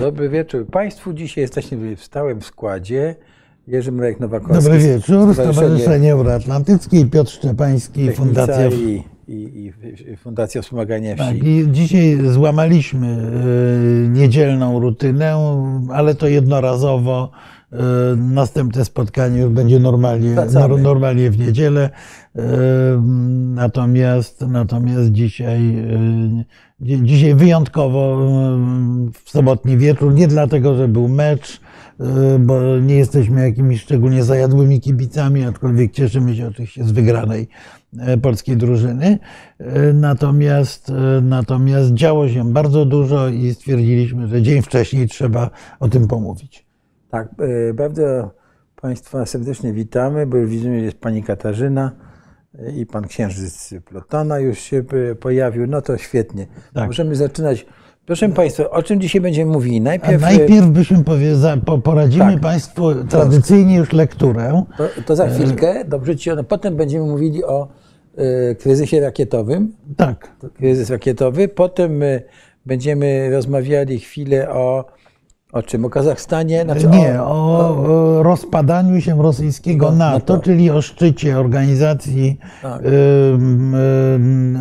Dobry wieczór Państwu. Dzisiaj jesteśmy w stałym składzie. Jerzy Mrek Nowakowski. Dobry wieczór. Stowarzyszenie Euroatlantyckie Piotr Szczepański, Fundacja... I, i, i Fundacja Wspomagania Wsi. Tak, i dzisiaj złamaliśmy y, niedzielną rutynę, ale to jednorazowo. Y, następne spotkanie już będzie normalnie, Wracamy. normalnie w niedzielę. Y, Natomiast, natomiast dzisiaj, dzi- dzisiaj wyjątkowo w sobotni wieczór, nie dlatego, że był mecz, bo nie jesteśmy jakimiś szczególnie zajadłymi kibicami, aczkolwiek cieszymy się oczywiście z wygranej e, polskiej drużyny. E, Natomiast, e, natomiast działo się bardzo dużo i stwierdziliśmy, że dzień wcześniej trzeba o tym pomówić. Tak, e, bardzo Państwa serdecznie witamy, bo już widzimy, że jest Pani Katarzyna e, i Pan Księżyc Plotona już się e, pojawił. No to świetnie. Tak. Możemy zaczynać. Proszę Państwa, o czym dzisiaj będziemy mówili? Najpierw, najpierw byśmy poradzimy Tak. Państwu tradycyjnie już lekturę. To, to za chwilkę, dobrze Ci, no, potem będziemy mówili o e, kryzysie rakietowym. Tak. Kryzys rakietowy. Potem e, będziemy rozmawiali chwilę o, o czym? O Kazachstanie? Znaczy Nie, o, o rozpadaniu się rosyjskiego No, NATO, NATO. czyli o szczycie Organizacji Tak. ym, ym,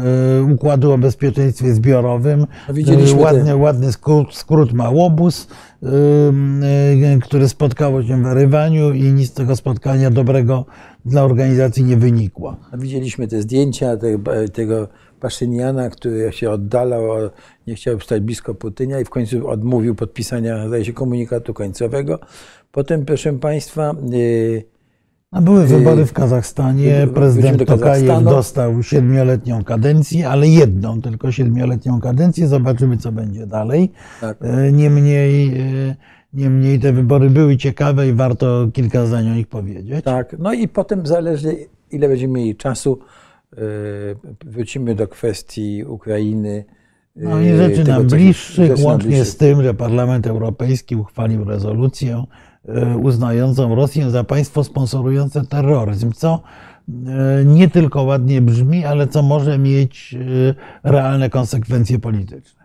y, Układu o Bezpieczeństwie Zbiorowym. No, widzieliśmy Y, ładny, te- ładny skrót, skrót ma łobuz, y, który spotkało się w Erywaniu i nic z tego spotkania dobrego dla organizacji nie wynikło. No, Widzieliśmy te zdjęcia tego, tego Paszyniana, który się oddalał, nie chciał stać blisko Putynia i w końcu odmówił podpisania, zdaje się, komunikatu końcowego. Potem, proszę Państwa, yy, No, były wybory w Kazachstanie. Prezydent Tokajew dostał siedmioletnią kadencję, ale jedną tylko siedmioletnią kadencję. Zobaczymy, co będzie dalej. tak, E, Niemniej, niemniej te wybory były ciekawe i warto kilka zdań o nich powiedzieć. tak, no i potem zależy, ile będziemy mieli czasu, wrócimy do kwestii Ukrainy. No i yy, rzeczy tego, nam co się- bliższych, łącznie bliższych. z tym, że Parlament Europejski uchwalił rezolucję e, uznającą Rosję za państwo sponsorujące terroryzm, co nie tylko ładnie brzmi, ale co może mieć realne konsekwencje polityczne.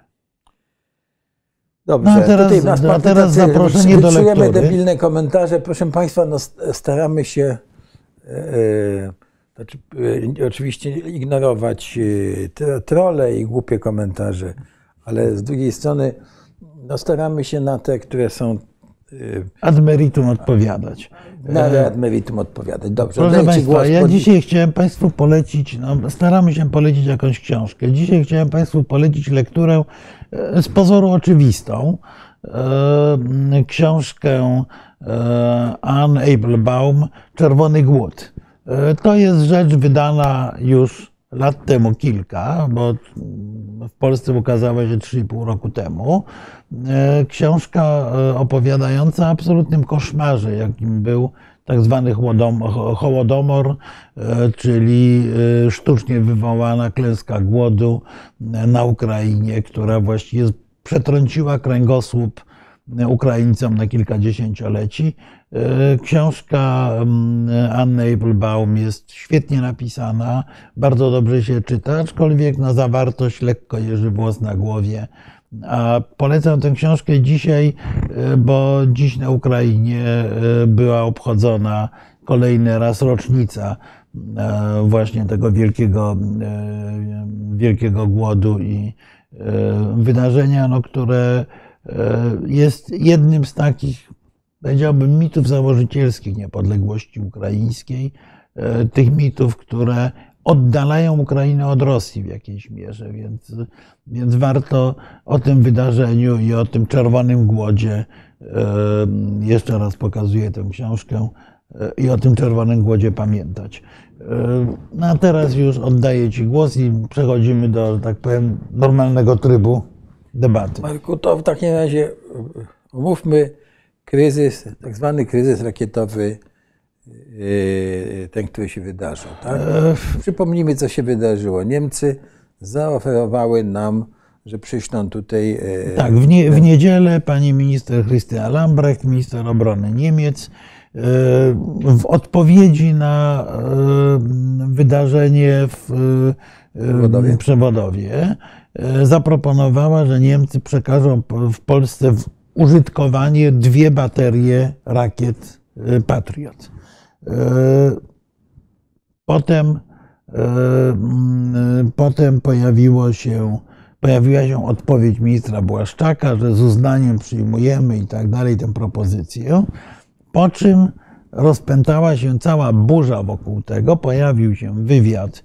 Dobrze, No, a teraz- tutaj nas a teraz zaproszenie do lektury. debilne komentarze. Proszę Państwa, no, st- staramy się znaczy, e, oczywiście ignorować e, te trolle i głupie komentarze, ale z drugiej strony no, staramy się na te, które są e, Ad meritum odpowiadać. na ad meritum odpowiadać. Dobrze, Proszę Państwa, ja pod- dzisiaj chciałem Państwu polecić, no, staramy się polecić jakąś książkę. Dzisiaj chciałem Państwu polecić lekturę z pozoru oczywistą. Książkę Anne Applebaum Czerwony Głód. E, To jest rzecz wydana już lat temu kilka, bo w Polsce ukazała się 3,5 roku temu. E, Książka e, opowiadająca o absolutnym koszmarze, jakim był tak zwany hołodomor, czyli sztucznie wywołana klęska głodu na Ukrainie, która właściwie przetrąciła kręgosłup Ukraińcom na kilka dziesięcioleci. E, Książka mm, Anny Applebaum jest świetnie napisana, bardzo dobrze się czyta, aczkolwiek na zawartość lekko jeży włos na głowie. A polecam tę książkę dzisiaj, e, bo dziś na Ukrainie e, była obchodzona kolejny raz rocznica właśnie tego wielkiego, wielkiego głodu i wydarzenia, no, które jest jednym z takich, powiedziałbym, mitów założycielskich niepodległości ukraińskiej, e, tych mitów, które oddalają Ukrainę od Rosji w jakiejś mierze, więc, więc warto o tym wydarzeniu i o tym czerwonym głodzie, e, jeszcze raz pokazuję tę książkę, e, i o tym czerwonym głodzie pamiętać. No a teraz już oddaję Ci głos i przechodzimy do, tak powiem, normalnego trybu debaty. Marku, to w takim razie omówmy kryzys, tak zwany kryzys rakietowy, e, ten, który się wydarzył. Tak? Przypomnijmy, co się wydarzyło. Niemcy zaoferowały nam, że przyślą tutaj. e, Tak, w, nie, w niedzielę pani minister Christina Lambrecht, minister obrony Niemiec, e, w odpowiedzi na wydarzenie w Przewodowie. Przewodowie zaproponowała, że Niemcy przekażą w Polsce użytkowanie dwie baterie rakiet Patriot. Potem, potem pojawiło się, pojawiła się odpowiedź ministra Błaszczaka, że z uznaniem przyjmujemy i tak dalej tę propozycję. Po czym rozpętała się cała burza wokół tego, pojawił się wywiad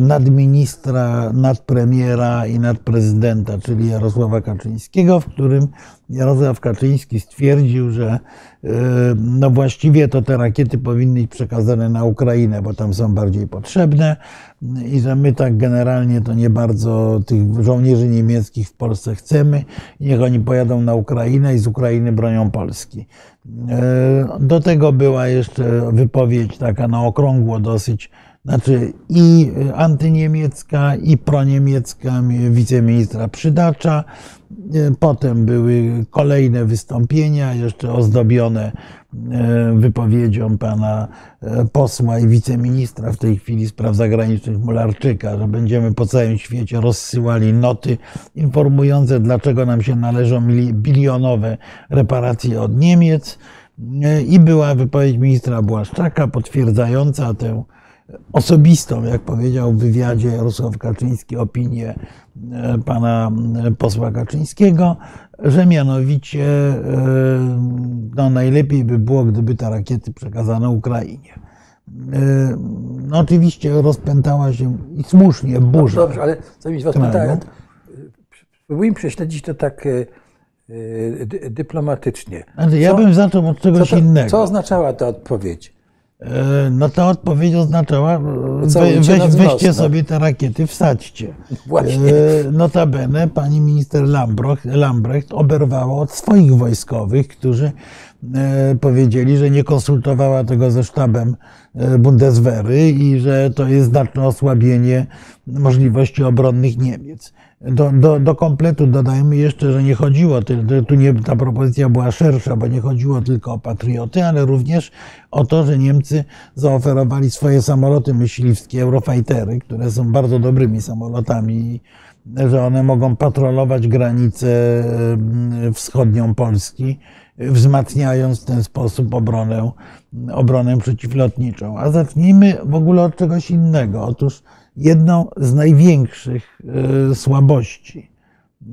nadministra, nadpremiera i nadprezydenta, czyli Jarosława Kaczyńskiego, w którym Jarosław Kaczyński stwierdził, że e, no właściwie to te rakiety powinny być przekazane na Ukrainę, bo tam są bardziej potrzebne i że my tak generalnie to nie bardzo tych żołnierzy niemieckich w Polsce chcemy. Niech oni pojadą na Ukrainę i z Ukrainy bronią Polski. E, do tego była jeszcze wypowiedź taka na okrągło dosyć, znaczy i antyniemiecka, i proniemiecka wiceministra Przydacza. E, potem były kolejne wystąpienia, jeszcze ozdobione e, wypowiedzią pana posła i wiceministra w tej chwili spraw zagranicznych Mularczyka, że będziemy po całym świecie rozsyłali noty informujące, dlaczego nam się należą bilionowe reparacje od Niemiec. I była wypowiedź ministra Błaszczaka potwierdzająca tę osobistą, jak powiedział w wywiadzie Jarosław Kaczyński, opinię e, pana e, posła Kaczyńskiego, że mianowicie e, no, najlepiej by było, gdyby te rakiety przekazano Ukrainie. No, oczywiście rozpętała się i słusznie burza. No dobrze, ale co mi was pytałem, spróbujmy prześledzić to tak dyplomatycznie. Znaczy, ja bym zaczął od czegoś co to, innego. Co oznaczała ta odpowiedź? No ta odpowiedź oznaczała, we, weź, weźcie sobie te rakiety, wsadźcie. Właśnie. Notabene pani minister Lambrecht, Lambrecht oberwała od swoich wojskowych, którzy powiedzieli, że nie konsultowała tego ze sztabem Bundeswehry i że to jest znaczne osłabienie możliwości obronnych Niemiec. Do, do, do kompletu dodajmy jeszcze, że nie chodziło, tu nie, ta propozycja była szersza, bo nie chodziło tylko o patrioty, ale również o to, że Niemcy zaoferowali swoje samoloty myśliwskie, Eurofightery, które są bardzo dobrymi samolotami, że one mogą patrolować granicę wschodnią Polski, wzmacniając w ten sposób obronę, obronę przeciwlotniczą. A zacznijmy w ogóle od czegoś innego. Otóż jedną z największych e, słabości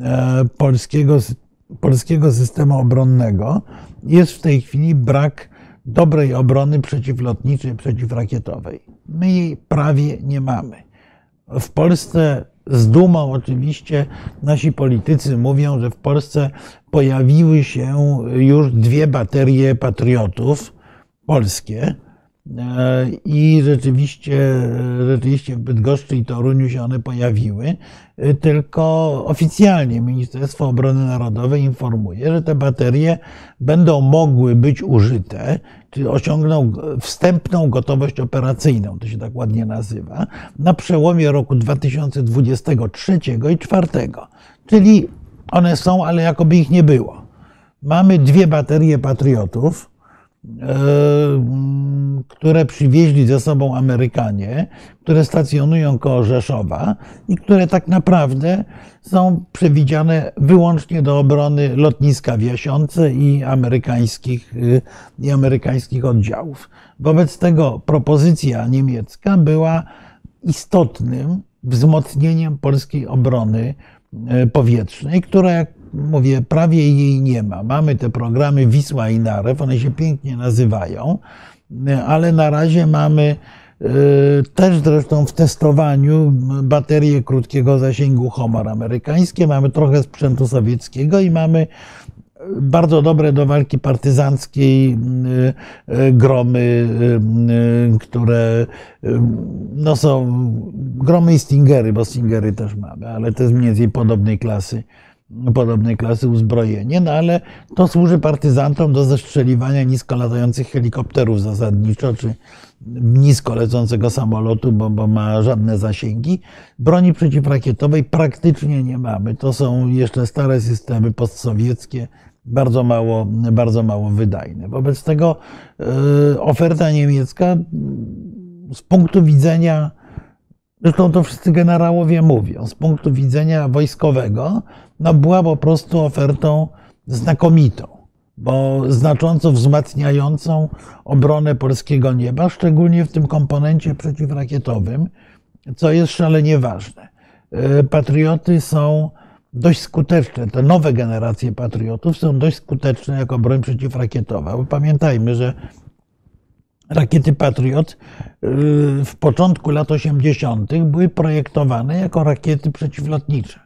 e, polskiego, polskiego systemu obronnego jest w tej chwili brak dobrej obrony przeciwlotniczej, przeciwrakietowej. My jej prawie nie mamy. W Polsce z dumą oczywiście nasi politycy mówią, że w Polsce pojawiły się już dwie baterie patriotów polskie I rzeczywiście, rzeczywiście w Bydgoszczy i Toruniu się one pojawiły, e, tylko oficjalnie Ministerstwo Obrony Narodowej informuje, że te baterie będą mogły być użyte, czyli osiągną wstępną gotowość operacyjną, to się tak ładnie nazywa, na przełomie roku 2023 i 2024. Czyli one są, ale jakoby ich nie było. Mamy dwie baterie patriotów, E, które przywieźli ze sobą Amerykanie, które stacjonują koło Rzeszowa i które tak naprawdę są przewidziane wyłącznie do obrony lotniska w Jasionce i amerykańskich, e, i amerykańskich oddziałów. Wobec tego propozycja niemiecka była istotnym wzmocnieniem polskiej obrony e, powietrznej, która, jak mówię, prawie jej nie ma. Mamy te programy Wisła i Narew, one się pięknie nazywają, ale na razie mamy e, też zresztą w testowaniu baterie krótkiego zasięgu Homor amerykańskie, mamy trochę sprzętu sowieckiego i mamy bardzo dobre do walki partyzanckiej e, e, gromy, które no są gromy i stingery, bo stingery też mamy, ale to jest mniej więcej podobnej klasy podobnej klasy uzbrojenie, no ale to służy partyzantom do zestrzeliwania nisko latających helikopterów zasadniczo, czy nisko lecącego samolotu, bo, bo ma żadne zasięgi. Broni przeciwrakietowej praktycznie nie mamy. To są jeszcze stare systemy postsowieckie, bardzo mało, bardzo mało wydajne. Wobec tego yy, oferta niemiecka z punktu widzenia Zresztą to wszyscy generałowie mówią. Z punktu widzenia wojskowego, no była po prostu ofertą znakomitą, bo znacząco wzmacniającą obronę polskiego nieba, szczególnie w tym komponencie przeciwrakietowym, co jest szalenie ważne. Patrioty są dość skuteczne, te nowe generacje patriotów są dość skuteczne jako broń przeciwrakietowa. Bo pamiętajmy, że rakiety Patriot y, w początku lat 80. były projektowane jako rakiety przeciwlotnicze.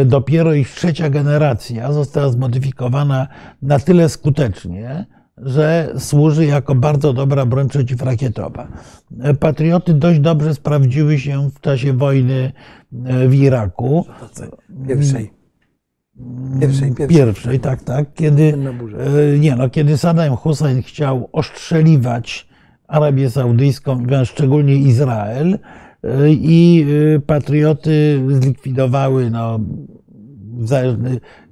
Y, dopiero ich trzecia generacja została zmodyfikowana na tyle skutecznie, że służy jako bardzo dobra broń przeciwrakietowa. Patrioty dość dobrze sprawdziły się w czasie wojny w Iraku. Pierwszej. Pierwszej, pierwszej. pierwszej tak, tak. Kiedy, e, nie, no, kiedy Saddam Hussein chciał oszczeliwać Arabię Saudyjską, szczególnie Izrael, e, i patrioty zlikwidowały no,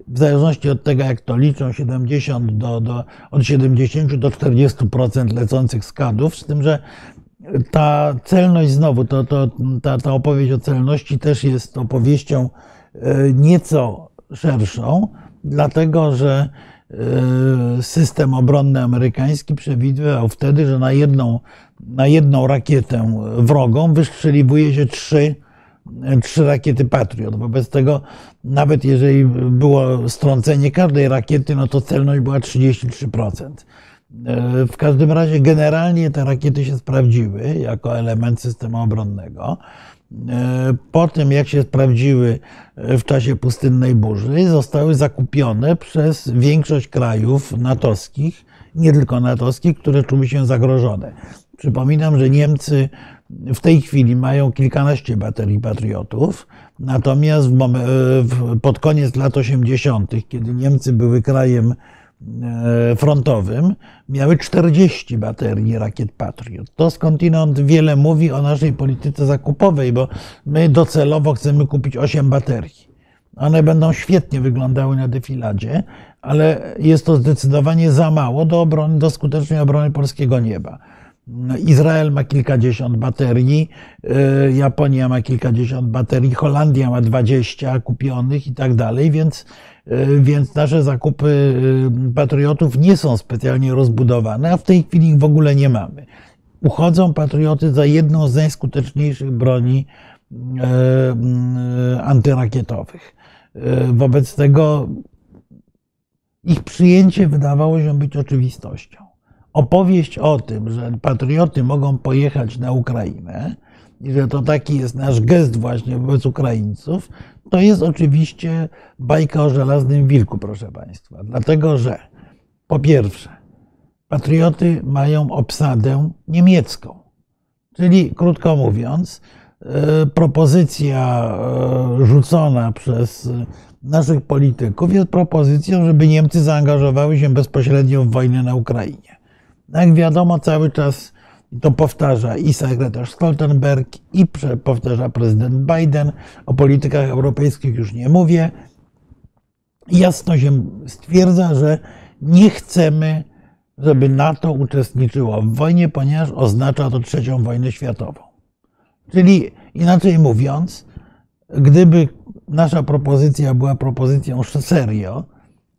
w zależności od tego, jak to liczą, 70 do, do, od 70 do 40% lecących skadów, z tym, że ta celność znowu, to, to, ta, ta opowieść o celności też jest opowieścią e, nieco szerszą, dlatego że e, system obronny amerykański przewidywał wtedy, że na jedną, na jedną rakietę wrogą wystrzeliwuje się trzy trzy rakiety Patriot. Wobec tego, nawet jeżeli było strącenie każdej rakiety, no to celność była 33%. E, w każdym razie generalnie te rakiety się sprawdziły jako element systemu obronnego. E, po tym, jak się sprawdziły w czasie pustynnej burzy, zostały zakupione przez większość krajów natowskich, nie tylko natowskich, które czuły się zagrożone. Przypominam, że Niemcy w tej chwili mają kilkanaście baterii patriotów, natomiast pod koniec lat 80., kiedy Niemcy były krajem e, frontowym, miały 40 baterii rakiet Patriot. To skądinąd wiele mówi o naszej polityce zakupowej, bo my docelowo chcemy kupić 8 baterii. One będą świetnie wyglądały na defiladzie, ale jest to zdecydowanie za mało do, obrony, do skutecznej obrony polskiego nieba. Izrael ma kilkadziesiąt baterii, y, Japonia ma kilkadziesiąt baterii, Holandia ma dwadzieścia kupionych i tak dalej, więc, więc nasze zakupy y, patriotów nie są specjalnie rozbudowane, a w tej chwili ich w ogóle nie mamy. Uchodzą patrioty za jedną z najskuteczniejszych broni antyrakietowych. Wobec tego ich przyjęcie wydawało się być oczywistością opowieść o tym, że patrioty mogą pojechać na Ukrainę i że to taki jest nasz gest właśnie wobec Ukraińców, to jest oczywiście bajka o żelaznym wilku, proszę Państwa. Dlatego, że po pierwsze, patrioty mają obsadę niemiecką. Czyli, krótko mówiąc, e, propozycja e, rzucona przez naszych polityków jest propozycją, żeby Niemcy zaangażowały się bezpośrednio w wojnę na Ukrainie. Jak wiadomo, cały czas to powtarza i sekretarz Stoltenberg, i powtarza prezydent Biden. O politykach europejskich już nie mówię. Jasno się stwierdza, że nie chcemy, żeby NATO uczestniczyło w wojnie, ponieważ oznacza to trzecią wojnę światową. Czyli inaczej mówiąc, gdyby nasza propozycja była propozycją serio,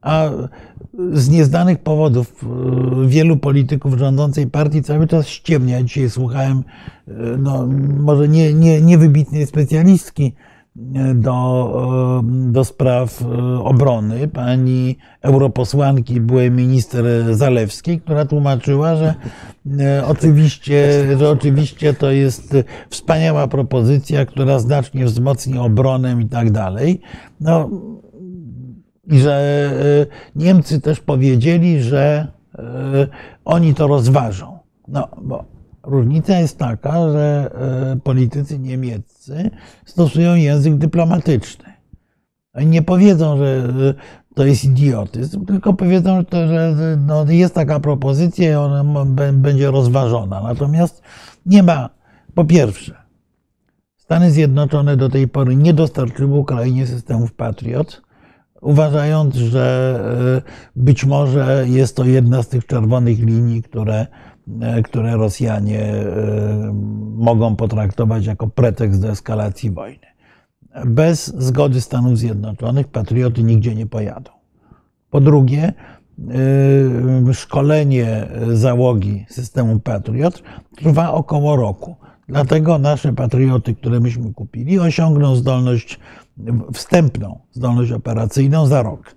a z nieznanych powodów e, wielu polityków rządzącej partii cały czas ściemnia. Dzisiaj słuchałem, e, no, może nie, nie, nie wybitnej specjalistki e, do, do spraw obrony, pani europosłanki, byłej minister Zalewskiej, która tłumaczyła, że oczywiście, że oczywiście to jest wspaniała propozycja, która znacznie wzmocni obronę i tak dalej. No, i że e, Niemcy też powiedzieli, że e, oni to rozważą. No, bo różnica jest taka, że e, politycy niemieccy stosują język dyplomatyczny. Oni nie powiedzą, że to jest idiotyzm, tylko powiedzą, że no, jest taka propozycja i ona będzie rozważona. Natomiast nie ma, po pierwsze, Stany Zjednoczone do tej pory nie dostarczyły Ukrainie systemów Patriot uważając, że e, być może jest to jedna z tych czerwonych linii, które, e, które Rosjanie e, mogą potraktować jako pretekst do eskalacji wojny. Bez zgody Stanów Zjednoczonych patrioty nigdzie nie pojadą. Po drugie, szkolenie załogi systemu Patriot trwa około roku. Dlatego nasze patrioty, które myśmy kupili, osiągną zdolność wstępną, zdolność operacyjną za rok.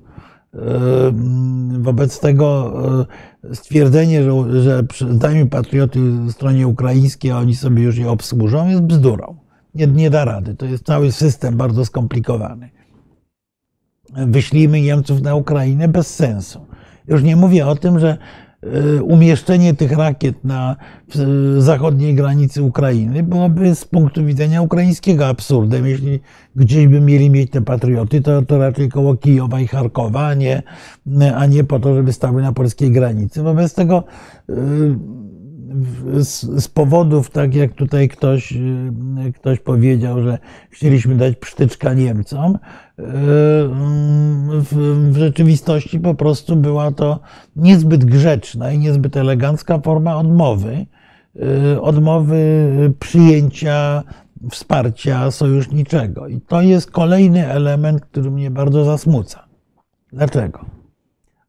Wobec tego stwierdzenie, że, że dajmy patrioty stronie ukraińskiej, a oni sobie już je obsłużą, jest bzdurą. Nie, nie da rady. To jest cały system bardzo skomplikowany. Wyślijmy Niemców na Ukrainę bez sensu. Już nie mówię o tym, że umieszczenie tych rakiet na zachodniej granicy Ukrainy byłoby z punktu widzenia ukraińskiego absurdem. Jeśli gdzieś by mieli mieć te patrioty, to, to raczej koło Kijowa i Charkowa, a nie, a nie po to, żeby stały na polskiej granicy. Wobec tego e, z, z, powodów, tak jak tutaj ktoś, ktoś powiedział, że chcieliśmy dać psztyczka Niemcom, w, w, rzeczywistości po prostu była to niezbyt grzeczna i niezbyt elegancka forma odmowy, y, odmowy przyjęcia wsparcia sojuszniczego. I to jest kolejny element, który mnie bardzo zasmuca. Dlaczego?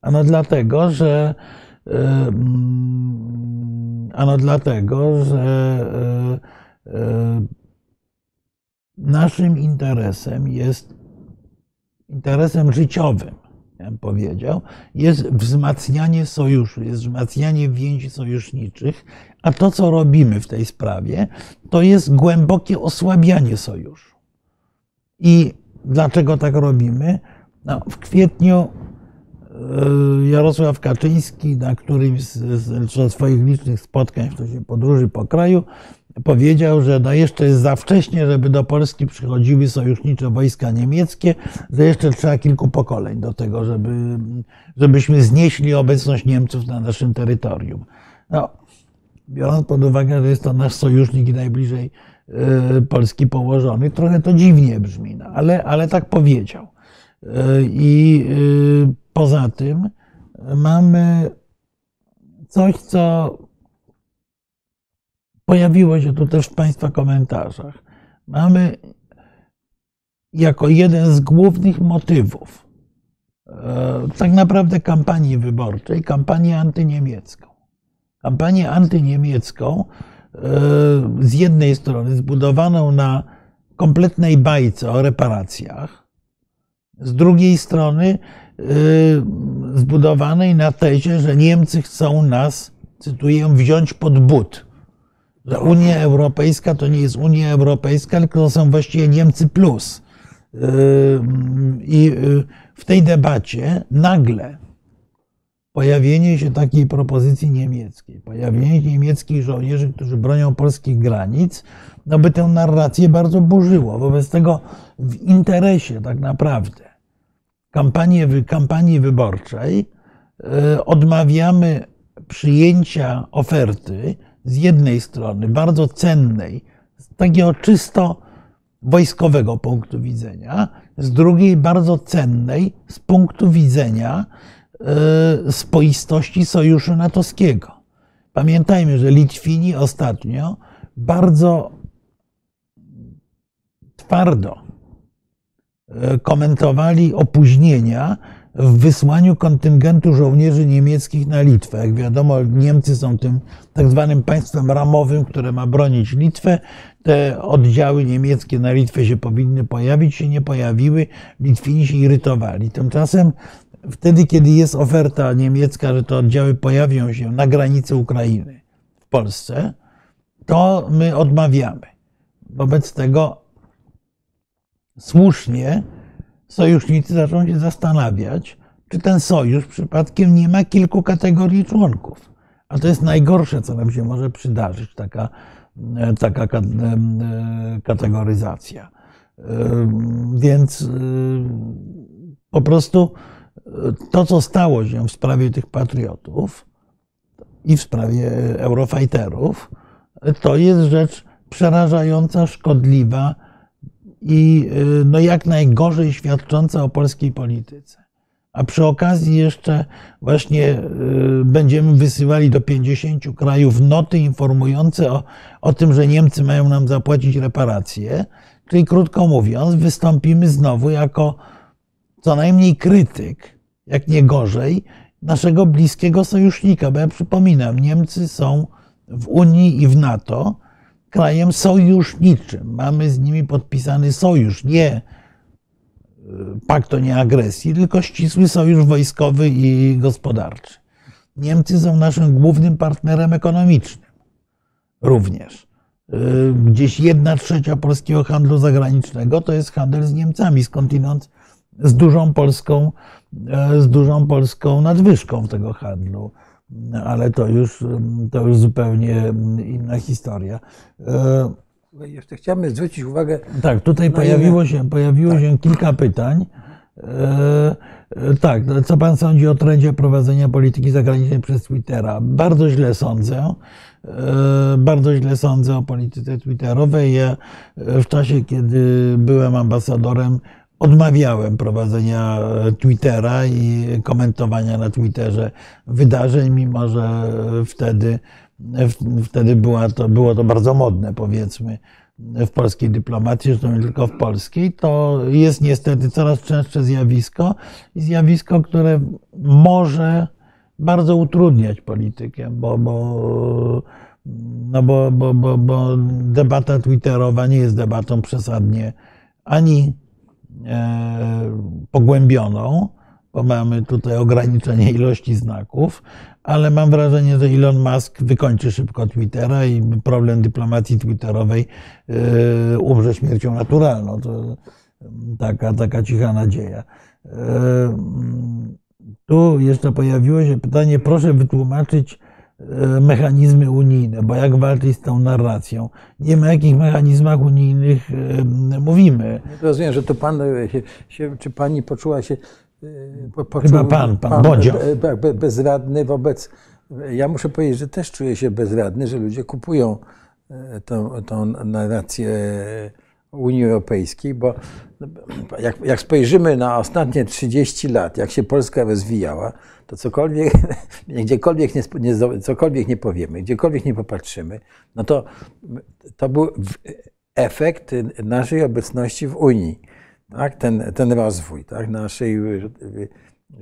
Ano dlatego, że Ano dlatego, że naszym interesem jest interesem życiowym, ja bym powiedział, jest wzmacnianie sojuszu, jest wzmacnianie więzi sojuszniczych, a to, co robimy w tej sprawie, to jest głębokie osłabianie sojuszu. I dlaczego tak robimy? No, w kwietniu E, Jarosław Kaczyński na którymś z, swoich licznych spotkań w czasie podróży po kraju powiedział, że no jeszcze jest za wcześnie, żeby do Polski przychodziły sojusznicze wojska niemieckie, że jeszcze trzeba kilku pokoleń do tego, żeby, żebyśmy znieśli obecność Niemców na naszym terytorium. No, biorąc pod uwagę, że jest to nasz sojusznik i najbliżej e, Polski położony, trochę to dziwnie brzmi, no, ale, ale tak powiedział. E, I Poza tym mamy coś, co pojawiło się tu też w Państwa komentarzach. Mamy jako jeden z głównych motywów e, tak naprawdę kampanii wyborczej, kampanię antyniemiecką. Kampanię antyniemiecką e, z jednej strony zbudowaną na kompletnej bajce o reparacjach, z drugiej strony Y, zbudowanej na tezie, że Niemcy chcą nas, cytuję, wziąć pod but. Że Unia Europejska to nie jest Unia Europejska, tylko to są właściwie Niemcy plus. Y, I y, w tej debacie nagle pojawienie się takiej propozycji niemieckiej, pojawienie niemieckich żołnierzy, którzy bronią polskich granic, no by tę narrację bardzo burzyło. Wobec tego w interesie tak naprawdę kampanii, kampanii wyborczej e, odmawiamy przyjęcia oferty z jednej strony bardzo cennej, z takiego czysto wojskowego punktu widzenia, z drugiej bardzo cennej z punktu widzenia e, spoistości sojuszu natowskiego. Pamiętajmy, że Litwini ostatnio bardzo twardo E, komentowali opóźnienia w wysłaniu kontyngentu żołnierzy niemieckich na Litwę. Jak wiadomo, Niemcy są tym tak zwanym państwem ramowym, które ma bronić Litwę. Te oddziały niemieckie na Litwę się powinny pojawić, się nie pojawiły. Litwini się irytowali. Tymczasem wtedy, kiedy jest oferta niemiecka, że te oddziały pojawią się na granicy Ukrainy w Polsce, to my odmawiamy. Wobec tego słusznie sojusznicy zaczną się zastanawiać, czy ten sojusz przypadkiem nie ma kilku kategorii członków. A to jest najgorsze, co nam się może przydarzyć, taka, e, taka e, kategoryzacja. E, więc po prostu to, co stało się w sprawie tych patriotów i w sprawie eurofighterów, to jest rzecz przerażająca, szkodliwa, i y, no jak najgorzej świadcząca o polskiej polityce. A przy okazji jeszcze właśnie y, będziemy wysyłali do 50 krajów noty informujące o, o tym, że Niemcy mają nam zapłacić reparacje. Czyli krótko mówiąc, wystąpimy znowu jako co najmniej krytyk, jak nie gorzej, naszego bliskiego sojusznika. Bo ja przypominam, Niemcy są w Unii i w NATO krajem sojuszniczym. Mamy z nimi podpisany sojusz, nie e, pakt o nieagresji, tylko ścisły sojusz wojskowy i gospodarczy. Niemcy są naszym głównym partnerem ekonomicznym również. E, gdzieś jedna trzecia polskiego handlu zagranicznego to jest handel z Niemcami, skądinąd z dużą polską, e, z dużą polską nadwyżką tego handlu ale to już, to już zupełnie inna historia. E, jeszcze chciałbym zwrócić uwagę. Tak, tutaj pojawiło się, pojawiło tak. się kilka pytań. E, tak, no, co pan sądzi o trendzie prowadzenia polityki zagranicznej przez Twittera? Bardzo źle sądzę. E, bardzo źle sądzę o polityce Twitterowej. Ja w czasie, kiedy byłem ambasadorem, odmawiałem prowadzenia Twittera i komentowania na Twitterze wydarzeń, mimo że wtedy, wtedy była to, było to bardzo modne, powiedzmy, w polskiej dyplomacji, zresztą nie tylko w polskiej. To jest niestety coraz częstsze zjawisko i zjawisko, które może bardzo utrudniać politykę, bo, bo, no bo, bo, bo, bo debata twitterowa nie jest debatą przesadnie ani E, pogłębioną, bo mamy tutaj ograniczenie ilości znaków, ale mam wrażenie, że Elon Musk wykończy szybko Twittera i problem dyplomacji twitterowej e, umrze śmiercią naturalną. To taka, taka cicha nadzieja. E, tu jeszcze pojawiło się pytanie, proszę wytłumaczyć, E, mechanizmy unijne, bo jak walczyć z tą narracją? Nie ma jakich mechanizmach unijnych e, mówimy. Rozumiem, że to pan e, się, się czy pani poczuła się poczuł, Chyba pan, pan, pan Bodzio. bezradny wobec. Ja muszę powiedzieć, że też czuję się bezradny, że ludzie kupują tą, tą narrację Unii Europejskiej, bo jak, jak spojrzymy na ostatnie 30 lat, jak się Polska rozwijała, to cokolwiek, gdziekolwiek nie, nie, cokolwiek nie powiemy, gdziekolwiek nie popatrzymy, no to to był efekt naszej obecności w Unii. Tak? Ten, ten rozwój tak? naszej y, y,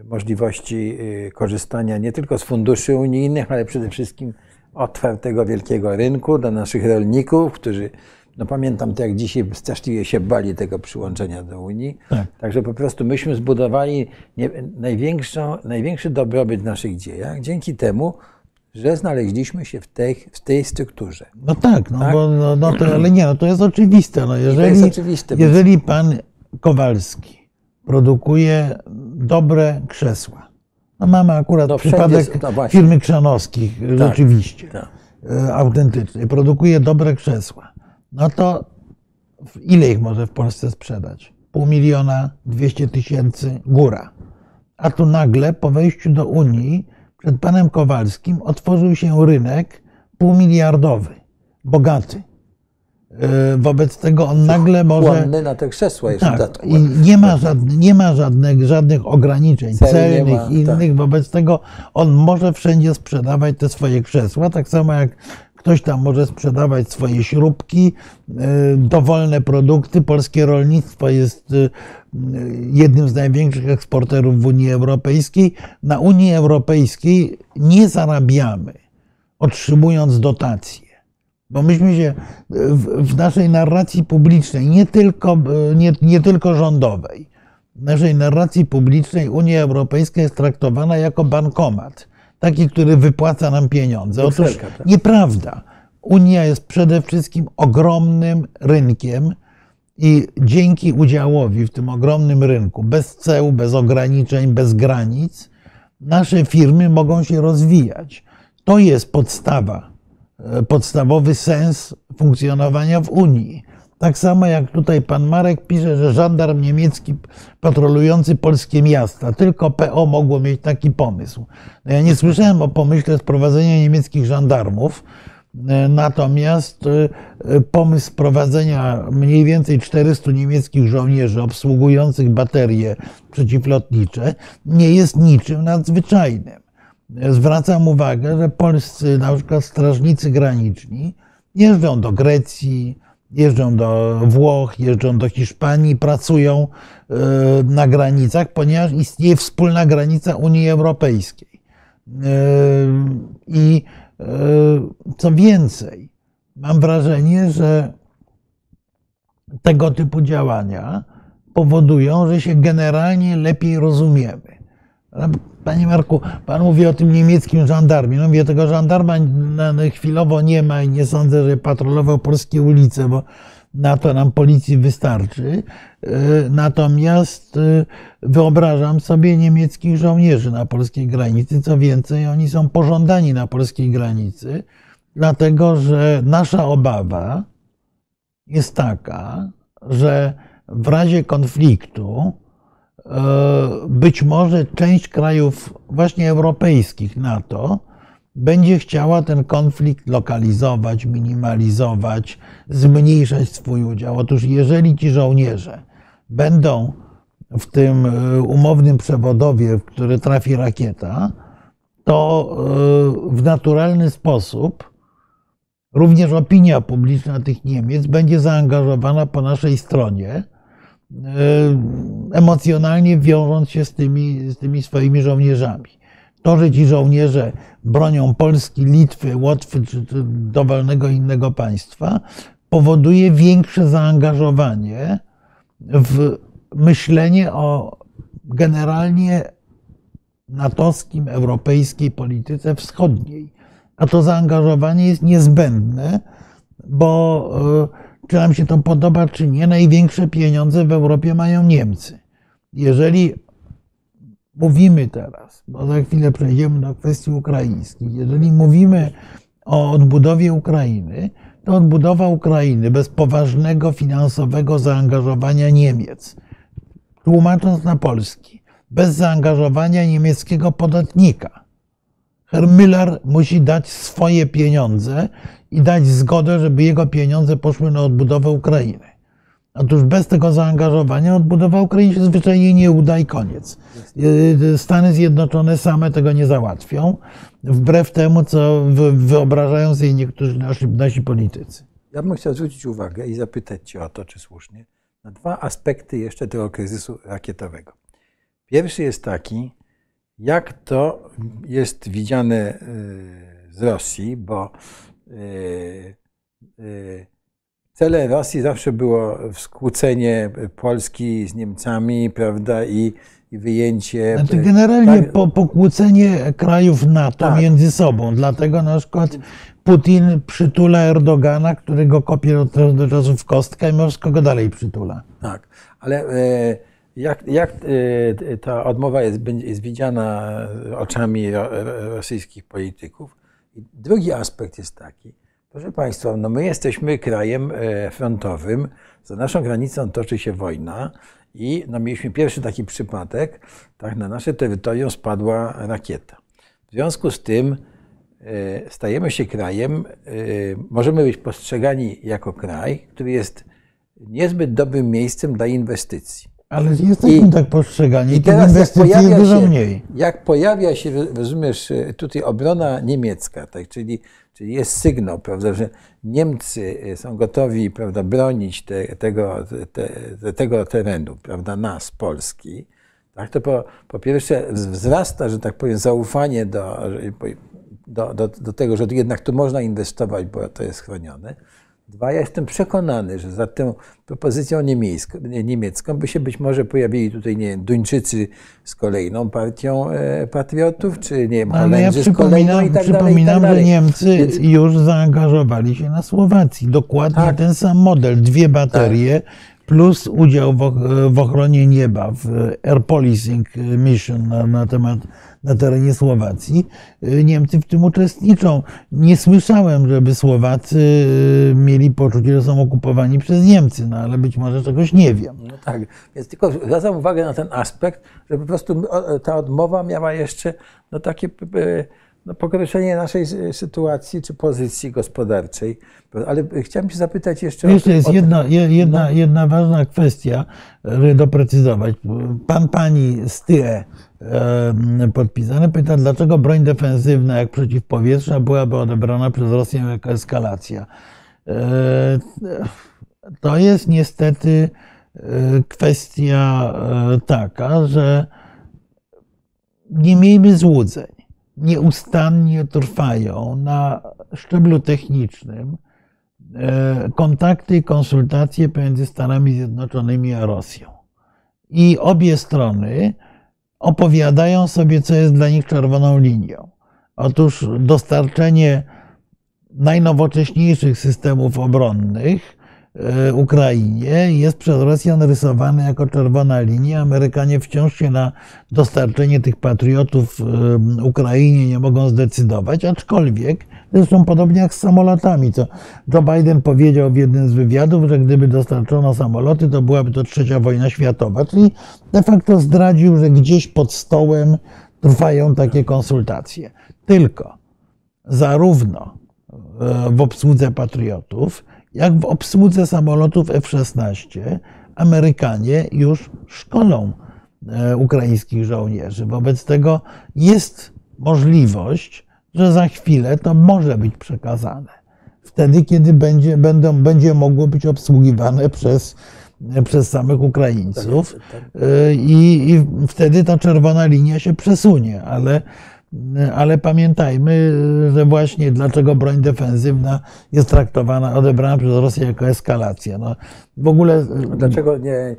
możliwości y, korzystania nie tylko z funduszy unijnych, ale przede wszystkim otwartego wielkiego rynku dla naszych rolników, którzy no pamiętam to, jak dzisiaj straszliwie się bali tego przyłączenia do Unii. Tak. Także po prostu myśmy zbudowali nie, największą, największy dobrobyt w naszych dziejach dzięki temu, że znaleźliśmy się w tej, w tej strukturze. No tak, no, tak? Bo, no, no to, ale nie, no to jest oczywiste. No, jeżeli, to jest oczywiste. Jeżeli pan Kowalski produkuje dobre krzesła, no mamy akurat no, przypadek no firmy Krzanowskich, tak, rzeczywiście, tak. E, autentycznej, produkuje dobre krzesła no to ile ich może w Polsce sprzedać? Pół miliona, 200 tysięcy, góra. A tu nagle po wejściu do Unii przed panem Kowalskim otworzył się rynek półmiliardowy, bogaty. E, wobec tego on nagle może. na te krzesła jeszcze tak, i nie ma, żadnych, nie ma żadnych, żadnych ograniczeń Cel celnych, ma, innych. Tak. Wobec tego on może wszędzie sprzedawać te swoje krzesła, tak samo jak Ktoś tam może sprzedawać swoje śrubki, e, dowolne produkty. Polskie rolnictwo jest e, jednym z największych eksporterów w Unii Europejskiej. Na Unii Europejskiej nie zarabiamy, otrzymując dotacje. Bo myśmy się w, naszej narracji publicznej, nie tylko, e, nie, nie tylko rządowej, w naszej narracji publicznej Unia Europejska jest traktowana jako bankomat taki, który wypłaca nam pieniądze. Otóż tak. nieprawda. Unia jest przede wszystkim ogromnym rynkiem i dzięki udziałowi w tym ogromnym rynku, bez ceł, bez ograniczeń, bez granic, nasze firmy mogą się rozwijać. To jest podstawa, e, podstawowy sens funkcjonowania w Unii. Tak samo jak tutaj pan Marek pisze, że żandarm niemiecki patrolujący polskie miasta, tylko PO mogło mieć taki pomysł. No ja nie słyszałem o pomyśle sprowadzenia niemieckich żandarmów, e, natomiast e, pomysł sprowadzenia mniej więcej 400 niemieckich żołnierzy obsługujących baterie przeciwlotnicze nie jest niczym nadzwyczajnym. Zwracam uwagę, że polscy na przykład strażnicy graniczni jeżdżą do Grecji, jeżdżą do Włoch, jeżdżą do Hiszpanii, pracują na granicach, ponieważ istnieje wspólna granica Unii Europejskiej. I co więcej, mam wrażenie, że tego typu działania powodują, że się generalnie lepiej rozumiemy. Panie Marku, pan mówi o tym niemieckim żandarmie. No mówię, tego żandarma chwilowo nie ma i nie sądzę, że patrolował polskie ulice, bo na to nam policji wystarczy. E, natomiast e, wyobrażam sobie niemieckich żołnierzy na polskiej granicy. Co więcej, oni są pożądani na polskiej granicy, dlatego że nasza obawa jest taka, że w razie konfliktu być może część krajów właśnie europejskich NATO będzie chciała ten konflikt lokalizować, minimalizować, zmniejszać swój udział. Otóż jeżeli ci żołnierze będą w tym e, umownym przewodowie, w który trafi rakieta, to e, w naturalny sposób również opinia publiczna tych Niemiec będzie zaangażowana po naszej stronie E, emocjonalnie wiążąc się z tymi, z tymi swoimi żołnierzami. To, że ci żołnierze bronią Polski, Litwy, Łotwy czy, czy dowolnego innego państwa, powoduje większe zaangażowanie w myślenie o generalnie natowskim, europejskiej polityce wschodniej. A to zaangażowanie jest niezbędne, bo e, czy nam się to podoba, czy nie, największe pieniądze w Europie mają Niemcy. Jeżeli mówimy teraz, bo za chwilę przejdziemy do kwestii ukraińskich, jeżeli mówimy o odbudowie Ukrainy, to odbudowa Ukrainy bez poważnego finansowego zaangażowania Niemiec, tłumacząc na polski, bez zaangażowania niemieckiego podatnika. Herr Müller musi dać swoje pieniądze i dać zgodę, żeby jego pieniądze poszły na odbudowę Ukrainy. Otóż bez tego zaangażowania odbudowa Ukrainy się zwyczajnie nie uda i koniec. Stany Zjednoczone same tego nie załatwią, wbrew temu, co wyobrażają sobie niektórzy nasi, nasi politycy. Ja bym chciał zwrócić uwagę i zapytać Cię o to, czy słusznie, na dwa aspekty jeszcze tego kryzysu rakietowego. Pierwszy jest taki, jak to jest widziane y, z Rosji, bo Y, y, celem Rosji zawsze było skłócenie Polski z Niemcami, prawda, i, i wyjęcie. Znaczy generalnie tak, po, pokłócenie krajów NATO tak. między sobą. Dlatego na przykład Putin przytula Erdogana, który go kopie od czasu do czasu w kostkę i Moskwa go dalej przytula. Tak, ale e, jak, jak e, ta odmowa jest, jest widziana oczami rosyjskich polityków? Drugi aspekt jest taki, proszę Państwa, no my jesteśmy krajem e, frontowym, za naszą granicą toczy się wojna i no mieliśmy pierwszy taki przypadek, tak, na nasze terytorium spadła rakieta. W związku z tym e, stajemy się krajem, e, możemy być postrzegani jako kraj, który jest niezbyt dobrym miejscem dla inwestycji. Ale jesteśmy I, tak postrzegani, i teraz inwestycji jak pojawia, się, mniej. jak pojawia się, rozumiesz, tutaj obrona niemiecka, tak, czyli, czyli jest sygnał, prawda, że Niemcy są gotowi prawda, bronić te, tego, te, tego terenu, prawda, nas, Polski, tak, to po, po pierwsze wzrasta, że tak powiem, zaufanie do, do, do, do tego, że jednak tu można inwestować, bo to jest chronione. Dwa, ja jestem przekonany, że za tą propozycją niemiecką by się być może pojawili tutaj, nie wiem, Duńczycy z kolejną partią e, patriotów, czy nie wiem, Holendrzy ja z kolejną i tak Przypominam, dalej, tak że Niemcy Więc... już zaangażowali się na Słowacji. Dokładnie tak. ten sam model. Dwie baterie, tak plus udział w, w, ochronie nieba w Air Policing Mission na, na, temat, na terenie Słowacji. Niemcy w tym uczestniczą. Nie słyszałem, żeby Słowacy mieli poczucie, że są okupowani przez Niemcy, no ale być może czegoś nie wiem. No tak, więc tylko zwracam uwagę na ten aspekt, że po prostu ta odmowa miała jeszcze no takie no, pogorszenie naszej sytuacji czy pozycji gospodarczej. Ale chciałem się zapytać jeszcze jeszcze o. jest jedna, jedna, no. jedna ważna kwestia, żeby doprecyzować. Pan pani Styre podpisany pyta, dlaczego broń defensywna jak przeciwpowietrzna byłaby odebrana przez Rosję jako eskalacja. E, to jest niestety kwestia taka, że nie miejmy złudzeń. Nieustannie trwają na szczeblu technicznym kontakty i konsultacje pomiędzy Stanami Zjednoczonymi a Rosją. I obie strony opowiadają sobie, co jest dla nich czerwoną linią. Otóż dostarczenie najnowocześniejszych systemów obronnych e, Ukrainie jest przez Rosjan rysowane jako czerwona linia. Amerykanie wciąż się na dostarczenie tych patriotów e, Ukrainie nie mogą zdecydować, aczkolwiek Zresztą podobnie jak z samolotami, co Joe Biden powiedział w jednym z wywiadów, że gdyby dostarczono samoloty, to byłaby to trzecia wojna światowa. Czyli de facto zdradził, że gdzieś pod stołem trwają takie konsultacje. Tylko zarówno e, w obsłudze patriotów, jak w obsłudze samolotów F-16 Amerykanie już szkolą e, ukraińskich żołnierzy. Wobec tego jest możliwość, że za chwilę to może być przekazane. Wtedy, kiedy będzie, będą, będzie mogło być obsługiwane przez, przez samych Ukraińców tak, tak. I, I, wtedy ta czerwona linia się przesunie, ale, ale pamiętajmy, że właśnie dlaczego broń defensywna jest traktowana, odebrana przez Rosję jako eskalacja. No, w ogóle... Dlaczego nie,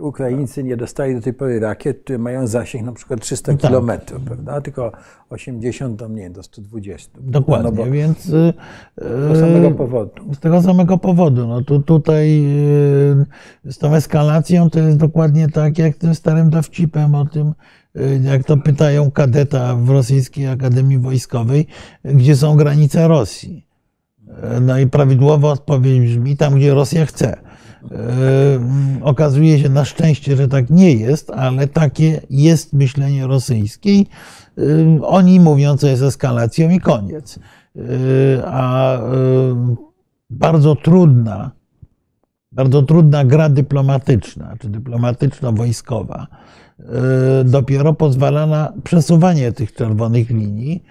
Ukraińcy nie dostali do tej pory rakiet, które mają zasięg na przykład 300 tak. kilometrów, prawda? Tylko 80 do, nie, do 120. Dokładnie, no bo, więc z tego samego powodu. Z tego samego powodu. No tu, tutaj z tą eskalacją to jest dokładnie tak, jak tym starym dowcipem o tym, jak to pytają kadeta w rosyjskiej Akademii Wojskowej, gdzie są granice Rosji. No i prawidłowa odpowiedź brzmi tam, gdzie Rosja chce. Okazuje się na szczęście, że tak nie jest, ale takie jest myślenie rosyjskie. Oni mówią, co jest eskalacją i koniec. A bardzo trudna, bardzo trudna gra dyplomatyczna, czy dyplomatyczno-wojskowa, dopiero pozwala na przesuwanie tych czerwonych linii.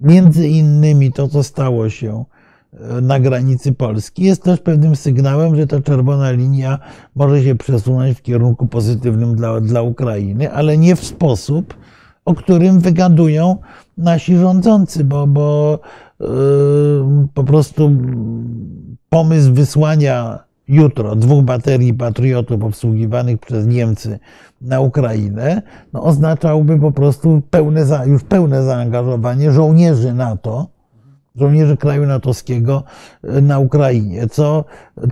Między innymi to, co stało się na granicy Polski jest też pewnym sygnałem, że ta czerwona linia może się przesunąć w kierunku pozytywnym dla, dla Ukrainy, ale nie w sposób, o którym wygadują nasi rządzący, bo, bo yy, po prostu pomysł wysłania jutro dwóch baterii patriotów obsługiwanych przez Niemcy na Ukrainę no, oznaczałby po prostu pełne, już pełne zaangażowanie żołnierzy NATO żołnierzy kraju natowskiego e, na Ukrainie, co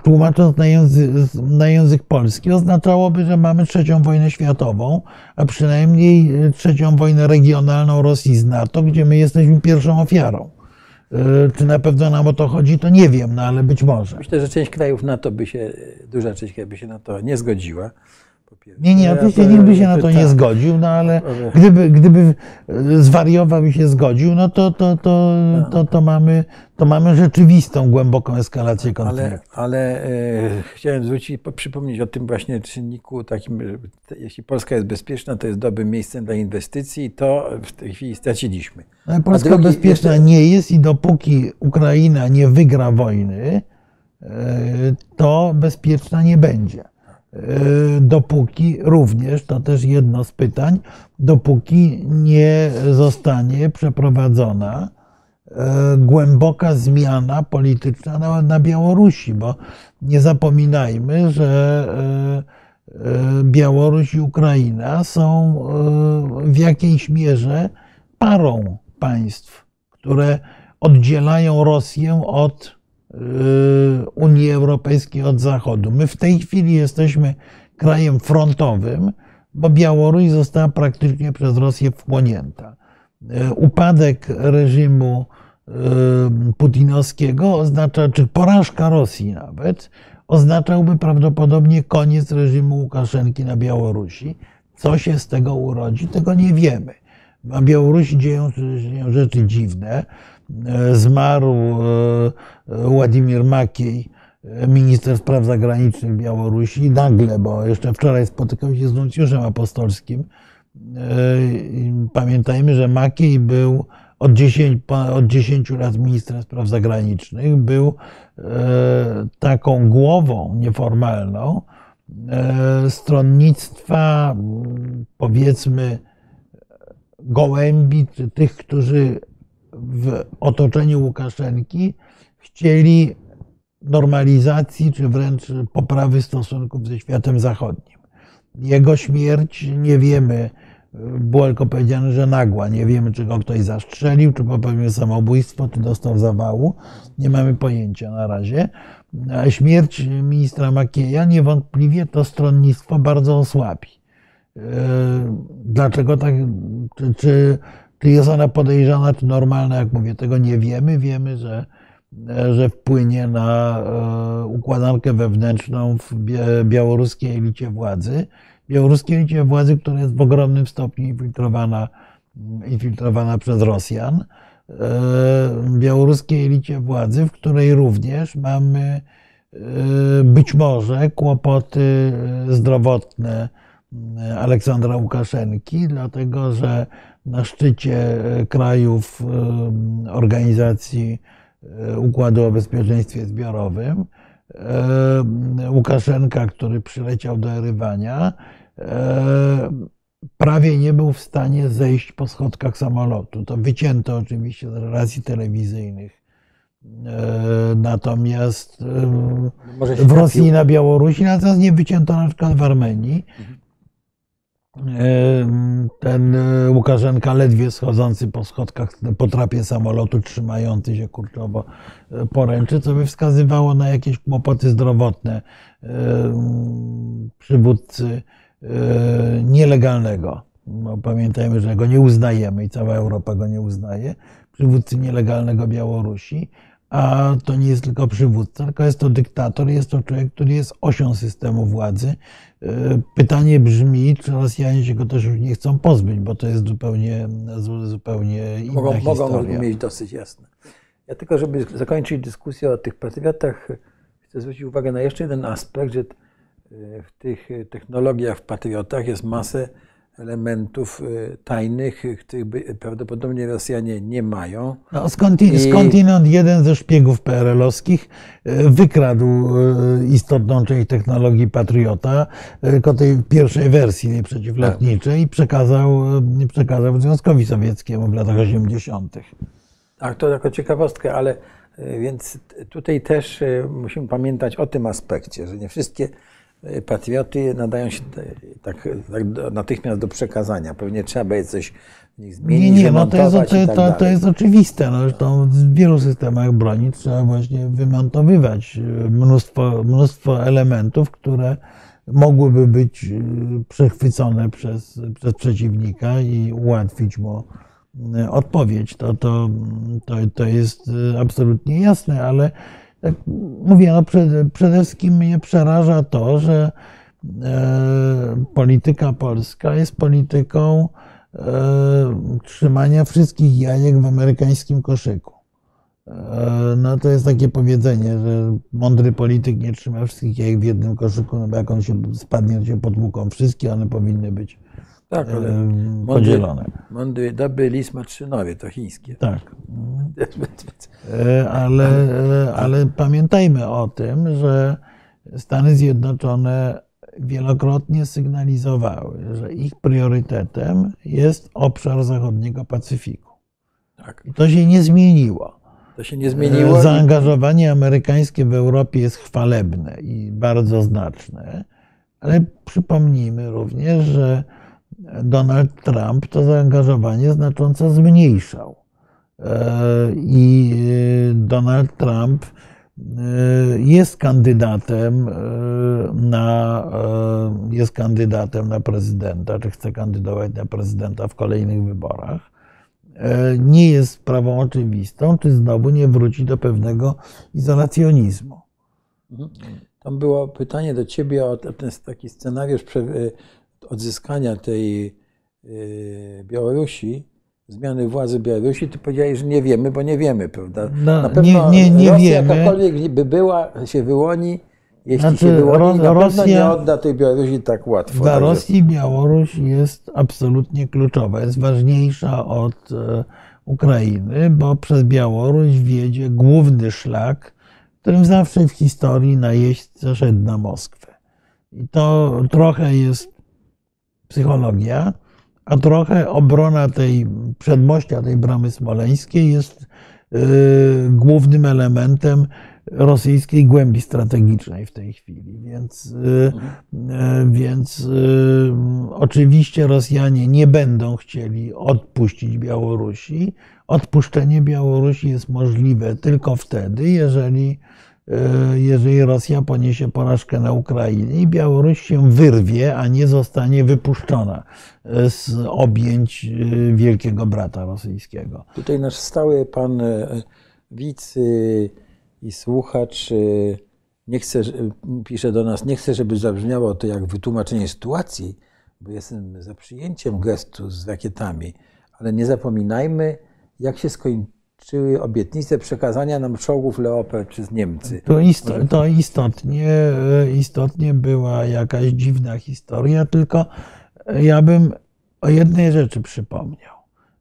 tłumacząc na język, na język polski oznaczałoby, że mamy trzecią wojnę światową, a przynajmniej e, trzecią wojnę regionalną Rosji z NATO, gdzie my jesteśmy pierwszą ofiarą. E, czy na pewno nam o to chodzi, to nie wiem, no ale być może. Myślę, że część krajów NATO by się, duża część krajów by się na to nie zgodziła. Nie, nie, oczywiście nikt by się na to nie zgodził, no ale gdyby, gdyby zwariował i się zgodził, no to, to, to, to, to, mamy, to mamy rzeczywistą, głęboką eskalację konfliktu. Ale, ale e, chciałem zwrócić, przypomnieć o tym właśnie czynniku takim, jeśli Polska jest bezpieczna, to jest dobrym miejscem dla inwestycji, to w tej chwili straciliśmy. Ale Polska drugi, bezpieczna jeszcze... nie jest i dopóki Ukraina nie wygra wojny, e, to bezpieczna nie będzie. E, dopóki również, to też jedno z pytań, dopóki nie zostanie przeprowadzona e, głęboka zmiana polityczna na, na Białorusi, bo nie zapominajmy, że e, Białoruś i Ukraina są w jakiejś mierze parą państw, które oddzielają Rosję od Unii Europejskiej od Zachodu. My w tej chwili jesteśmy krajem frontowym, bo Białoruś została praktycznie przez Rosję wchłonięta. Y, upadek reżimu y, putinowskiego oznacza, czy porażka Rosji nawet, oznaczałby prawdopodobnie koniec reżimu Łukaszenki na Białorusi. Co się z tego urodzi, tego nie wiemy. Na Białorusi dzieją się rzeczy dziwne. E, zmarł e, Władimir Makiej, minister spraw zagranicznych Białorusi, nagle, bo jeszcze wczoraj spotykał się z nuncjuszem apostolskim. E, pamiętajmy, że Makiej był od 10, od 10 lat ministrem spraw zagranicznych, był taką głową nieformalną stronnictwa, powiedzmy, gołębi, czy tych, którzy w otoczeniu Łukaszenki chcieli normalizacji, czy wręcz poprawy stosunków ze światem zachodnim. Jego śmierć nie wiemy, było tylko powiedziane, że nagła. Nie wiemy, czy go ktoś zastrzelił, czy popełnił samobójstwo, czy dostał zawału. Nie mamy pojęcia na razie. A śmierć ministra Makieja niewątpliwie to stronnictwo bardzo osłabi. E, dlaczego tak? Czy, czy, czy jest ona podejrzana, czy normalna? Jak mówię, tego nie wiemy. Wiemy, że że wpłynie na e, układankę wewnętrzną w białoruskiej elicie władzy. Białoruskiej elicie władzy, która jest w ogromnym stopniu infiltrowana, infiltrowana przez Rosjan. E, białoruskiej elicie władzy, w której również mamy e, być może kłopoty zdrowotne Aleksandra Łukaszenki, dlatego że na szczycie krajów organizacji E, układu o bezpieczeństwie zbiorowym. E, Łukaszenka, który przyleciał do Erywania, e, prawie nie był w stanie zejść po schodkach samolotu. To wycięto oczywiście z relacji telewizyjnych. Natomiast w Rosji i na Białorusi, natomiast nie wycięto na przykład w Armenii. Ten e, Łukaszenka ledwie schodzący po schodkach, po trapie samolotu, trzymający się kurczowo e, poręczy, co by wskazywało na jakieś kłopoty zdrowotne przywódcy e, nielegalnego. Bo pamiętajmy, że go nie uznajemy i cała Europa go nie uznaje. Przywódcy nielegalnego Białorusi a to nie jest tylko przywódca, tylko jest to dyktator, jest to człowiek, który jest osią systemu władzy. E, pytanie brzmi, czy Rosjanie się go też już nie chcą pozbyć, bo to jest zupełnie, zupełnie inna mogą, historia. Mogą mieć dosyć jasne. Ja tylko, żeby zakończyć dyskusję o tych patriotach, chcę zwrócić uwagę na jeszcze jeden aspekt, że w tych technologiach w patriotach jest masę elementów y, tajnych, których prawdopodobnie Rosjanie nie mają. No, skądinąd, I... skądinąd jeden ze szpiegów PRL-owskich y, wykradł y, istotną część technologii Patriota, tylko tej pierwszej wersji przeciwlotniczej i przekazał, przekazał Związkowi Sowieckiemu w latach 80. Tak, to jako ciekawostkę, ale więc tutaj też musimy pamiętać o tym aspekcie, że nie wszystkie patrioty nadają się tak, tak natychmiast do przekazania. Pewnie trzeba będzie coś w nich zmienić, Nie, nie, no to jest, to, tak to, to jest oczywiste. No, zresztą w wielu systemach broni trzeba właśnie wymontowywać mnóstwo, mnóstwo elementów, które mogłyby być y, przechwycone przez, przez przeciwnika i ułatwić mu y, odpowiedź. To, to, to, to jest y, absolutnie jasne, ale tak mówię, no przede, przede wszystkim mnie przeraża to, że e, polityka polska jest polityką e, trzymania wszystkich jajek w amerykańskim koszyku. E, no to jest takie powiedzenie, że mądry polityk nie trzyma wszystkich jajek w jednym koszyku, no bo jak on się spadnie, to się potłuką wszystkie, one powinny być tak, ale podzielone. Mądry, mądry, dobry lis ma trzy nowie, to chińskie. Tak. E, ale, e, ale pamiętajmy o tym, że Stany Zjednoczone wielokrotnie sygnalizowały, że ich priorytetem jest obszar zachodniego Pacyfiku. Tak. I to się nie zmieniło. To się nie zmieniło. E, zaangażowanie amerykańskie w Europie jest chwalebne i bardzo znaczne, ale przypomnijmy również, że Donald Trump to zaangażowanie znacząco zmniejszał. E, I e, Donald Trump e, jest kandydatem na, jest kandydatem na prezydenta, czy chce kandydować na prezydenta w kolejnych wyborach. Nie jest sprawą oczywistą, czy znowu nie wróci do pewnego izolacjonizmu. Mhm. Tam było pytanie do ciebie o ten taki scenariusz odzyskania tej Białorusi zmiany władzy Białorusi, ty powiedziałeś, że nie wiemy, bo nie wiemy, prawda? No, Na pewno nie, nie, nie Rosja wiemy. jakakolwiek by była, się wyłoni, jeśli znaczy, się wyłoni, na Rosja, nie odda tej Białorusi tak łatwo. Dla Rosji Białoruś jest absolutnie kluczowa. Jest ważniejsza od e, Ukrainy, bo przez Białoruś wiedzie główny szlak, którym zawsze w historii najeźdźca szedł na Moskwę. I to trochę jest psychologia, a trochę obrona tej przedmościa, tej bramy smoleńskiej jest yy, głównym elementem rosyjskiej głębi strategicznej w tej chwili. Więc, yy, yy, więc oczywiście Rosjanie nie będą chcieli odpuścić Białorusi. Odpuszczenie Białorusi jest możliwe tylko wtedy, jeżeli jeżeli Rosja poniesie porażkę na Ukrainie i Białoruś się wyrwie, a nie zostanie wypuszczona e, z objęć e, wielkiego brata rosyjskiego. Tutaj nasz stały pan widz i słuchacz nie chce, pisze do nas, nie chce, żeby zabrzmiało to jak wytłumaczenie sytuacji, bo jestem za przyjęciem gestu z rakietami, ale nie zapominajmy, jak się skończy czy obietnice przekazania nam czołgów Leopard przez Niemcy. To, isto, to istotnie, istotnie była jakaś dziwna historia, tylko ja bym o jednej rzeczy przypomniał.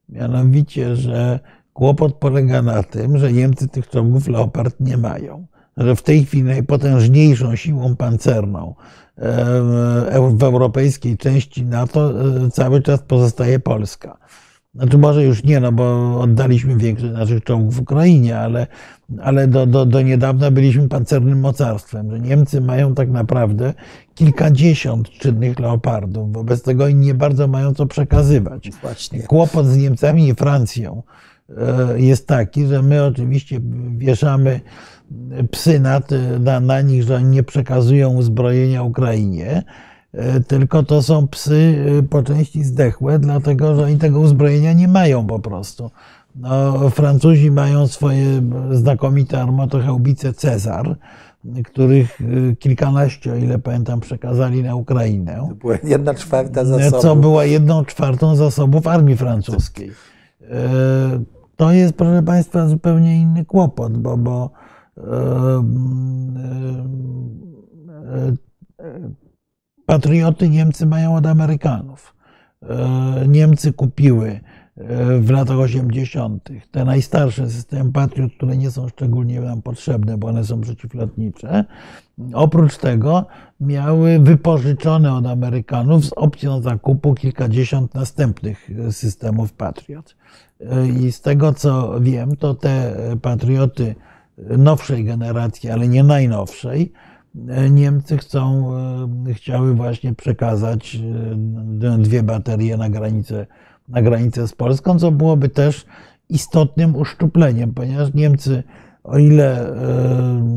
Mianowicie, że kłopot polega na tym, że Niemcy tych czołgów Leopard nie mają. Że w tej chwili najpotężniejszą siłą pancerną w europejskiej części NATO e, cały czas pozostaje Polska. Znaczy może już nie, no bo oddaliśmy większość naszych czołgów w Ukrainie, ale, ale do, do, do niedawna byliśmy pancernym mocarstwem, że Niemcy mają tak naprawdę kilkadziesiąt czynnych leopardów. Wobec tego oni nie bardzo mają co przekazywać. Właśnie. Kłopot z Niemcami i Francją e, jest taki, że my oczywiście wieszamy psy na, na, na nich, że oni nie przekazują uzbrojenia Ukrainie, tylko to są psy e, po części zdechłe, dlatego że oni tego uzbrojenia nie mają po prostu. No, Francuzi mają swoje znakomite armatochałbice Cezar, których e, kilkanaście, o ile pamiętam, przekazali na Ukrainę. To była jedna czwarta zasobów. Co była jedną czwartą zasobów armii francuskiej. To jest, proszę Państwa, zupełnie inny kłopot, bo, bo patrioty Niemcy mają od Amerykanów. E, Niemcy kupiły e, w latach 80. te najstarsze systemy Patriot, które nie są szczególnie nam potrzebne, bo one są przeciwlotnicze. Oprócz tego miały wypożyczone od Amerykanów z opcją zakupu kilkadziesiąt następnych systemów Patriot. E, I z tego co wiem, to te patrioty nowszej generacji, ale nie najnowszej, Niemcy chcą, e, chciały właśnie przekazać e, dwie baterie na granicę, na granicę z Polską, co byłoby też istotnym uszczupleniem, ponieważ Niemcy, o ile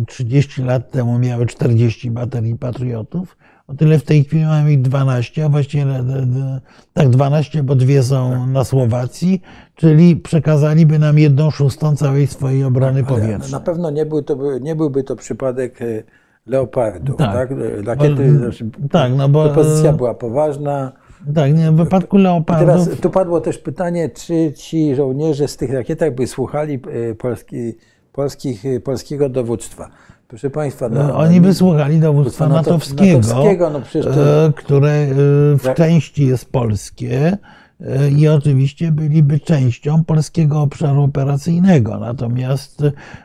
30 e, lat temu miały 40 baterii patriotów, o tyle w tej chwili mamy ich 12, a właściwie tak 12, bo dwie są na Słowacji, czyli przekazaliby nam jedną szóstą całej swojej obrony powietrznej. Na pewno nie, był to, nie byłby to przypadek leopardów, tak? tak? Rakiety, znaczy, tak, no bo pozycja była poważna. Tak, nie, w wypadku leopardów... I teraz tu padło też pytanie, czy ci żołnierze z tych rakietach by słuchali e, polski, polskich, e, polskiego dowództwa. Proszę Państwa... No, Oni by słuchali dowództwa natowskiego, natowskiego no które w części jest polskie, i oczywiście byliby częścią polskiego obszaru operacyjnego. Natomiast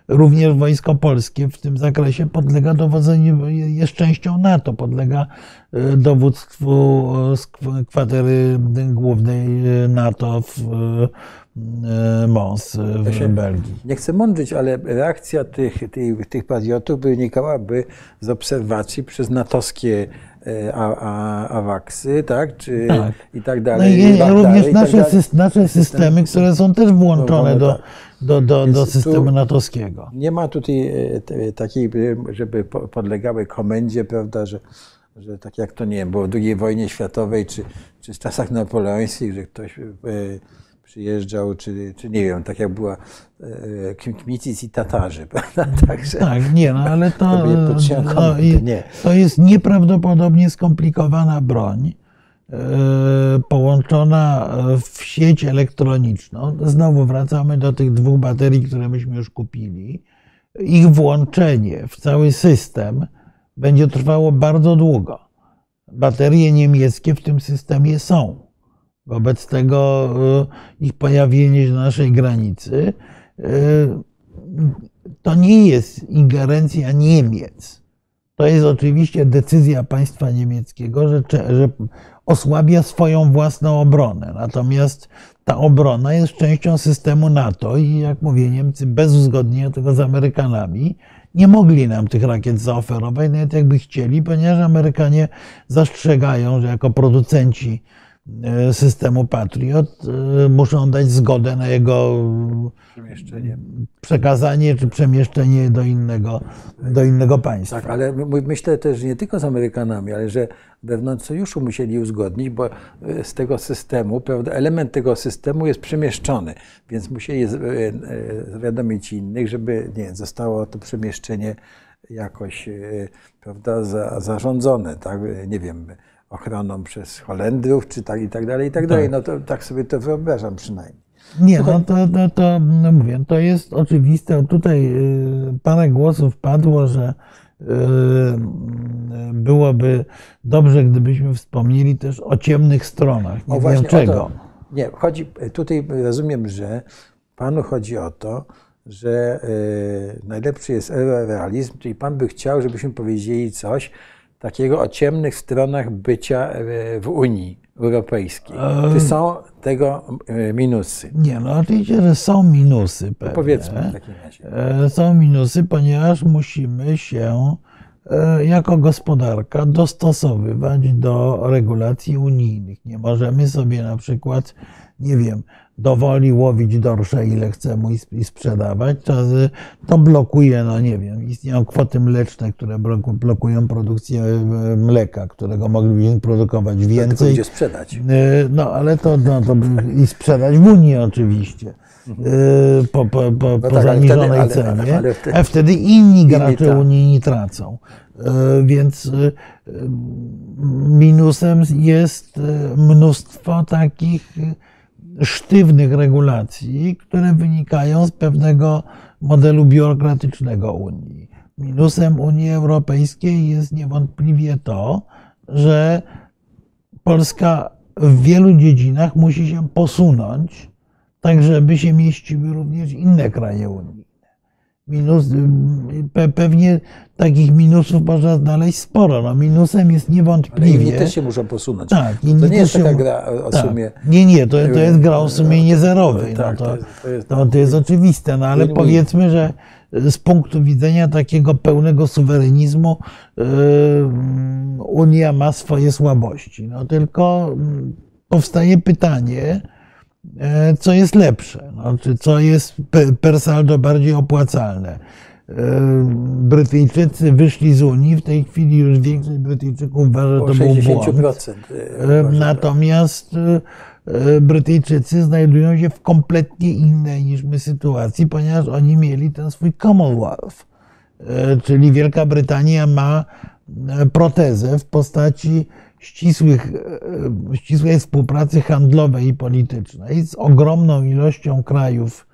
również Wojsko Polskie w tym zakresie podlega dowodzeniu, jest częścią NATO, podlega e, dowództwu e, kwatery głównej NATO w e, Mons w ja Belgii. Nie chcę mądrzyć, ale reakcja tych, tych, tych patriotów wynikałaby z obserwacji przez natowskie E, a, a, awaksy, tak? Czy, tak. i tak dalej. No i, i również tak nasze, dalej. nasze systemy, które są też włączone do, tak. do, do, do systemu natowskiego. Nie ma tutaj e, takiej, żeby podlegały komendzie, prawda, że, że tak jak to nie wiem, było w II wojnie światowej, czy, czy w czasach napoleońskich, że ktoś e, przyjeżdżał, czy, czy nie wiem, tak jak była e, Kmicic i Tatarzy, prawda? Także, tak, nie, no ale to, to, no, nie. to jest nieprawdopodobnie skomplikowana broń, e, połączona w sieć elektroniczną. Znowu wracamy do tych dwóch baterii, które myśmy już kupili. Ich włączenie w cały system będzie trwało bardzo długo. Baterie niemieckie w tym systemie są Wobec tego ich pojawienie się na naszej granicy to nie jest ingerencja Niemiec. To jest oczywiście decyzja państwa niemieckiego, że, że osłabia swoją własną obronę. Natomiast ta obrona jest częścią systemu NATO i jak mówię, Niemcy bez uzgodnienia tego z Amerykanami nie mogli nam tych rakiet zaoferować, nawet jakby chcieli, ponieważ Amerykanie zastrzegają, że jako producenci systemu Patriot e, muszą dać zgodę na jego przemieszczenie. przekazanie czy przemieszczenie do innego, do innego państwa. Tak, ale myślę też nie tylko z Amerykanami, ale że wewnątrz sojuszu musieli uzgodnić, bo e, z tego systemu, prawda, element tego systemu jest przemieszczony, więc musieli e, e, zawiadomić innych, żeby nie, zostało to przemieszczenie jakoś prawda, za, zarządzone, tak, nie wiem, ochroną przez Holendrów, czy tak i tak dalej, i tak dalej. Tak. No to tak sobie to wyobrażam przynajmniej. Nie, no to, to, to no mówię, to jest oczywiste. Tutaj parę głosów padło, że Yy, byłoby dobrze, gdybyśmy wspomnieli też o ciemnych stronach. Nie o, wiem czego. To, nie, chodzi, tutaj rozumiem, że panu chodzi o to, że y, najlepszy jest realizm, czyli pan by chciał, żebyśmy powiedzieli coś takiego o ciemnych stronach bycia y, w Unii Europejskiej. Czy są tego e, minusy? Nie, no oczywiście, że są minusy. No pewnie. powiedzmy w takim razie. E, są minusy, ponieważ musimy się e, jako gospodarka dostosowywać do regulacji unijnych. Nie możemy sobie na przykład, nie wiem, dowoli łowić dorsze ile chcemy i sprzedawać, to blokuje, no nie wiem, istnieją kwoty mleczne, które blokują produkcję e, mleka, którego moglibyśmy produkować więcej. To gdzie sprzedać. E, no ale to, no, to i sprzedać w Unii oczywiście. Mhm. Po, po, po, no po tak, zaniżonej ale wtedy, cenie, ale, ale wtedy, a wtedy inni gracze inni unijni tracą. Więc minusem jest mnóstwo takich sztywnych regulacji, które wynikają z pewnego modelu biurokratycznego Unii. Minusem Unii Europejskiej jest niewątpliwie to, że Polska w wielu dziedzinach musi się posunąć, tak żeby się mieściły również inne kraje Unii minus, pe, pewnie takich minusów można znaleźć sporo. No, minusem jest niewątpliwie. Ale inni też się muszą posunąć. Tak, to nie jest taka się... gra o tak. sumie. Nie, nie, to, to jest gra o sumie niezerowej. No, tak, to, to, jest, to, oczywiste, no ale powiedzmy, że z punktu widzenia takiego pełnego suwerenizmu yy, Unia ma swoje słabości. No tylko mm, powstaje pytanie, co jest lepsze, no, czy co jest per saldo bardziej opłacalne. E, Brytyjczycy wyszli z Unii, w tej chwili już większość Brytyjczyków uważa, że to był błąd. E, natomiast Brytyjczycy znajdują się w kompletnie innej niż my sytuacji, ponieważ oni mieli ten swój Commonwealth, czyli Wielka Brytania ma protezę w postaci ścisłych, e, ścisłej współpracy handlowej i politycznej z ogromną ilością krajów,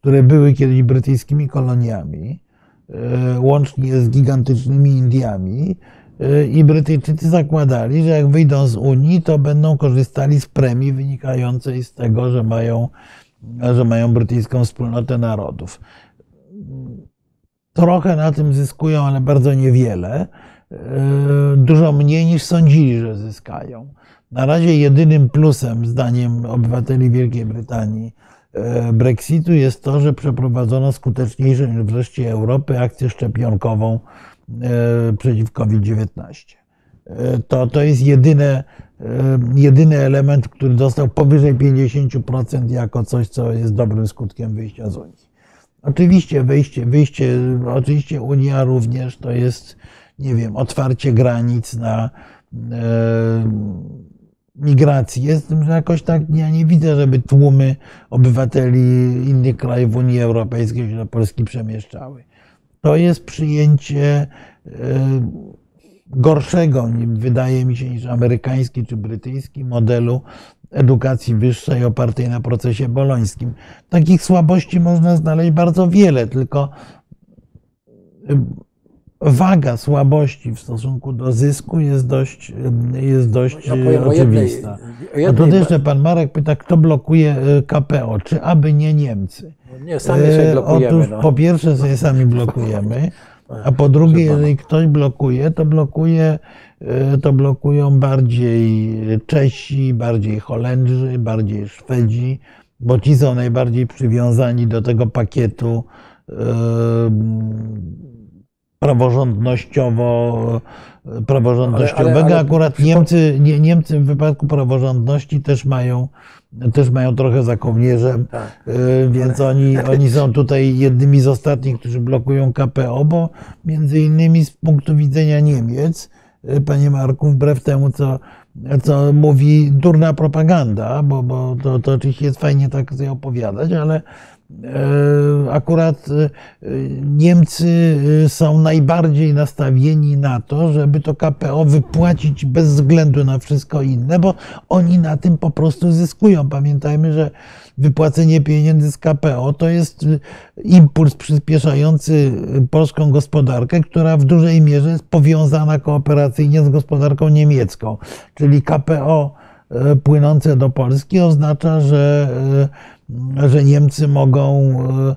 które były kiedyś brytyjskimi koloniami, e, łącznie z gigantycznymi Indiami. E, I Brytyjczycy zakładali, że jak wyjdą z Unii, to będą korzystali z premii wynikającej z tego, że mają, że mają brytyjską wspólnotę narodów. Trochę na tym zyskują, ale bardzo niewiele. E, dużo mniej niż sądzili, że zyskają. Na razie jedynym plusem, zdaniem obywateli Wielkiej Brytanii, e, Brexitu jest to, że przeprowadzono skuteczniejszą niż w reszcie Europy akcję szczepionkową e, przeciw COVID-19. To, to jest jedyne, jedyny element, który dostał powyżej 50% jako coś, co jest dobrym skutkiem wyjścia z Unii. Oczywiście wyjście, wyjście, oczywiście Unia również to jest nie wiem, otwarcie granic na e, migrację, jakoś tak ja nie widzę, żeby tłumy obywateli innych krajów Unii Europejskiej się do Polski przemieszczały. To jest przyjęcie e, gorszego, wydaje mi się, niż amerykański czy brytyjski modelu edukacji wyższej opartej na procesie bolońskim. Takich słabości można znaleźć bardzo wiele, tylko waga słabości w stosunku do zysku jest dość, jest dość Ja powiem o jednej- oczywista. o A jednej to ba- jeszcze pan Marek pyta, kto blokuje y, KPO, czy aby nie Niemcy? Nie, sami E, blokujemy. Otóż no. po pierwsze sobie sami blokujemy, a po drugie, pana. jeżeli ktoś blokuje, to blokuje, to blokują bardziej Czesi, bardziej Holendrzy, bardziej Szwedzi, bo ci są najbardziej przywiązani do tego pakietu praworządnościowo praworządnościowego. Ale- ale- ale Akurat Niemcy, nie, Niemcy w wypadku praworządności też mają, też mają trochę za kołnierzem, Tak. y, więc oni, oni są tutaj jednymi z ostatnich, którzy blokują KPO, bo między innymi z punktu widzenia Niemiec, y, panie Marku, wbrew temu, co, co mówi durna propaganda, bo, bo to, to oczywiście jest fajnie tak sobie opowiadać, ale E, Akurat e, Niemcy e, są najbardziej nastawieni na to, żeby to KPO wypłacić bez względu na wszystko inne, bo oni na tym po prostu zyskują. Pamiętajmy, że wypłacenie pieniędzy z KPO to jest impuls przyspieszający polską gospodarkę, która w dużej mierze jest powiązana kooperacyjnie z gospodarką niemiecką. Czyli KPO e, płynące do Polski oznacza, że e, że Niemcy mogą e,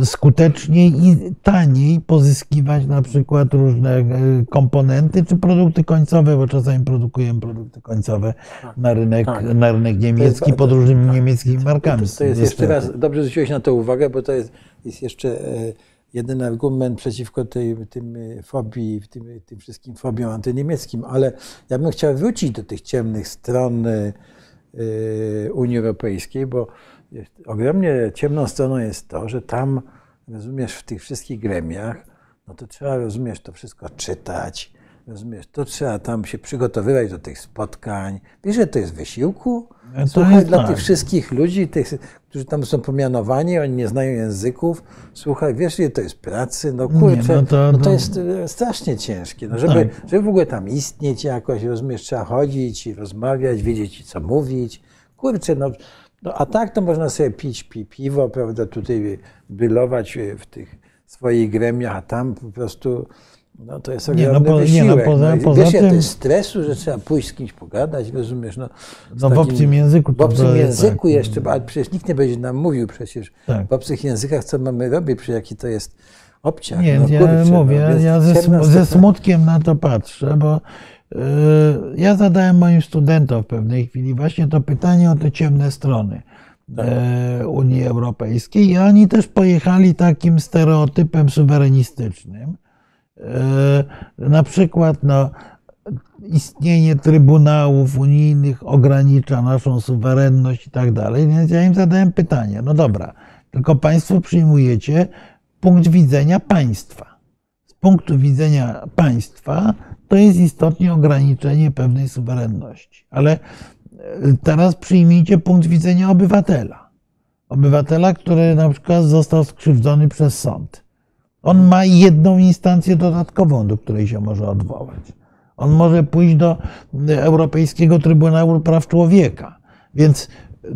e, skuteczniej i taniej pozyskiwać na przykład różne e, komponenty czy produkty końcowe, bo czasami produkujemy produkty końcowe na rynek, tak. na rynek niemiecki pod różnymi niemieckimi markami. To, to jest jeszcze raz, dobrze zwróciłeś na to uwagę, bo to jest, jest jeszcze jeden argument przeciwko tej, tym fobii, tym, tym wszystkim fobiom antyniemieckim, ale ja bym chciał wrócić do tych ciemnych stron Unii Europejskiej, bo ogromnie ciemną stroną jest to, że tam, rozumiesz, w tych wszystkich gremiach, no to trzeba, rozumiesz, to wszystko czytać, rozumiesz, to trzeba tam się przygotowywać do tych spotkań. Wiesz, że to jest wysiłku? To Słuchaj, dla tak. tych wszystkich ludzi, tych, którzy tam są pomianowani, oni nie znają języków. Słuchaj, wiesz, ile to jest pracy? No kurczę, no no to- to, to- jest e, strasznie ciężkie. No, żeby, Tak. żeby w ogóle tam istnieć jakoś, rozumiesz, trzeba chodzić i rozmawiać, wiedzieć, co mówić. Kurczę, no, no a tak to można sobie pić pi, piwo, prawda, tutaj bylować w tych swoich gremiach, a tam po prostu... No to jest Nie, no ogromny po- nie, wysiłek. no poza- i poza wiesz, tym- to jest stresu, że trzeba pójść z kimś pogadać, rozumiesz? No, No w obcym języku W obcym języku tak. jeszcze, bo- ale przecież nikt nie będzie nam mówił przecież Tak. w obcych językach, co mamy robić, przecież jaki to jest obciach. Nie, no, ja kurczę, mówię, no, ja ze, sm- ze smutkiem na to patrzę, bo y, ja zadałem moim studentom w pewnej chwili właśnie to pytanie o te ciemne strony Tak. e, Unii Europejskiej i oni też pojechali takim stereotypem suwerenistycznym. E, Na przykład no, istnienie trybunałów unijnych ogranicza naszą suwerenność i tak dalej. Więc ja im zadałem pytanie, no dobra, tylko państwo przyjmujecie punkt widzenia państwa. Z punktu widzenia państwa to jest istotnie ograniczenie pewnej suwerenności. Ale e, teraz przyjmijcie punkt widzenia obywatela. Obywatela, który na przykład został skrzywdzony przez sąd. On ma jedną instancję dodatkową, do której się może odwołać. On może pójść do Europejskiego Trybunału Praw Człowieka. Więc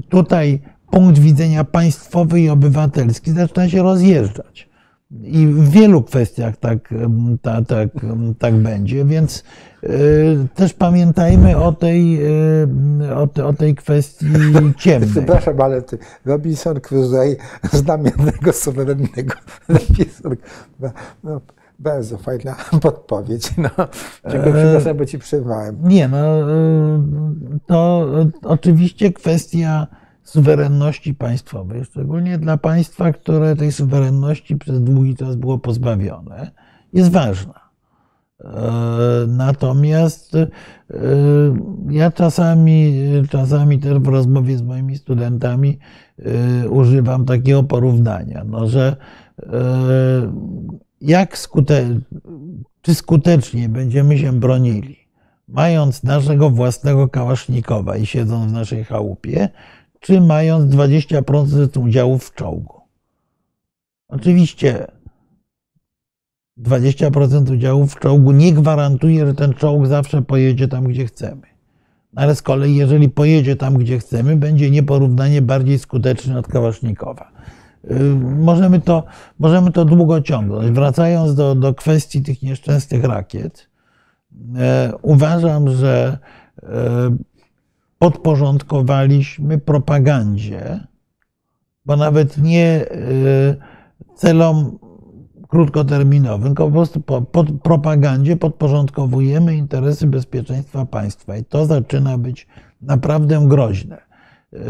tutaj punkt widzenia państwowy i obywatelski zaczyna się rozjeżdżać. I w wielu kwestiach tak, ta, tak, tak będzie, więc y, też pamiętajmy o tej, y, o, o tej kwestii ciemnej. Przepraszam, ale ty, Robinson Crusoe, znam jednego suwerennego Robinson. No, bardzo fajna podpowiedź. No. Dziękuję, przepraszam, bo ci przerwałem. Nie, no y, to oczywiście kwestia suwerenności państwowej, szczególnie dla państwa, które tej suwerenności przez długi czas było pozbawione, jest ważna. E, Natomiast e, ja czasami, czasami też w rozmowie z moimi studentami e, używam takiego porównania, no, że jak skute, czy skutecznie będziemy się bronili, mając naszego własnego kałasznikowa i siedząc w naszej chałupie, czy mając 20% udziału w czołgu. Oczywiście 20% udziału w czołgu nie gwarantuje, że ten czołg zawsze pojedzie tam, gdzie chcemy. Ale z kolei, jeżeli pojedzie tam, gdzie chcemy, będzie nieporównanie bardziej skuteczny od Kałasznikowa. Możemy to, możemy to długo ciągnąć. Wracając do, do kwestii tych nieszczęsnych rakiet, uważam, że podporządkowaliśmy propagandzie, bo nawet nie celom krótkoterminowym, tylko po prostu propagandzie podporządkowujemy interesy bezpieczeństwa państwa i to zaczyna być naprawdę groźne. Yy,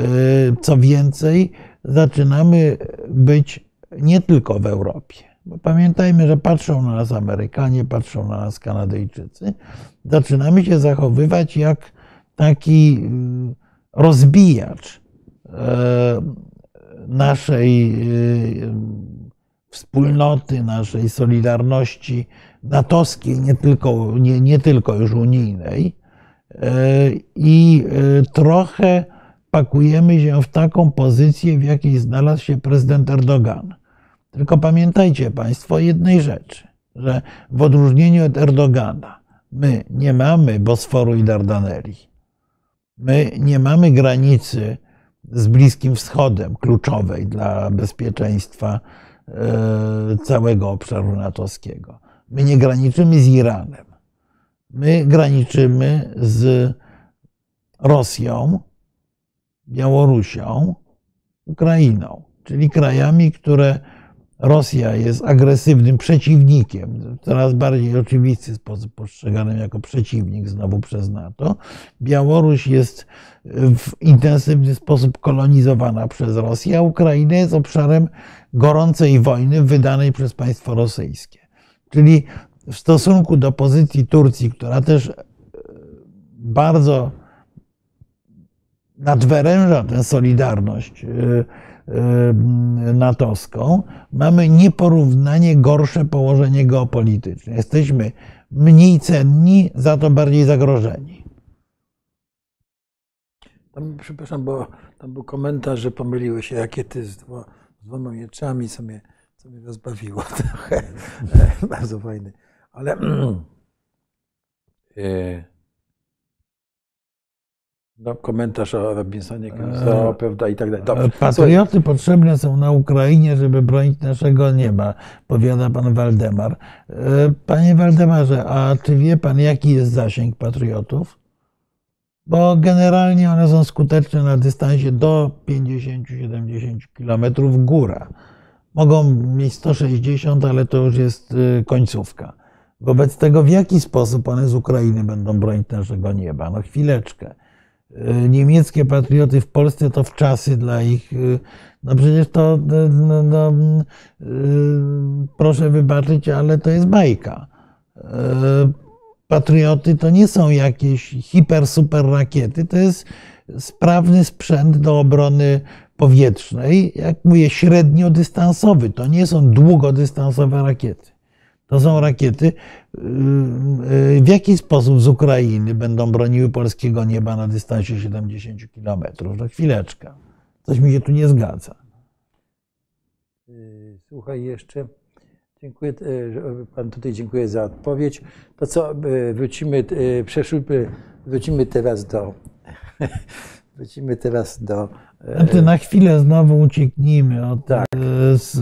co więcej, zaczynamy być nie tylko w Europie. Bo pamiętajmy, że patrzą na nas Amerykanie, patrzą na nas Kanadyjczycy. Zaczynamy się zachowywać jak taki yy, rozbijacz yy, naszej wspólnoty, naszej solidarności natowskiej, nie tylko, nie, nie tylko już unijnej. E, I e, trochę pakujemy się w taką pozycję, w jakiej znalazł się prezydent Erdogan. Tylko pamiętajcie Państwo jednej rzeczy, że w odróżnieniu od Erdogana, my nie mamy Bosforu i Dardaneli. My nie mamy granicy z Bliskim Wschodem kluczowej dla bezpieczeństwa E, całego obszaru natowskiego. My nie graniczymy z Iranem. My graniczymy z Rosją, Białorusią, Ukrainą, czyli krajami, które Rosja jest agresywnym przeciwnikiem, coraz bardziej oczywisty sposób postrzeganym jako przeciwnik znowu przez NATO. Białoruś jest w intensywny sposób kolonizowana przez Rosję, a Ukraina jest obszarem gorącej wojny wydanej przez państwo rosyjskie. Czyli w stosunku do pozycji Turcji, która też e, bardzo nadwyręża tę solidarność e, natowską, mamy nieporównanie gorsze położenie geopolityczne. Jesteśmy mniej cenni, za to bardziej zagrożeni. Tam, przepraszam, bo tam był komentarz, że pomyliły się rakiety z, dwo, z dwoma mieczami, co mnie, co mnie rozbawiło trochę. Bardzo fajny. Ale e, no, komentarz o Robinsonie Crusoe, prawda, i tak dalej. Dobrze. Patrioty Słuchaj. potrzebne są na Ukrainie, żeby bronić naszego nieba, powiada pan Waldemar. E, panie Waldemarze, a czy wie pan, jaki jest zasięg patriotów? bo generalnie one są skuteczne na dystansie do 50-70 km góra. Mogą mieć 160, ale to już jest końcówka. Wobec tego, w jaki sposób one z Ukrainy będą bronić naszego nieba? No chwileczkę. Y, niemieckie patrioty w Polsce to w czasy dla ich. Y, no przecież to, no, no, proszę wybaczyć, ale to jest bajka Patrioty to nie są jakieś hiper, super rakiety, to jest sprawny sprzęt do obrony powietrznej, jak mówię, średniodystansowy. To nie są długodystansowe rakiety. To są rakiety. Y, y, w jaki sposób z Ukrainy będą broniły polskiego nieba na dystansie 70 km? No chwileczkę. Coś mi się tu nie zgadza. Y, słuchaj, jeszcze Dziękuję, Pan tutaj dziękuję za odpowiedź. To co, wrócimy, przeszłyby, wrócimy teraz do, wrócimy teraz do... Znaczy na chwilę znowu ucieknijmy od, tak, z,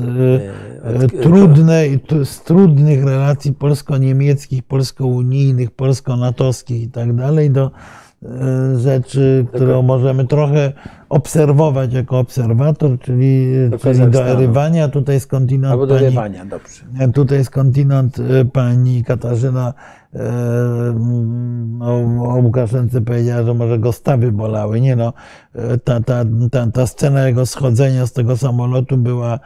od, trudnej, z trudnych relacji polsko-niemieckich, polsko-unijnych, polsko-natowskich i tak dalej do E, rzeczy, którą możemy trochę obserwować jako obserwator, czyli, czyli do erywania. Tutaj skądinąd Albo do erywania, dobrze. Tutaj skądinąd e, pani Katarzyna e, o, o Łukaszence powiedziała, że może go stawy bolały. Nie no, ta, ta, ta, ta scena jego schodzenia z tego samolotu była,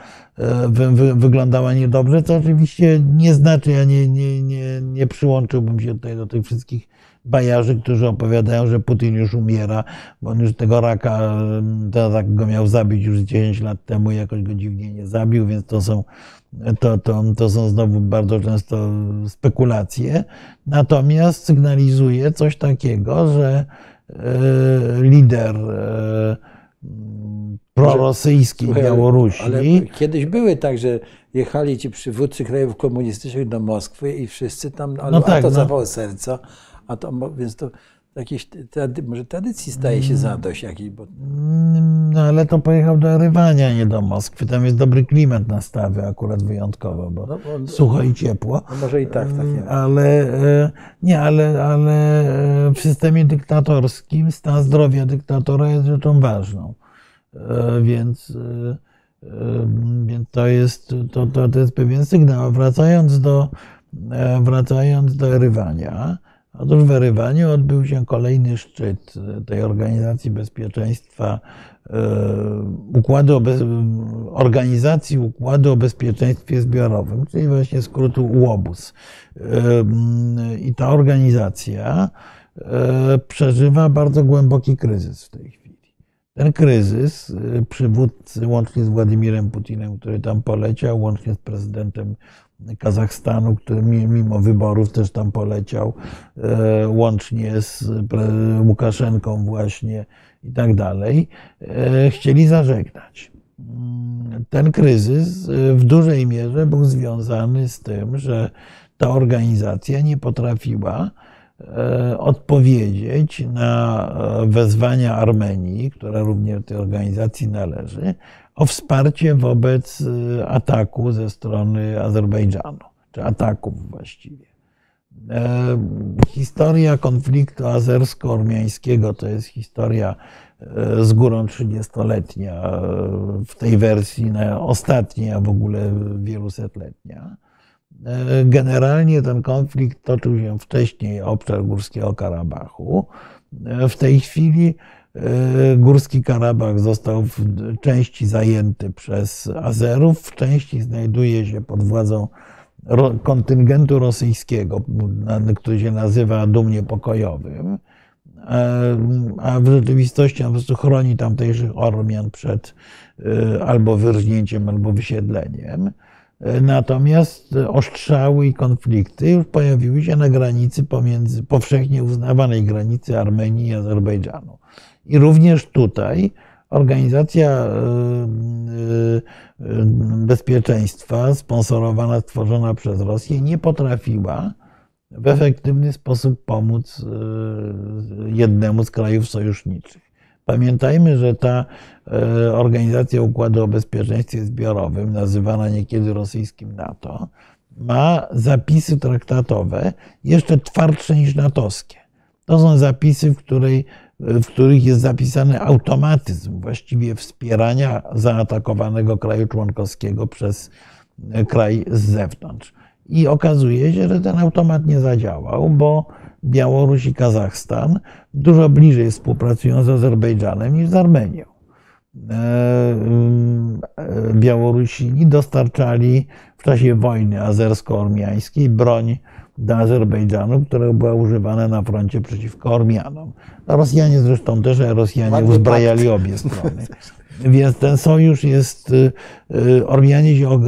wy, wy, wyglądała niedobrze, co oczywiście nie znaczy, ja nie, nie, nie, nie przyłączyłbym się tutaj do tych wszystkich bajarzy, którzy opowiadają, że Putin już umiera, bo on już tego raka, ten rak go miał zabić już 10 lat temu jakoś go dziwnie nie zabił, więc to są, to, to, to są znowu bardzo często spekulacje. Natomiast sygnalizuje coś takiego, że e, lider e, prorosyjski Białorusi. Ale kiedyś były tak, że jechali ci przywódcy krajów komunistycznych do Moskwy i wszyscy tam, no, no tak, a to no. zawał serca, a to, więc to jakieś, może tradycji staje się zadość jakiej, bo... No ale to pojechał do Erywania, nie do Moskwy. Tam jest dobry klimat na stawy akurat wyjątkowo, bo No, bo- sucho i ciepło. No może i tak, tak nie. Ale e, nie, ale, ale e, w systemie dyktatorskim stan zdrowia dyktatora jest rzeczą ważną. E, Więc, więc to, jest, to, to, to jest pewien sygnał. Wracając do, wracając do Erywania, otóż w Erywaniu odbył się kolejny szczyt tej Organizacji Bezpieczeństwa e, Układu Organizacji Układu o Bezpieczeństwie Zbiorowym, czyli właśnie skrótu UOBUS. E, I ta organizacja e, przeżywa bardzo głęboki kryzys w tej chwili. Ten kryzys przywódcy, łącznie z Władimirem Putinem, który tam poleciał, łącznie z prezydentem Kazachstanu, który mi- mimo wyborów też tam poleciał, e, łącznie z Łukaszenką właśnie i tak dalej, e, chcieli zażegnać. Mm, Ten kryzys y, w dużej mierze był związany z tym, że ta organizacja nie potrafiła e, odpowiedzieć na e, wezwania Armenii, która również do tej organizacji należy, o wsparcie wobec e, ataku ze strony Azerbejdżanu, czy ataków właściwie. E, Historia konfliktu azersko-ormiańskiego to jest historia e, z górą 30-letnia, e, w tej wersji ostatniej, a w ogóle wielusetletnia. Generalnie ten konflikt toczył się wcześniej obszar Górskiego Karabachu. W tej chwili Górski Karabach został w części zajęty przez Azerów, w części znajduje się pod władzą kontyngentu rosyjskiego, który się nazywa dumnie pokojowym, E, a w rzeczywistości on po prostu chroni tamtejszych Ormian przed e, albo wyrżnięciem, albo wysiedleniem. E, Natomiast ostrzały i konflikty już pojawiły się na granicy pomiędzy powszechnie uznawanej granicy Armenii i Azerbejdżanu. I również tutaj organizacja e, e, bezpieczeństwa sponsorowana, stworzona przez Rosję nie potrafiła w efektywny sposób pomóc e, jednemu z krajów sojuszniczych. Pamiętajmy, że ta Organizacja Układu o Bezpieczeństwie Zbiorowym, nazywana niekiedy rosyjskim NATO, ma zapisy traktatowe jeszcze twardsze niż natowskie. To są zapisy, w, której, w których jest zapisany automatyzm właściwie wspierania zaatakowanego kraju członkowskiego przez kraj z zewnątrz. I okazuje się, że ten automat nie zadziałał, bo Białoruś i Kazachstan dużo bliżej współpracują z Azerbejdżanem niż z Armenią. E, e, Białorusini dostarczali w czasie wojny azersko-ormiańskiej broń do Azerbejdżanu, która była używana na froncie przeciwko Ormianom. Rosjanie zresztą też, a Rosjanie Ładny uzbrajali pakt. obie strony. Więc ten sojusz jest, y, y, Ormianie się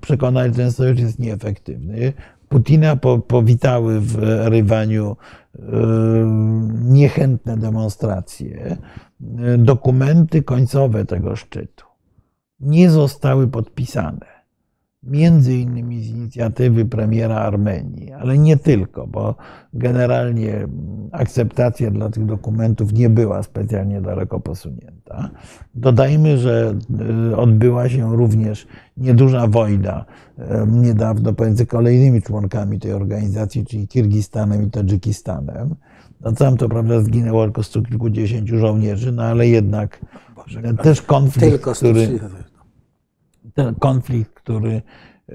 przekonali, że ten sojusz jest nieefektywny. Putina po, powitały w Rywaniu y, niechętne demonstracje. Dokumenty końcowe tego szczytu nie zostały podpisane. Między innymi z inicjatywy premiera Armenii, ale nie tylko, bo generalnie mm, akceptacja dla tych dokumentów nie była specjalnie daleko posunięta. Dodajmy, że y, odbyła się również nieduża wojna niedawno pomiędzy kolejnymi członkami tej organizacji, czyli Kirgistanem i Tadżykistanem. No tam to prawda zginęło tylko stu kilkudziesięciu żołnierzy, no ale jednak Boże, też konflikt, Tylko który, 130. ten konflikt, który e,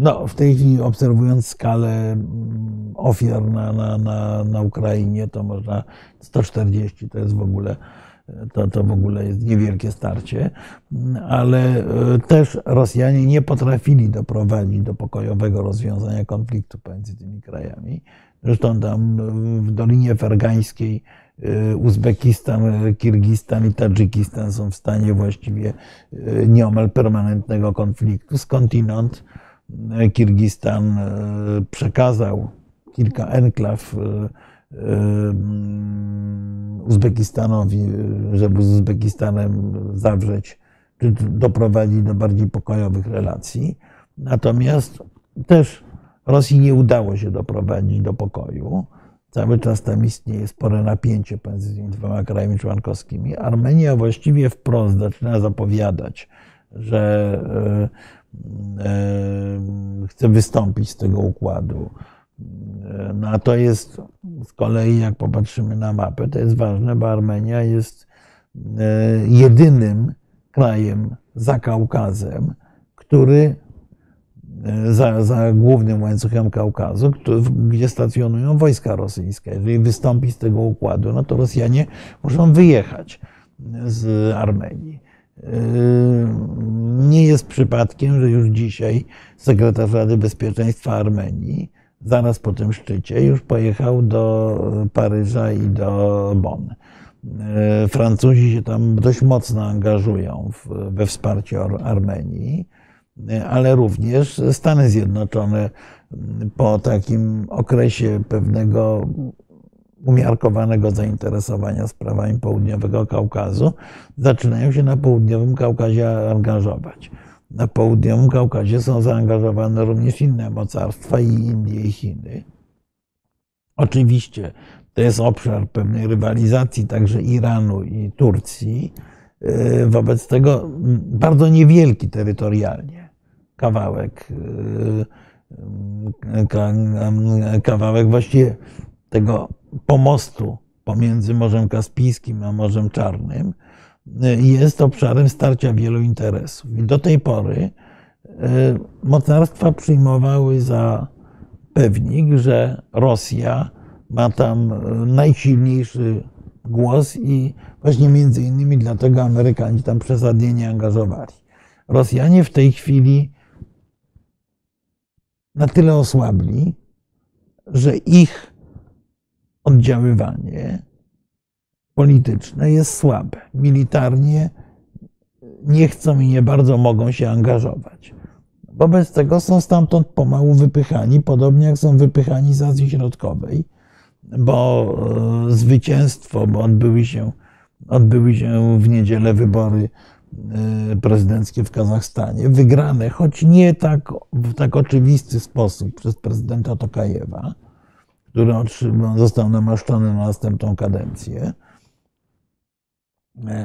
no, w tej chwili obserwując skalę mm, ofiar na, na, na, na Ukrainie, to można 140 to jest w ogóle to, to w ogóle jest niewielkie starcie, ale e, też Rosjanie nie potrafili doprowadzić do pokojowego rozwiązania konfliktu pomiędzy tymi krajami. Zresztą tam w Dolinie Fergańskiej Uzbekistan, e, Kirgistan i Tadżykistan są w stanie właściwie e, nieomal permanentnego konfliktu. Skądinąd Kirgistan przekazał kilka enklaw Uzbekistanowi, żeby z Uzbekistanem zawrzeć, czy doprowadzić do bardziej pokojowych relacji. Natomiast też Rosji nie udało się doprowadzić do pokoju. Cały czas tam istnieje spore napięcie pomiędzy tymi dwoma krajami członkowskimi. Armenia właściwie wprost zaczyna zapowiadać, że e, e, chce wystąpić z tego układu. No a to jest z kolei, jak popatrzymy na mapę, to jest ważne, bo Armenia jest jedynym krajem za Kaukazem, który za, za głównym łańcuchem Kaukazu, gdzie stacjonują wojska rosyjskie. Jeżeli wystąpi z tego układu, no to Rosjanie muszą wyjechać z Armenii. Yy, nie jest przypadkiem, że już dzisiaj sekretarz Rady Bezpieczeństwa Armenii, zaraz po tym szczycie, już pojechał do Paryża i do Bonn. Yy, Francuzi się tam dość mocno angażują we wsparcie Armenii ale również Stany Zjednoczone po takim okresie pewnego umiarkowanego zainteresowania sprawami południowego Kaukazu zaczynają się na południowym Kaukazie angażować. Na południowym Kaukazie są zaangażowane również inne mocarstwa i Indie i Chiny. Oczywiście to jest obszar pewnej rywalizacji także Iranu i Turcji, wobec tego bardzo niewielki terytorialnie kawałek, y, kawałek właściwie tego pomostu pomiędzy Morzem Kaspijskim a Morzem Czarnym y, jest obszarem starcia wielu interesów. I do tej pory y, mocarstwa przyjmowały za pewnik, że Rosja ma tam najsilniejszy głos i właśnie między innymi dlatego Amerykanie tam przesadnie nie angażowali. Rosjanie w tej chwili na tyle osłabli, że ich oddziaływanie polityczne jest słabe. Militarnie nie chcą i nie bardzo mogą się angażować. Wobec tego są stamtąd pomału wypychani, podobnie jak są wypychani z Azji Środkowej, bo e, zwycięstwo, bo odbyły się, odbyły się w niedzielę wybory prezydenckie w Kazachstanie, wygrane, choć nie tak, w tak oczywisty sposób przez prezydenta Tokajewa, który otrzymał, został namaszczony na następną kadencję,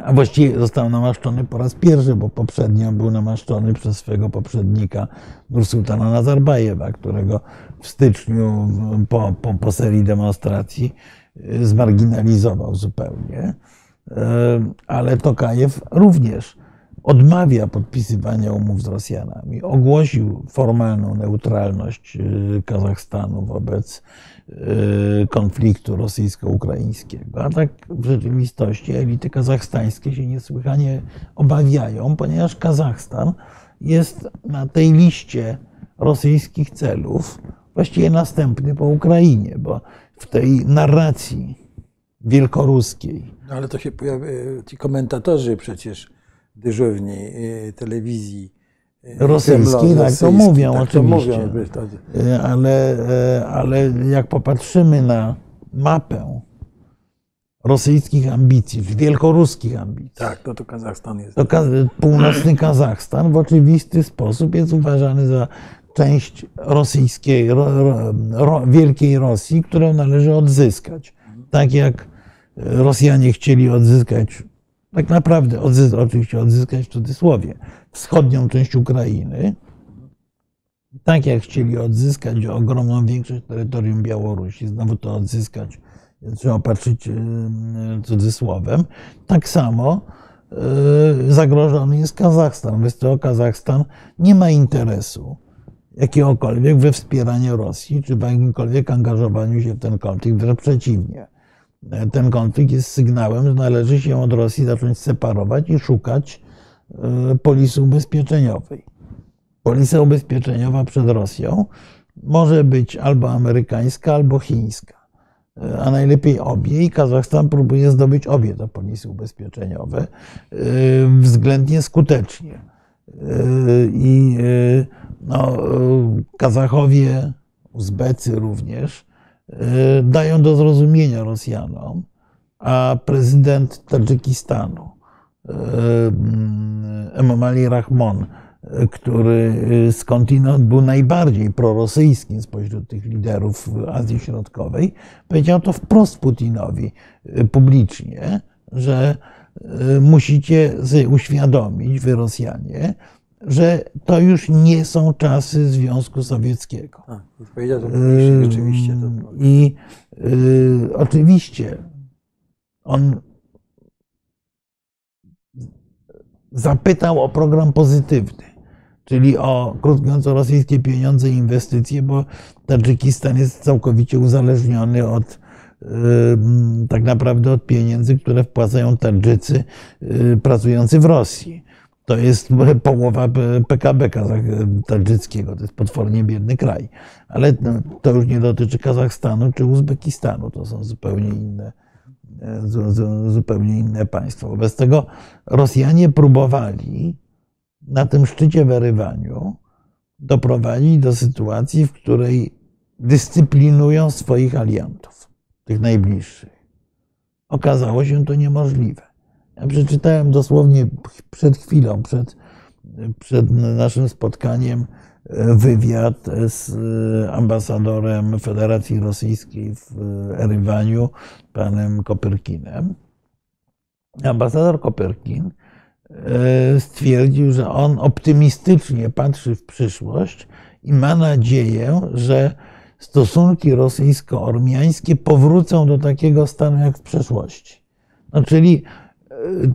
a właściwie został namaszczony po raz pierwszy, bo poprzednio był namaszczony przez swojego poprzednika Nursultana Nazarbajewa, którego w styczniu po, po, po serii demonstracji y, zmarginalizował zupełnie. E, ale Tokajew również odmawia podpisywania umów z Rosjanami. Ogłosił formalną neutralność e, Kazachstanu wobec e, konfliktu rosyjsko-ukraińskiego. A tak w rzeczywistości elity kazachstańskie się niesłychanie obawiają, ponieważ Kazachstan jest na tej liście rosyjskich celów właściwie następny po Ukrainie, bo w tej narracji wielkoruskiej. No ale to się pojawia, ci komentatorzy przecież dyżurni y, telewizji y, rosyjskiej, tak to mówią tak oczywiście. To mówią, y, ale, ale jak popatrzymy na mapę rosyjskich ambicji, wielkoruskich ambicji. Tak, no to Kazachstan jest. To północny Kazachstan w oczywisty sposób jest uważany za część rosyjskiej, ro, ro, wielkiej Rosji, którą należy odzyskać. Tak jak Rosjanie chcieli odzyskać, tak naprawdę oczywiście odzyskać w cudzysłowie, wschodnią część Ukrainy, tak jak chcieli odzyskać ogromną większość terytorium Białorusi, znowu to odzyskać, trzeba patrzeć cudzysłowem, tak samo e, zagrożony jest Kazachstan. Bez tego Kazachstan nie ma interesu jakiegokolwiek we wspieraniu Rosji, czy w jakimkolwiek angażowaniu się w ten konflikt, wręcz przeciwnie ten konflikt jest sygnałem, że należy się od Rosji zacząć separować i szukać e, polisy ubezpieczeniowej. Polisa ubezpieczeniowa przed Rosją może być albo amerykańska, albo chińska, e, a najlepiej obie i Kazachstan próbuje zdobyć obie te polisy ubezpieczeniowe e, względnie skutecznie. I no, Kazachowie, Uzbecy również dają do zrozumienia Rosjanom, a prezydent Tadżykistanu, y, Emomali Rahmon, który skądinąd był najbardziej prorosyjskim spośród tych liderów Azji Środkowej, powiedział to wprost Putinowi publicznie, że musicie sobie uświadomić, wy Rosjanie, że to już nie są czasy Związku Sowieckiego. A, powiedział to rzeczywiście. To I y, oczywiście on zapytał o program pozytywny, czyli o, krótko mówiąc, o rosyjskie pieniądze i inwestycje, bo Tadżykistan jest całkowicie uzależniony od tak naprawdę od pieniędzy, które wpłacają Tadżycy y, pracujący w Rosji. To jest połowa PKB tadżyckiego, to jest potwornie biedny kraj. Ale to już nie dotyczy Kazachstanu czy Uzbekistanu, to są zupełnie inne, zupełnie inne państwa. Wobec tego Rosjanie próbowali na tym szczycie w Erywaniu doprowadzić do sytuacji, w której dyscyplinują swoich aliantów, tych najbliższych. Okazało się to niemożliwe. Ja przeczytałem dosłownie przed chwilą, przed, przed naszym spotkaniem, e, wywiad z e, ambasadorem Federacji Rosyjskiej w Erywaniu, panem Kopyrkinem. Ambasador Kopyrkin e, stwierdził, że on optymistycznie patrzy w przyszłość i ma nadzieję, że stosunki rosyjsko-ormiańskie powrócą do takiego stanu jak w przeszłości. No, czyli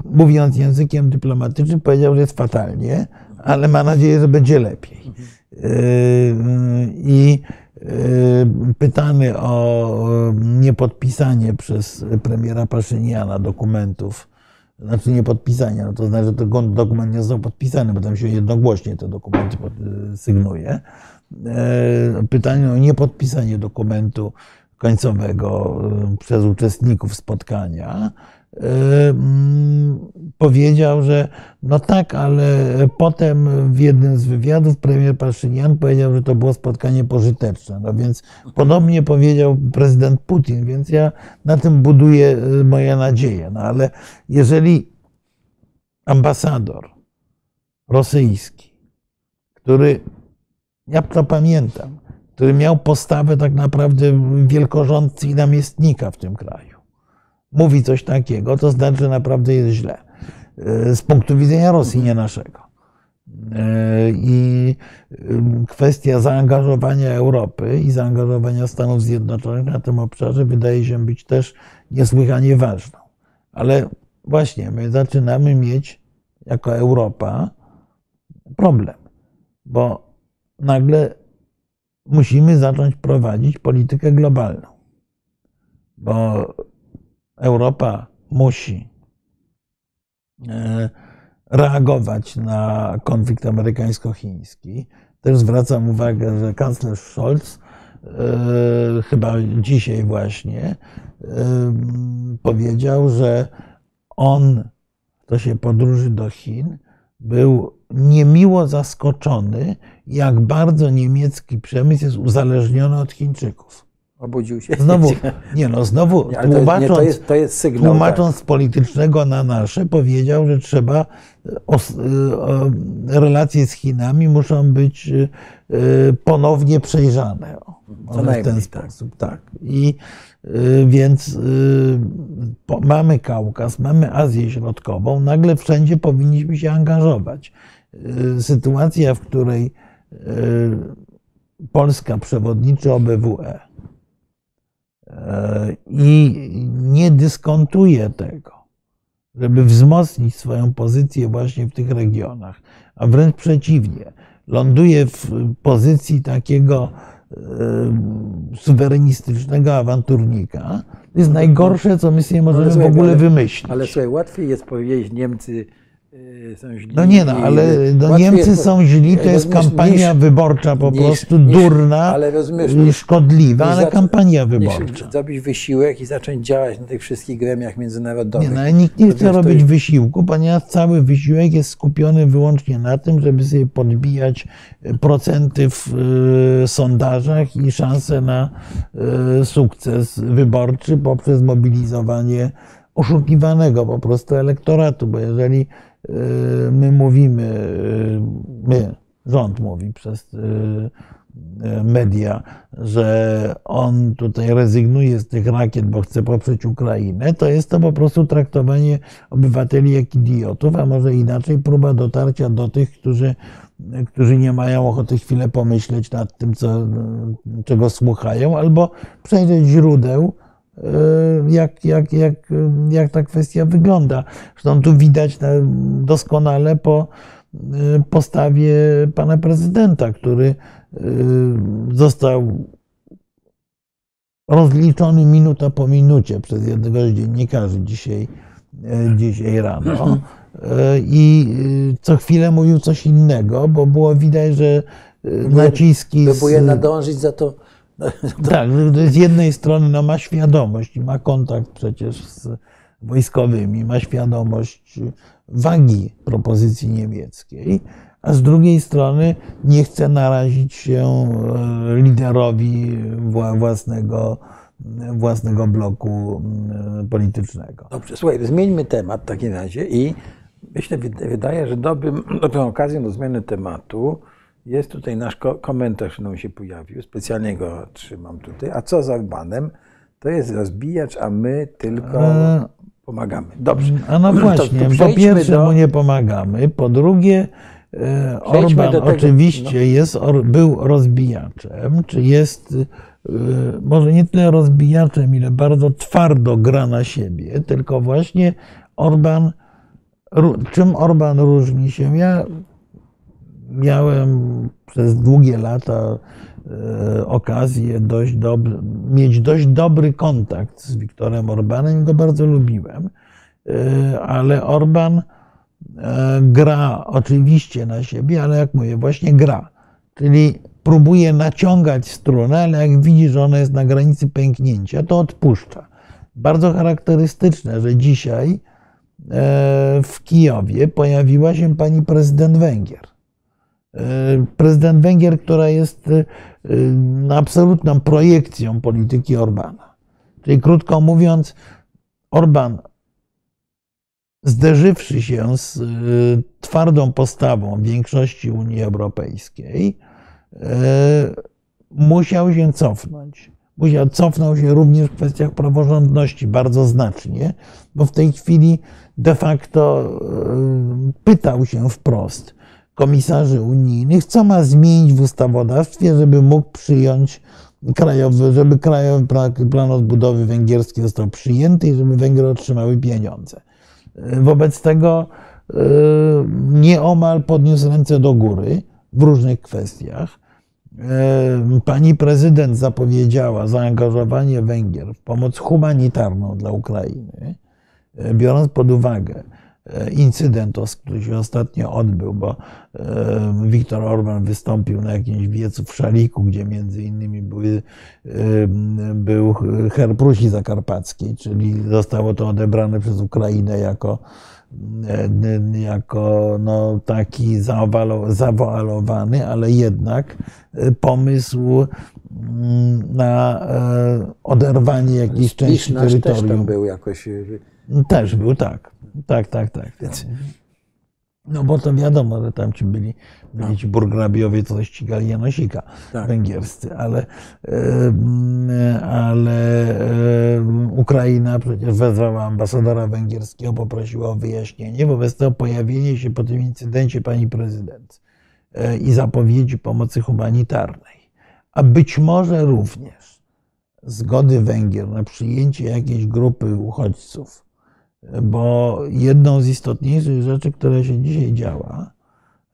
mówiąc językiem dyplomatycznym, powiedział, że jest fatalnie, ale ma nadzieję, że będzie lepiej. Yy, I yy, pytany o niepodpisanie przez premiera Paszyniana dokumentów, znaczy niepodpisanie, no to znaczy, że ten dokument nie został podpisany, bo tam się jednogłośnie te dokumenty sygnuje. Pytanie o niepodpisanie dokumentu końcowego przez uczestników spotkania powiedział, że no tak, ale potem w jednym z wywiadów premier Paszynian powiedział, że to było spotkanie pożyteczne. No więc podobnie powiedział prezydent Putin, więc ja na tym buduję y, moje nadzieje. No ale jeżeli ambasador rosyjski, który, ja to pamiętam, który miał postawę tak naprawdę wielkorządcy i namiestnika w tym kraju, mówi coś takiego, to znaczy, naprawdę jest źle. E, z punktu widzenia Rosji, nie naszego. E, I e, kwestia zaangażowania Europy i zaangażowania Stanów Zjednoczonych na tym obszarze wydaje się być też niesłychanie ważną. Ale właśnie my zaczynamy mieć jako Europa problem, bo nagle musimy zacząć prowadzić politykę globalną. Bo Europa musi e, reagować na konflikt amerykańsko-chiński. Też zwracam uwagę, że kanclerz Scholz e, chyba dzisiaj właśnie e, powiedział, że on w czasie podróży do Chin był niemiło zaskoczony, jak bardzo niemiecki przemysł jest uzależniony od Chińczyków. Obudził się. Znowu, nie no, znowu nie, tłumacząc, to jest, to jest sygnał, tłumacząc tak. politycznego na nasze, powiedział, że trzeba os, relacje z Chinami muszą być e, ponownie przejrzane. Co w ten tak. sposób, tak. I e, więc e, mamy Kaukaz, mamy Azję Środkową, nagle wszędzie powinniśmy się angażować. Sytuacja, w której Polska przewodniczy OBWE, i nie dyskontuje tego, żeby wzmocnić swoją pozycję właśnie w tych regionach, a wręcz przeciwnie, ląduje w pozycji takiego suwerenistycznego awanturnika, to jest najgorsze, co my sobie możemy w ogóle wymyślić. Ale słuchaj, łatwiej jest powiedzieć Niemcy są źli. No nie no, ale no Niemcy są źli, to jest kampania niż, wyborcza po niż, prostu niż, durna ale rozumiesz, szkodliwa, ale kampania wyborcza. Zrobić wysiłek i zacząć działać na tych wszystkich gremiach międzynarodowych. Nie, no, nikt nie chce robić jest... wysiłku, ponieważ cały wysiłek jest skupiony wyłącznie na tym, żeby sobie podbijać e, procenty w y, sondażach i szanse na y, sukces wyborczy poprzez mobilizowanie oszukiwanego po prostu elektoratu, bo jeżeli my mówimy, my, rząd mówi przez media, że on tutaj rezygnuje z tych rakiet, bo chce poprzeć Ukrainę, to jest to po prostu traktowanie obywateli jak idiotów, a może inaczej próba dotarcia do tych, którzy, którzy nie mają ochoty chwilę pomyśleć nad tym, co, czego słuchają, albo przejrzeć źródeł, jak, jak, jak, jak ta kwestia wygląda. Zresztą tu widać doskonale po postawie pana prezydenta, który został rozliczony minuta po minucie przez jednego z dziennikarzy dzisiaj, dzisiaj rano. I co chwilę mówił coś innego, bo było widać, że naciski. Próbuje z... nadążyć za to. Tak, z jednej strony no, ma świadomość ma kontakt przecież z wojskowymi, ma świadomość wagi propozycji niemieckiej, a z drugiej strony nie chce narazić się e, liderowi własnego, własnego bloku politycznego. Dobrze, słuchaj, zmieńmy temat w takim razie i myślę, wydaje, że dobrym, dobrą okazją do zmiany tematu jest tutaj nasz komentarz, który nam się pojawił, specjalnie go trzymam tutaj. A co z Orbanem? To jest rozbijacz, a my tylko e, pomagamy. Dobrze. A no właśnie, to, to po pierwsze do... mu nie pomagamy, po drugie e, Orban tego, oczywiście no. jest, był rozbijaczem, czy jest e, może nie tyle rozbijaczem, ile bardzo twardo gra na siebie, tylko właśnie Orban, czym Orban różni się? Ja miałem przez długie lata E, okazję dość dobry, mieć dość dobry kontakt z Wiktorem Orbanem i go bardzo lubiłem. E, ale Orban e, gra oczywiście na siebie, ale jak mówię, właśnie gra. Czyli próbuje naciągać strunę, ale jak widzi, że ona jest na granicy pęknięcia, to odpuszcza. Bardzo charakterystyczne, że dzisiaj w Kijowie pojawiła się pani prezydent Węgier. Prezydent Węgier, która jest Y, absolutną projekcją polityki Orbana. Czyli krótko mówiąc, Orban, zderzywszy się z twardą postawą większości Unii Europejskiej, musiał się cofnąć. Musiał, cofnął się również w kwestiach praworządności bardzo znacznie, bo w tej chwili de facto pytał się wprost, komisarzy unijnych, co ma zmienić w ustawodawstwie, żeby mógł przyjąć krajowy, żeby krajowy plan odbudowy węgierski został przyjęty i żeby Węgry otrzymały pieniądze. Wobec tego e, nieomal podniósł ręce do góry w różnych kwestiach. E, pani prezydent zapowiedziała zaangażowanie Węgier w pomoc humanitarną dla Ukrainy, e, biorąc pod uwagę E, incydent, który się ostatnio odbył, bo e, Viktor Orban wystąpił na jakimś wiecu w Szaliku, gdzie między innymi były, e, był herb Rusi Zakarpackiej, czyli zostało to odebrane przez Ukrainę jako, jako no, taki zawoalowany, ale jednak pomysł mm, na oderwanie jakiejś części terytorium. Też tam był jakoś... Też był, tak. Tak, tak, tak. Więc, no bo to wiadomo, że tam ci byli, byli ci burgrabiowie, co ścigali Janosika tak. węgierscy, ale, ale Ukraina przecież wezwała ambasadora węgierskiego, poprosiła o wyjaśnienie. Wobec tego pojawienie się po tym incydencie pani prezydent e, i zapowiedzi pomocy humanitarnej, a być może również zgody Węgier na przyjęcie jakiejś grupy uchodźców bo jedną z istotniejszych rzeczy, które się dzisiaj działa,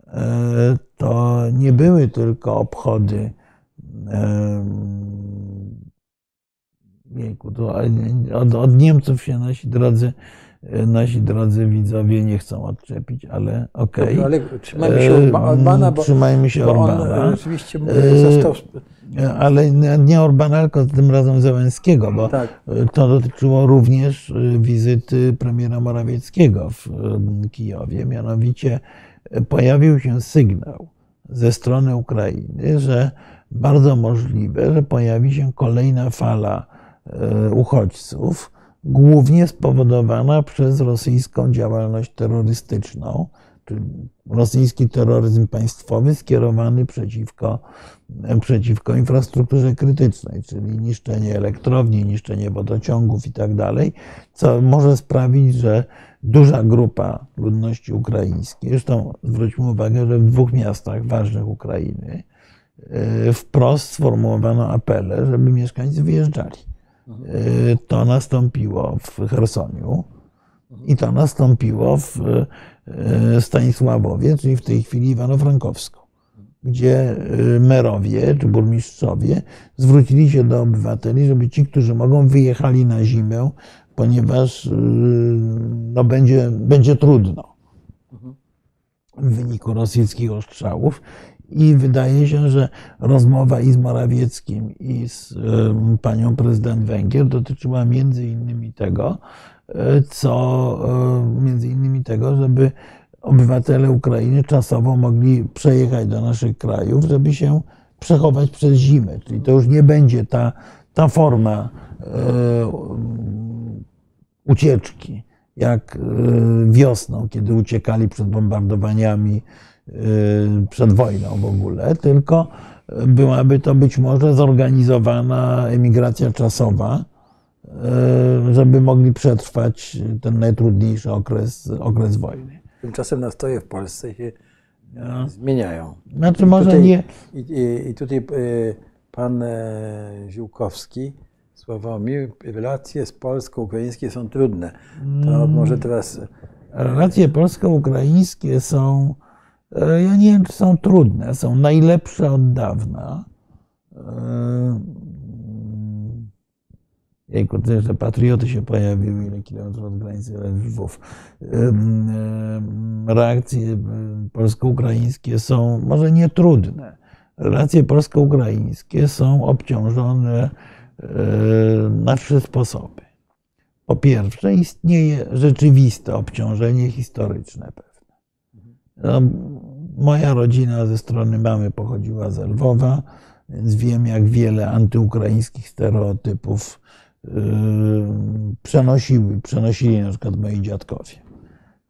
e, to nie były tylko obchody Jejku, od, od, Niemców się nasi drodzy, nasi drodzy widzowie nie chcą odczepić, ale okej. Okay. Ale trzymajmy się Orbana, bo, trzymajmy się bo Orbana. on oczywiście został ale nie Orbana, tylko tym razem Zełenskiego, bo tak. to dotyczyło również y, wizyty premiera Morawieckiego w y, Kijowie. Mianowicie y, pojawił się sygnał ze strony Ukrainy, że bardzo możliwe, że pojawi się kolejna fala uchodźców głównie spowodowana przez rosyjską działalność terrorystyczną, rosyjski terroryzm państwowy skierowany przeciwko, przeciwko infrastrukturze krytycznej, czyli niszczenie elektrowni, niszczenie wodociągów i tak co może sprawić, że duża grupa ludności ukraińskiej, zresztą zwróćmy uwagę, że w dwóch miastach ważnych Ukrainy e, wprost sformułowano apele, żeby mieszkańcy wyjeżdżali. E, to nastąpiło w Chersoniu i to nastąpiło w Stanisławowie, czyli w tej chwili Iwano-Frankowsku, gdzie merowie czy burmistrzowie zwrócili się do obywateli, żeby ci, którzy mogą, wyjechali na zimę ponieważ y, no, będzie, będzie trudno w wyniku rosyjskich ostrzałów. I wydaje się, że rozmowa i z Morawieckim, i z panią prezydent Węgier dotyczyła między innymi tego, co między innymi tego, żeby obywatele Ukrainy czasowo mogli przejechać do naszych krajów, żeby się przechować przez zimę. Czyli to już nie będzie ta, ta forma ucieczki, jak e, wiosną, kiedy uciekali przed bombardowaniami, e, przed wojną w ogóle, tylko byłaby to być może zorganizowana emigracja czasowa, e, żeby mogli przetrwać ten najtrudniejszy okres, okres wojny. Tymczasem nastroje w Polsce się no. zmieniają. Znaczy, może tutaj, nie. I, i, I tutaj pan Ziłkowski Sławomir, relacje z polsko-ukraińskie są trudne. To mm. może teraz. Relacje polsko-ukraińskie są, e, ja nie wiem, czy są trudne, są najlepsze od dawna. Jejku, to że patrioty się pojawiły, ile kilometrów od granicy Lwów. Reakcje polsko-ukraińskie są może nie trudne. Relacje polsko-ukraińskie są obciążone E, na trzy sposoby. Po pierwsze, istnieje rzeczywiste obciążenie historyczne pewne. No, moja rodzina ze strony mamy pochodziła z Lwowa, więc wiem, jak wiele antyukraińskich stereotypów przenosiły, przenosili na przykład moi dziadkowie.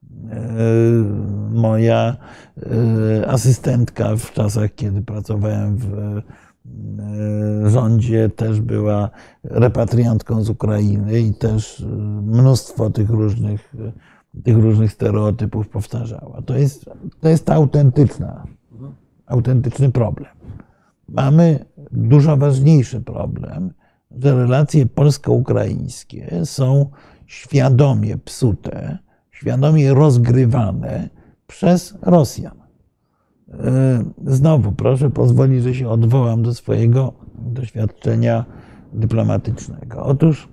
Yy, moja yy, asystentka w czasach, kiedy pracowałem w rządzie też była repatriantką z Ukrainy i też mnóstwo tych różnych, tych różnych stereotypów powtarzała. To jest, to jest autentyczna, autentyczny problem. Mamy dużo ważniejszy problem, że relacje polsko-ukraińskie są świadomie psute, świadomie rozgrywane przez Rosjan. E, znowu proszę pozwolić, że się odwołam do swojego doświadczenia dyplomatycznego. Otóż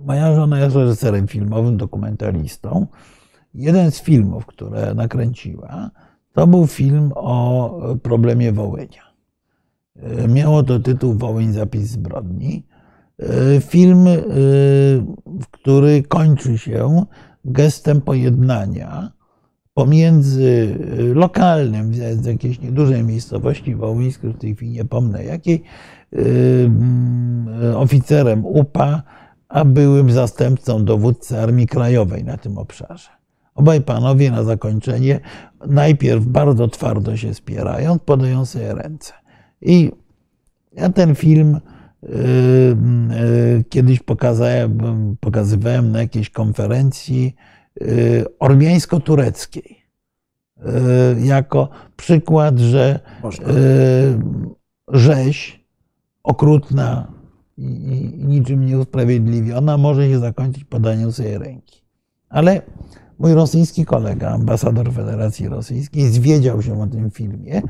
moja żona jest reżyserem filmowym, dokumentalistą. Jeden z filmów, które nakręciła, to był film o problemie Wołynia. E, miało to tytuł Wołyń zapis zbrodni. E, film, który kończy się gestem pojednania pomiędzy lokalnym, z jakiejś niedużej miejscowości wołyńskiej, w tej chwili nie pomnę jakiej, mm, oficerem UPA, a byłym zastępcą dowódcy Armii Krajowej na tym obszarze. Obaj panowie na zakończenie najpierw bardzo twardo się spierają, podają sobie ręce. I ja ten film y, kiedyś pokazałem, pokazywałem na jakiejś konferencji Y, ormiańsko-tureckiej y, jako przykład, że y, rzeź okrutna i niczym nieusprawiedliwiona może się zakończyć podaniem sobie ręki. Ale mój rosyjski kolega, ambasador Federacji Rosyjskiej, zwiedział się o tym filmie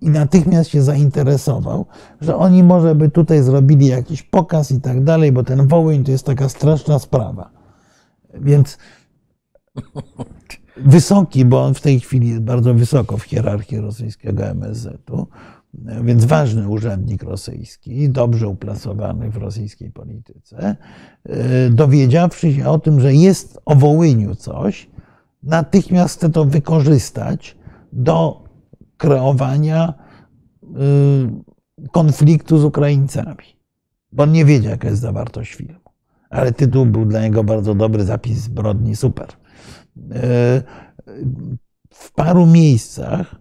i natychmiast się zainteresował, że oni może by tutaj zrobili jakiś pokaz i tak dalej, bo ten Wołyń to jest taka straszna sprawa. Więc wysoki, bo on w tej chwili jest bardzo wysoko w hierarchii rosyjskiego MSZ-u, więc ważny urzędnik rosyjski, dobrze uplasowany w rosyjskiej polityce, e, dowiedziawszy się o tym, że jest o Wołyniu coś, natychmiast chce to wykorzystać do kreowania e, konfliktu z Ukraińcami, bo on nie wiedział, jaka jest zawartość filmu. ale tytuł był dla niego bardzo dobry, zapis zbrodni, super. E, w paru miejscach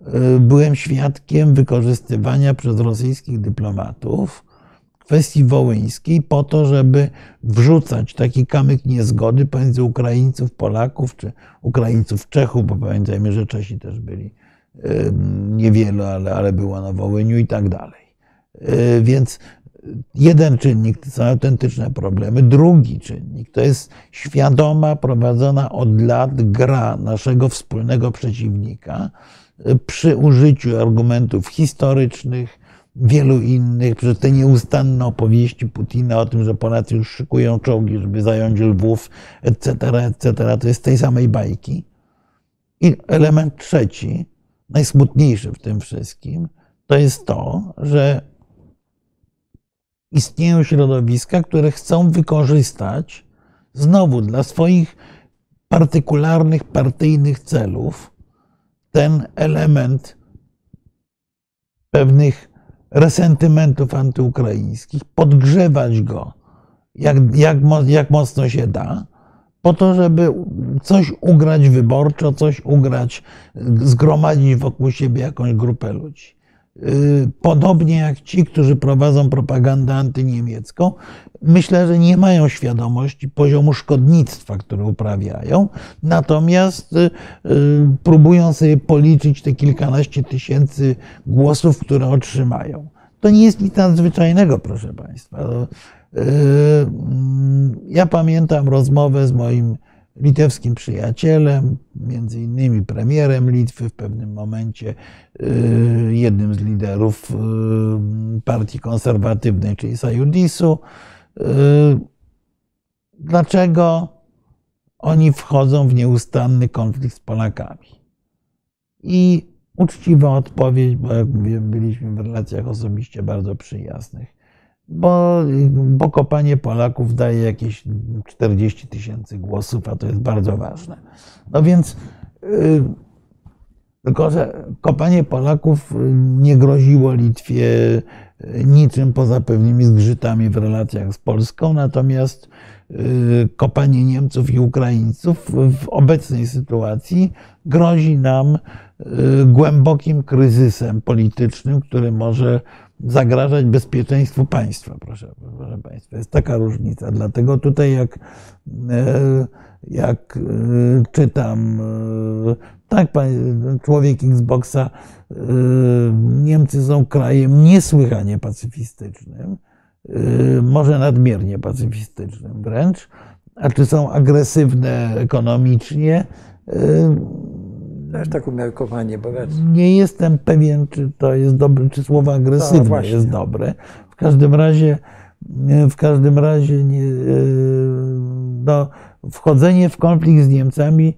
e, byłem świadkiem wykorzystywania przez rosyjskich dyplomatów kwestii wołyńskiej po to, żeby wrzucać taki kamyk niezgody pomiędzy Ukraińców, Polaków, czy Ukraińców, Czechów, bo pamiętajmy, że Czesi też byli niewielu, ale, ale było na Wołyniu i tak dalej. E, więc jeden czynnik to są autentyczne problemy, drugi czynnik to jest świadoma, prowadzona od lat gra naszego wspólnego przeciwnika e, przy użyciu argumentów historycznych, wielu innych, przez te nieustanne opowieści Putina o tym, że Polacy już szykują czołgi, żeby zająć Lwów, etc., etc., to jest tej samej bajki. I element trzeci, najsmutniejszy w tym wszystkim, to jest to, że istnieją środowiska, które chcą wykorzystać znowu dla swoich partykularnych, partyjnych celów ten element pewnych resentymentów antyukraińskich, podgrzewać go jak, jak, jak mocno się da, po to, żeby coś ugrać wyborczo, coś ugrać, zgromadzić wokół siebie jakąś grupę ludzi. Y, podobnie jak ci, którzy prowadzą propagandę antyniemiecką, myślę, że nie mają świadomości poziomu szkodnictwa, które uprawiają, natomiast y, y, próbują sobie policzyć te kilkanaście tysięcy głosów, które otrzymają. To nie jest nic nadzwyczajnego, proszę Państwa. Ja pamiętam rozmowę z moim litewskim przyjacielem, między innymi premierem Litwy w pewnym momencie, y, jednym z liderów y, partii konserwatywnej, czyli Sajudisu. Y, dlaczego oni wchodzą w nieustanny konflikt z Polakami? I uczciwa odpowiedź, bo jak mówię, byliśmy w relacjach osobiście bardzo przyjaznych bo, bo kopanie Polaków daje jakieś 40 tysięcy głosów, a to jest bardzo ważne. No więc, yy, tylko że kopanie Polaków nie groziło Litwie niczym poza pewnymi zgrzytami w relacjach z Polską, natomiast yy, kopanie Niemców i Ukraińców w obecnej sytuacji grozi nam yy, głębokim kryzysem politycznym, który może zagrażać bezpieczeństwu państwa, proszę, proszę Państwa. Jest taka różnica. Dlatego tutaj jak, e, jak czytam, tak, człowiek Xboxa, Niemcy są krajem niesłychanie pacyfistycznym, może nadmiernie pacyfistycznym wręcz, a czy są agresywne ekonomicznie, też tak umiarkowanie bogaci. Nie jestem pewien, czy to jest dobre, czy słowo agresywne no, jest dobre. W każdym razie, w każdym razie nie, no, wchodzenie w konflikt z Niemcami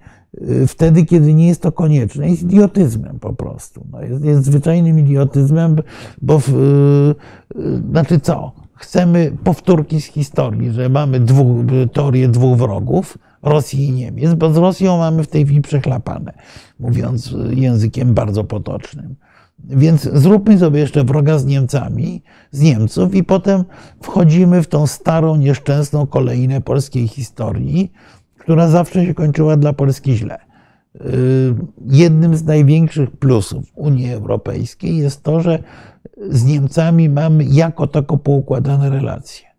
wtedy, kiedy nie jest to konieczne, jest idiotyzmem po prostu. No, jest, jest zwyczajnym idiotyzmem, bo w, e, znaczy co? Chcemy powtórki z historii, że mamy dwóch, teorię dwóch wrogów, Rosji i Niemiec, bo z Rosją mamy w tej chwili przechlapane, mówiąc językiem bardzo potocznym. Więc zróbmy sobie jeszcze wroga z Niemcami, z Niemców, i potem wchodzimy w tą starą, nieszczęsną kolejnę polskiej historii, która zawsze się kończyła dla Polski źle. Y, jednym z największych plusów Unii Europejskiej jest to, że z Niemcami mamy jako tako poukładane relacje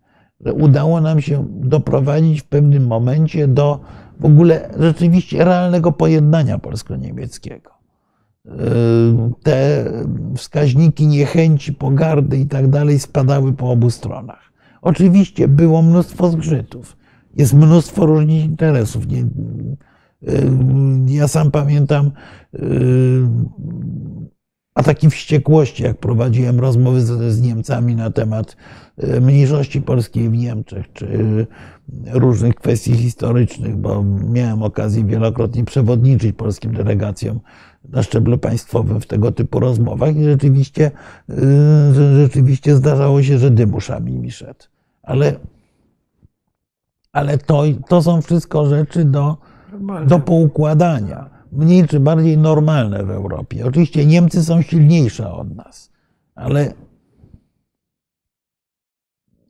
udało nam się doprowadzić w pewnym momencie do w ogóle rzeczywiście realnego pojednania polsko-niemieckiego. Yy, te wskaźniki niechęci, pogardy i tak dalej spadały po obu stronach. Oczywiście było mnóstwo zgrzytów, jest mnóstwo różnych interesów. Yy, ja sam pamiętam yy, ataki wściekłości, jak prowadziłem rozmowy z, z Niemcami na temat e, mniejszości polskiej w Niemczech, czy różnych kwestii historycznych, bo miałem okazję wielokrotnie przewodniczyć polskim delegacjom na szczeblu państwowym w tego typu rozmowach i rzeczywiście, rzeczywiście zdarzało się, że dym mi szedł. Ale, ale to, to są wszystko rzeczy do, do poukładania mniej czy bardziej normalne w Europie. Oczywiście Niemcy są silniejsze od nas, ale,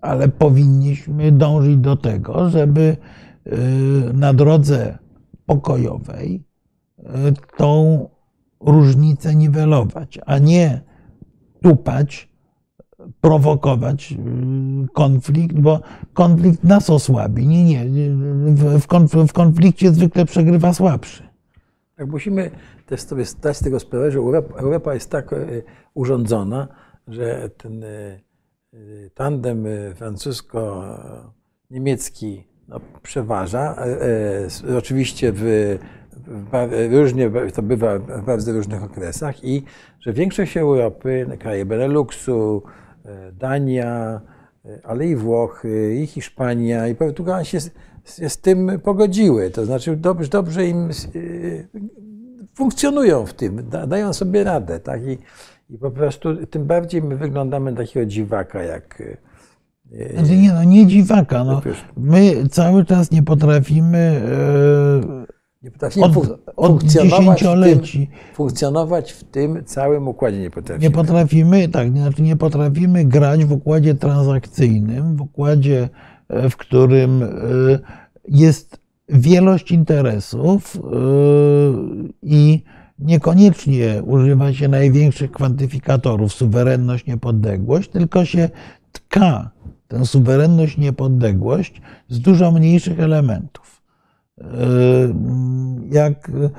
ale powinniśmy dążyć do tego, żeby na drodze pokojowej tą różnicę niwelować, a nie tupać, prowokować konflikt, bo konflikt nas osłabi. Nie, nie. W konflikcie zwykle przegrywa słabszy. Tak, musimy też sobie zdać z tego sprawę, że Europa jest tak urządzona, że ten tandem francusko-niemiecki no, przeważa. Oczywiście w różnie to bywa w bardzo różnych okresach i że większość Europy, kraje Beneluxu, e, Dania, e, ale i Włochy, i Hiszpania, i Portugalia się z, z tym pogodziły. To znaczy dobrze, dobrze im e, funkcjonują w tym, dają sobie radę. Tak? I, I po prostu tym bardziej my wyglądamy takiego dziwaka, jak znaczy nie, no nie dziwaka. No. My cały czas nie potrafimy nie potrafimy od, od dziesięcioleci. W tym, funkcjonować w tym całym układzie nie potrafimy. Nie potrafimy, tak, znaczy nie potrafimy grać w układzie transakcyjnym, w układzie, e, w którym e, jest wielość interesów e, i niekoniecznie używa się największych kwantyfikatorów, suwerenność, niepodległość, tylko się tka tę suwerenność, niepodległość z dużo mniejszych elementów. E, jak e,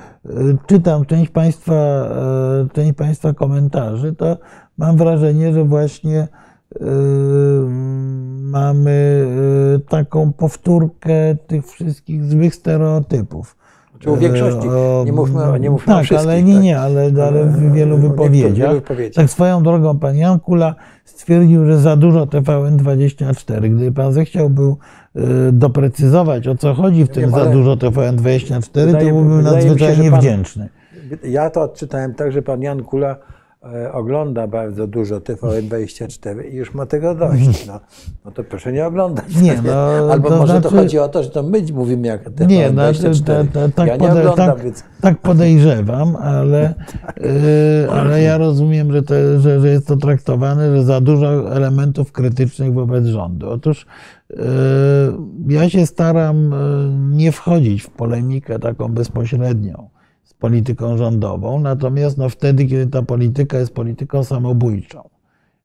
czytam część Państwa, e, część Państwa komentarzy, to mam wrażenie, że właśnie mamy taką powtórkę tych wszystkich złych stereotypów. Czy o większości, nie mówmy, nie mówmy tak, o ale nie, tak? nie, ale, ale w wielu wypowiedziach. Tak swoją drogą pan Jankula stwierdził, że za dużo TVN24. Gdyby pan zechciał był doprecyzować, o co chodzi w tym za dużo TVN24, to byłbym nadzwyczajnie pan, wdzięczny. Ja to odczytałem tak, że pan Jan Kula e, ogląda bardzo dużo TVN24 i już ma tego dość. No, no to proszę nie oglądać. Nie, no, Albo to może znaczy, to chodzi o to, że to my mówimy jak TVN24. Nie, no, to, to, tak, ja nie oglądam, tak, więc... tak podejrzewam, ale, yy, ale ja rozumiem, że, to, że, że jest to traktowane, że za dużo elementów krytycznych wobec rządu. Otóż ja się staram yy, nie wchodzić w polemikę taką bezpośrednią z polityką rządową, natomiast no wtedy, kiedy ta polityka jest polityką samobójczą.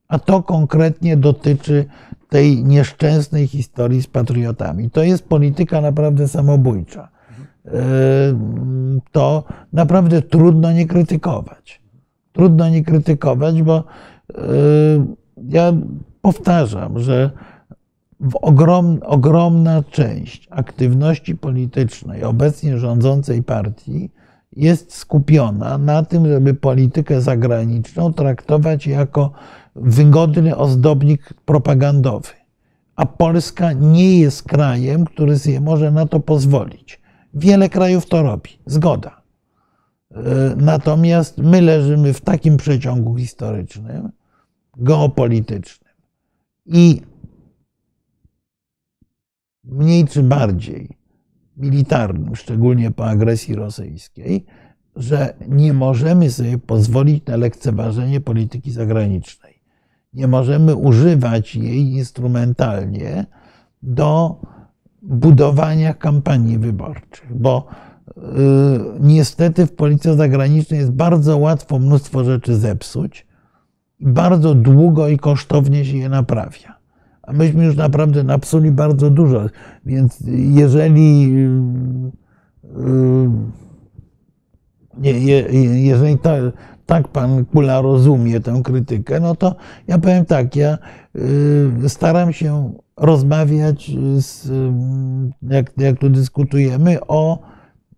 A to konkretnie dotyczy tej nieszczęsnej historii z patriotami. To jest polityka naprawdę samobójcza. Yy, to naprawdę trudno nie krytykować. Trudno nie krytykować, bo ja powtarzam, że ogrom, ogromna część aktywności politycznej obecnie rządzącej partii jest skupiona na tym, żeby politykę zagraniczną traktować jako wygodny ozdobnik propagandowy. A Polska nie jest krajem, który sobie może na to pozwolić. Wiele krajów to robi, zgoda. E, natomiast my leżymy w takim przeciągu historycznym, geopolitycznym i mniej czy bardziej militarnym, szczególnie po agresji rosyjskiej, że nie możemy sobie pozwolić na lekceważenie polityki zagranicznej. Nie możemy używać jej instrumentalnie do budowania kampanii wyborczych, bo yy, niestety w polityce zagranicznej jest bardzo łatwo mnóstwo rzeczy zepsuć i bardzo długo i kosztownie się je naprawia. A myśmy już naprawdę napsuli bardzo dużo. Więc jeżeli, jeżeli tak, tak pan Kula rozumie tę krytykę, no to ja powiem tak, ja y, staram się rozmawiać, z, jak, jak tu dyskutujemy, o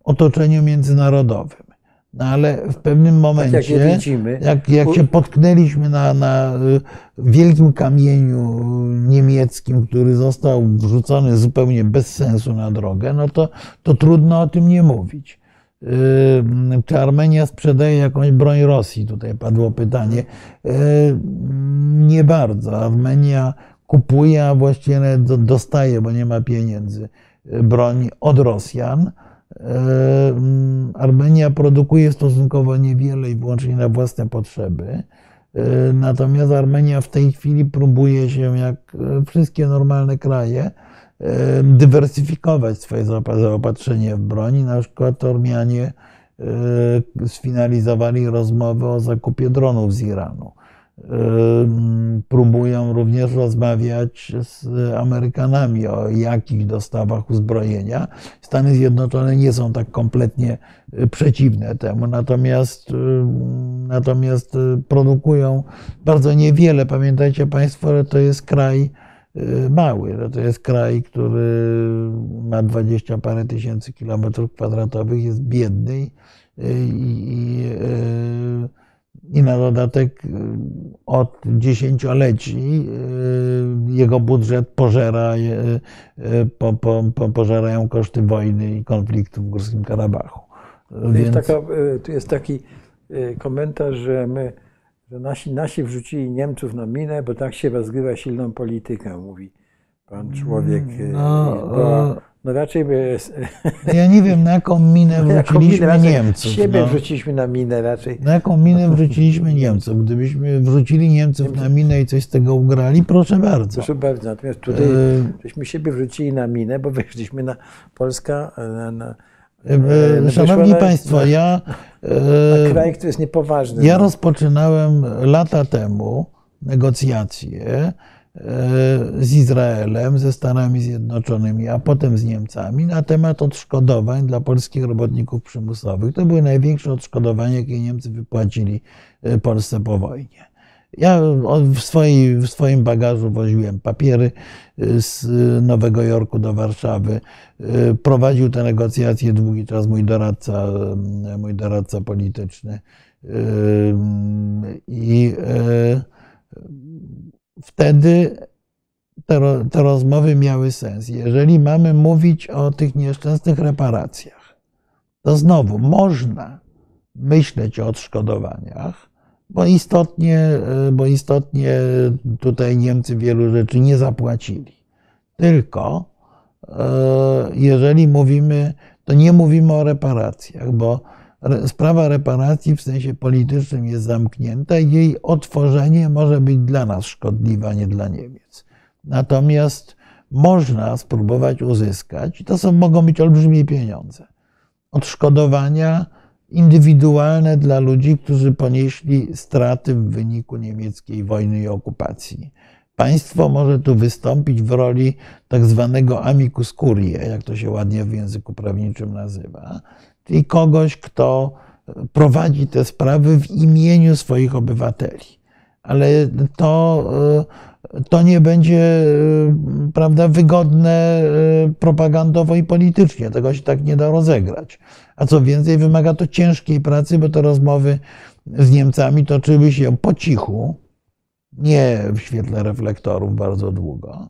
otoczeniu międzynarodowym. No ale w pewnym tak momencie, jak, widzimy, jak, jak się potknęliśmy na, na y, wielkim kamieniu niemieckim, który został wrzucony zupełnie bez sensu na drogę, no to, to trudno o tym nie mówić. Y, czy Armenia sprzedaje jakąś broń Rosji? Tutaj padło pytanie. Y, nie bardzo. Armenia kupuje, a właściwie dostaje, bo nie ma pieniędzy, broń od Rosjan Armenia produkuje stosunkowo niewiele i wyłącznie na własne potrzeby. Natomiast Armenia w tej chwili próbuje się, jak wszystkie normalne kraje, dywersyfikować swoje zaopatrzenie w broń. Na przykład Ormianie sfinalizowali rozmowy o zakupie dronów z Iranu próbują również rozmawiać z Amerykanami o jakichś dostawach uzbrojenia. Stany Zjednoczone nie są tak kompletnie y, przeciwne temu, natomiast, y, natomiast y, produkują bardzo niewiele. Pamiętajcie Państwo, że to jest kraj mały, że to jest kraj, który ma dwadzieścia parę tysięcy kilometrów kwadratowych, jest biedny i, i i na dodatek y, od dziesięcioleci y, jego budżet pożera, y, po, po, po, pożerają koszty wojny i konfliktu w Górskim Karabachu. Więc... Jest taka, tu jest taki komentarz, że my, że nasi, nasi wrzucili Niemców na minę, bo tak się rozgrywa silną politykę, mówi pan człowiek. No, była, no raczej by... Ja nie wiem, na jaką minę wrzuciliśmy jaką minę Niemców. Siebie no. wrzuciliśmy na minę raczej. Na jaką minę wrzuciliśmy Niemców? Gdybyśmy wrzucili Niemców na minę i coś z tego ugrali, proszę bardzo. Proszę bardzo. Natomiast tutaj e... żeśmy siebie wrzucili na minę, bo wyszliśmy na Polska na, na e, e, Szanowni Państwo, ja. Na kraj, który jest niepoważny. Ja no. rozpoczynałem lata temu negocjacje z Izraelem, ze Stanami Zjednoczonymi, a potem z Niemcami na temat odszkodowań dla polskich robotników przymusowych. To były największe odszkodowania, jakie Niemcy wypłacili e, Polsce po wojnie. Ja w, swojej, w swoim bagażu woziłem papiery e, z Nowego Jorku do Warszawy. E, prowadził te negocjacje długi czas mój doradca, mój doradca polityczny. I wtedy te, te rozmowy miały sens. Jeżeli mamy mówić o tych nieszczęsnych reparacjach, to znowu można myśleć o odszkodowaniach, bo istotnie, bo istotnie tutaj Niemcy wielu rzeczy nie zapłacili. Tylko e, jeżeli mówimy, to nie mówimy o reparacjach, bo sprawa reparacji w sensie politycznym jest zamknięta i jej otworzenie może być dla nas szkodliwe, a nie dla Niemiec. Natomiast można spróbować uzyskać, to są, mogą być olbrzymie pieniądze, odszkodowania indywidualne dla ludzi, którzy ponieśli straty w wyniku niemieckiej wojny i okupacji. Państwo może tu wystąpić w roli tak zwanego amicus curiae, jak to się ładnie w języku prawniczym nazywa, czyli kogoś, kto prowadzi te sprawy w imieniu swoich obywateli. Ale to, to nie będzie prawda, wygodne propagandowo i politycznie. Tego się tak nie da rozegrać. A co więcej, wymaga to ciężkiej pracy, bo te rozmowy z Niemcami toczyły się po cichu, nie w świetle reflektorów bardzo długo.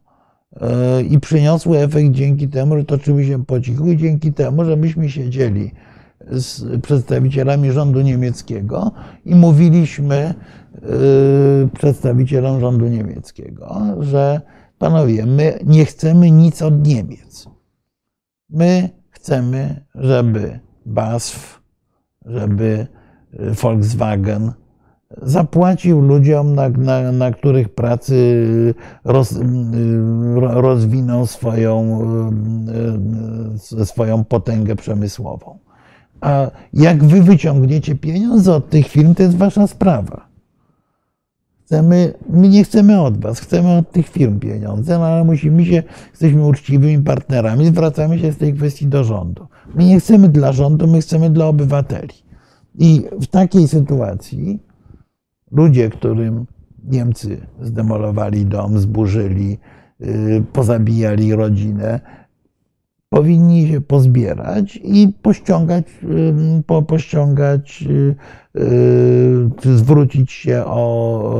I przyniosły efekt dzięki temu, że toczyły się po cichu i dzięki temu, że myśmy siedzieli z przedstawicielami rządu niemieckiego i mówiliśmy y, przedstawicielom rządu niemieckiego, że panowie, my nie chcemy nic od Niemiec. My chcemy, żeby BASF, żeby Volkswagen zapłacił ludziom, na, na, na których pracy roz, y, rozwinął swoją, y, swoją potęgę przemysłową. A jak wy wyciągniecie pieniądze od tych firm, to jest wasza sprawa. Chcemy, my nie chcemy od was, chcemy od tych firm pieniądze, no ale musimy się, jesteśmy uczciwymi partnerami, zwracamy się z tej kwestii do rządu. My nie chcemy dla rządu, my chcemy dla obywateli. I w takiej sytuacji ludzie, którym Niemcy zdemolowali dom, zburzyli, y, pozabijali rodzinę, powinni się pozbierać i pościągać, po, pościągać y, y, zwrócić się o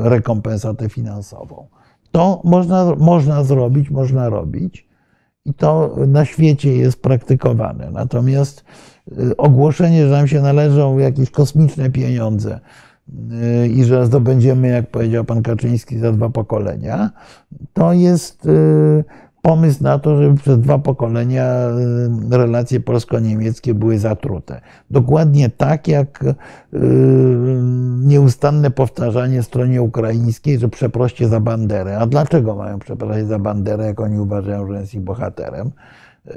rekompensatę finansową. To można, można zrobić, można robić i to na świecie jest praktykowane. Natomiast y, ogłoszenie, że nam się należą jakieś kosmiczne pieniądze i że zdobędziemy, jak powiedział pan Kaczyński, za dwa pokolenia, to jest pomysł na to, żeby przez dwa pokolenia y, relacje polsko-niemieckie były zatrute. Dokładnie tak jak y, nieustanne powtarzanie stronie ukraińskiej, że przeproście za Banderę. A dlaczego mają przeprosić za Banderę, jak oni uważają, że jest ich bohaterem? Y,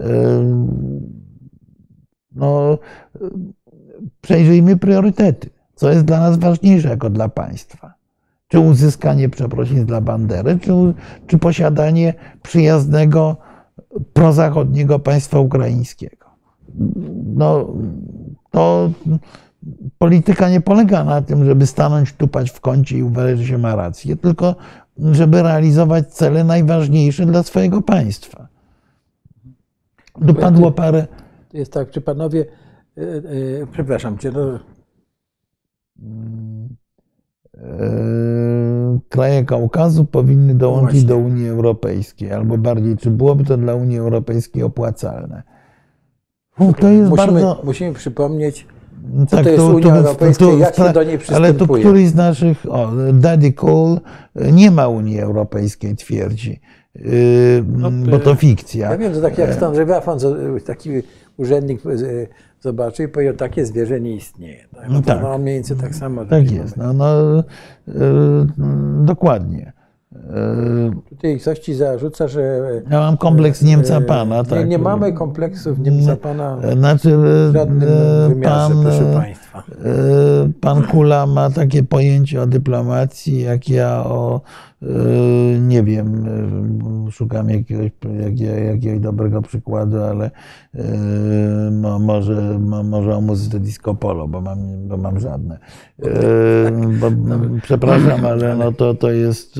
no, przejrzyjmy priorytety. Co jest dla nas ważniejsze jako dla państwa? Czy uzyskanie przeprosin dla Bandery, czy, czy posiadanie przyjaznego prozachodniego państwa ukraińskiego? No, to polityka nie polega na tym, żeby stanąć, tupać w kącie i uważać, że się ma rację, tylko żeby realizować cele najważniejsze dla swojego państwa. Dopadło parę. To jest tak, czy panowie, e, e, przepraszam cię, no, Yy, kraje Kaukazu powinny dołączyć do Unii Europejskiej, albo bardziej, czy byłoby to dla Unii Europejskiej opłacalne? To jest musimy, bardzo. musimy przypomnieć, Tak, to jest Unia Europejska i jak się do niej Ale to przystępuje. któryś z naszych, o, Daddy Cool nie ma Unii Europejskiej, twierdzi, yy, bo to fikcja. ja wiem, że tak jak stan, że Wafan, taki urzędnik e, zobaczył i powiedział, takie zwierzę nie istnieje. Tak, No tak. No, on mniej więcej tak samo. Tak jest, no, no yy, dokładnie. Yy, Tutaj ktoś ci zarzuca, że... Ja mam kompleks Niemca e, Pana. Nie, tak. nie mamy kompleksów Niemca Pana Znaczy, w żadnym e, wymiarze, pan, proszę e, Państwa. e, pan Kula ma takie pojęcie o dyplomacji, jak ja o, e, nie wiem, e, szukam jakiegoś, jakiego, jakiegoś dobrego przykładu, ale mo- może, mo- może o muzyce disco polo, bo mam, bo mam żadne. Bo, przepraszam, ale no to, to, jest,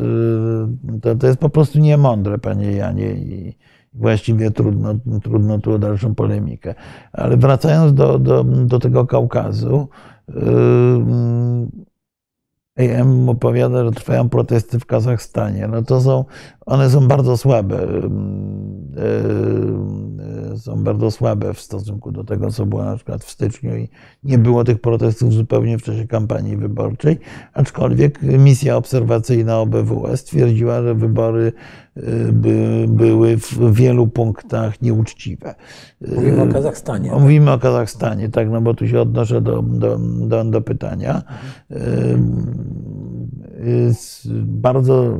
to, to jest po prostu niemądre, panie Janie. I, Właściwie trudno, trudno tu o dalszą polemikę. Ale wracając do, do, do tego Kaukazu, yy, AM opowiada, że trwają protesty w Kazachstanie. No to są, one są bardzo słabe. Są bardzo słabe w stosunku do tego, co było na przykład w styczniu i nie było tych protestów zupełnie w czasie kampanii wyborczej, aczkolwiek misja obserwacyjna OBWE stwierdziła, że wybory yy, by, były w wielu punktach nieuczciwe. Mówimy o Kazachstanie. Mówimy o Kazachstanie, tak, no bo tu się odnoszę do, do, do, do pytania. Ym, Jest bardzo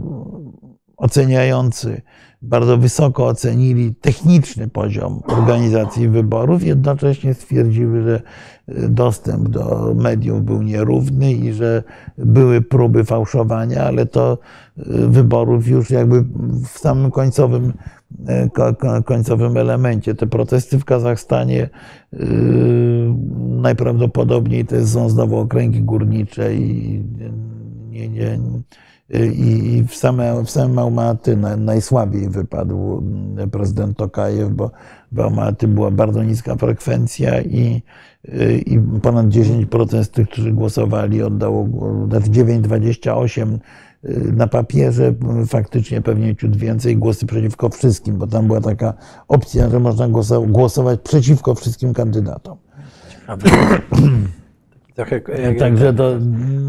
oceniający, bardzo wysoko ocenili techniczny poziom organizacji wyborów, jednocześnie stwierdziły, że dostęp do mediów był nierówny i że były próby fałszowania, ale to y, wyborów już jakby w samym końcowym, e, ko- ko- końcowym elemencie. Te protesty w Kazachstanie najprawdopodobniej to są znowu okręgi górnicze i nie, nie, i i w same, w same Almaty na- najsłabiej wypadł prezydent Tokajew, bo w Almaty była bardzo niska frekwencja i, i ponad 10% z tych, którzy głosowali, oddało, znaczy 9,28 na papierze, faktycznie pewnie ciut więcej głosy przeciwko wszystkim, bo tam była taka opcja, że można głosować przeciwko wszystkim kandydatom. Trochę, jak, Także to.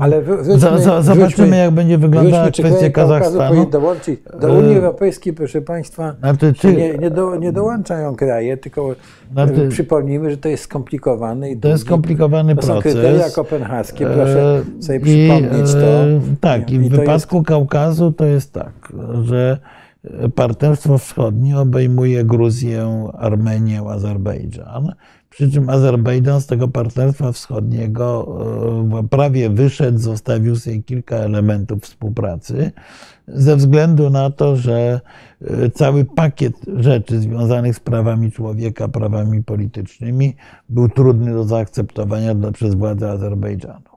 Ale wróćmy- zobaczymy, wróćmy- jak będzie wyglądała kwestia Kazachstanu. dołączyć do Unii Europejskiej, proszę Państwa. Znaczy, Czy nie, nie, do, nie dołączają kraje, tylko Znaczy- przypomnijmy, że to jest skomplikowane. I to jest skomplikowany To są proces. kryteria kopenhaskie, proszę E, sobie i, przypomnieć to. e, Tak, i w I to wypadku Kaukazu to jest tak, że Partnerstwo Wschodnie obejmuje Gruzję, Armenię, Azerbejdżan. Przy czym Azerbejdżan z tego partnerstwa wschodniego e, prawie wyszedł, zostawił sobie kilka elementów współpracy, ze względu na to, że e, cały pakiet rzeczy związanych z prawami człowieka, prawami politycznymi był trudny do zaakceptowania dla, przez władze Azerbejdżanu.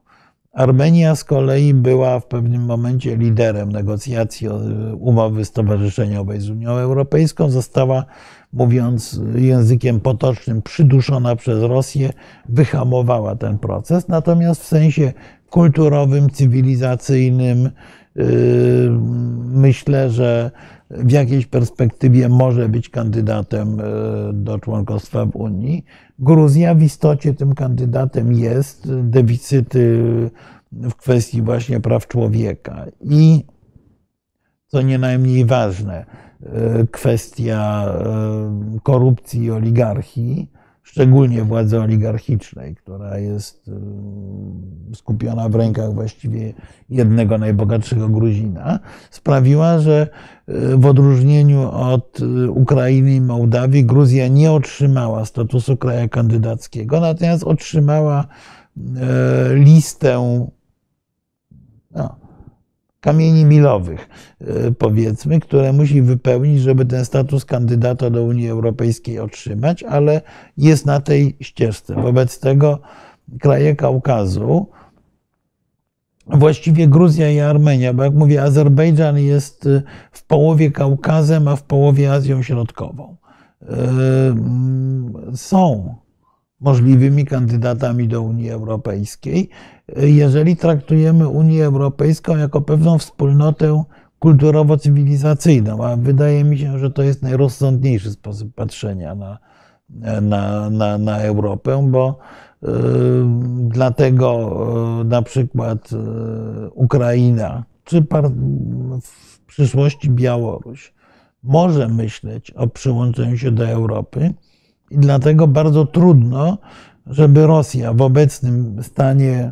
Armenia z kolei była w pewnym momencie liderem negocjacji o- umowy stowarzyszeniowej z Unią Europejską. Została, mówiąc językiem potocznym, przyduszona przez Rosję, wyhamowała ten proces. Natomiast w sensie kulturowym, cywilizacyjnym, yy, myślę, że w jakiejś perspektywie może być kandydatem yy, do członkostwa w Unii. Gruzja w istocie tym kandydatem jest. Deficyty w kwestii właśnie praw człowieka i co nie najmniej ważne, kwestia korupcji i oligarchii, szczególnie władzy oligarchicznej, która jest skupiona w rękach właściwie jednego najbogatszego Gruzina, sprawiła, że w odróżnieniu od Ukrainy i Mołdawii Gruzja nie otrzymała statusu kraja kandydackiego, natomiast otrzymała listę no, kamieni milowych, powiedzmy, które musi wypełnić, żeby ten status kandydata do Unii Europejskiej otrzymać, ale jest na tej ścieżce. Wobec tego kraje Kaukazu, właściwie Gruzja i Armenia, bo jak mówię, Azerbejdżan jest w połowie Kaukazem, a w połowie Azją Środkową. Są możliwymi kandydatami do Unii Europejskiej, jeżeli traktujemy Unię Europejską jako pewną wspólnotę kulturowo-cywilizacyjną, a wydaje mi się, że to jest najrozsądniejszy sposób patrzenia na, na, na, na Europę, bo y, dlatego y, na przykład y, Ukraina, czy par, w przyszłości Białoruś może myśleć o przyłączeniu się do Europy, i dlatego bardzo trudno, żeby Rosja w obecnym stanie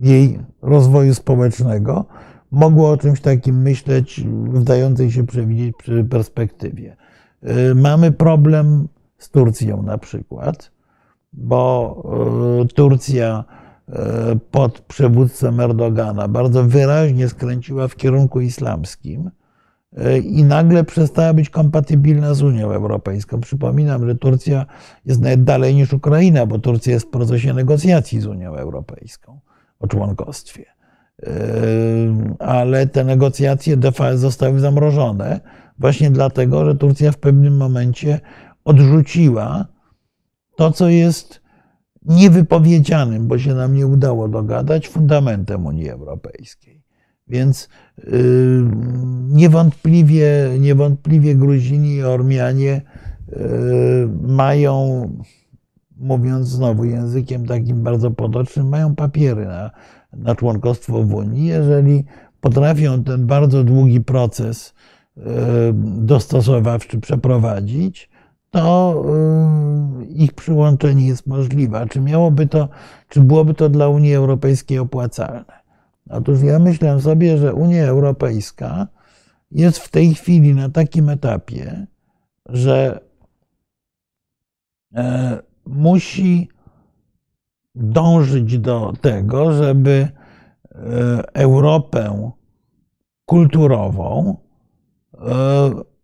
jej rozwoju społecznego mogła o czymś takim myśleć w dającej się przewidzieć perspektywie. Y, mamy problem z Turcją na przykład, bo y, Turcja y, pod przywództwem Erdogana bardzo wyraźnie skręciła w kierunku islamskim i nagle przestała być kompatybilna z Unią Europejską. Przypominam, że Turcja jest nawet dalej niż Ukraina, bo Turcja jest w procesie negocjacji z Unią Europejską o członkostwie. Yy, ale te negocjacje de facto zostały zamrożone właśnie dlatego, że Turcja w pewnym momencie odrzuciła to, co jest niewypowiedzianym, bo się nam nie udało dogadać, fundamentem Unii Europejskiej. Więc y, niewątpliwie, niewątpliwie Gruzini i Ormianie y, mają, mówiąc znowu językiem takim bardzo potocznym, mają papiery na, na członkostwo w Unii. Jeżeli potrafią ten bardzo długi proces y, dostosowawczy przeprowadzić, to ich przyłączenie jest możliwe. Czy miałoby to, czy byłoby to dla Unii Europejskiej opłacalne? Otóż ja myślę sobie, że Unia Europejska jest w tej chwili na takim etapie, że e, musi dążyć do tego, żeby e, Europę kulturową e,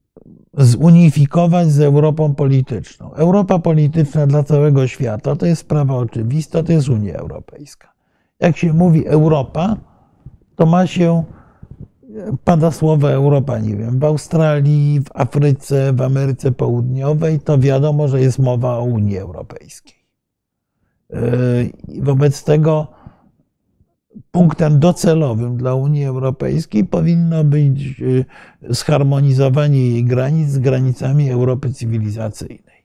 zunifikować z Europą polityczną. Europa polityczna dla całego świata to jest sprawa oczywista, to jest Unia Europejska. Jak się mówi Europa, to ma się, pada słowo Europa, nie wiem, w Australii, w Afryce, w Ameryce Południowej, to wiadomo, że jest mowa o Unii Europejskiej. Yy, wobec tego punktem docelowym dla Unii Europejskiej powinno być yy, zharmonizowanie jej granic z granicami Europy cywilizacyjnej.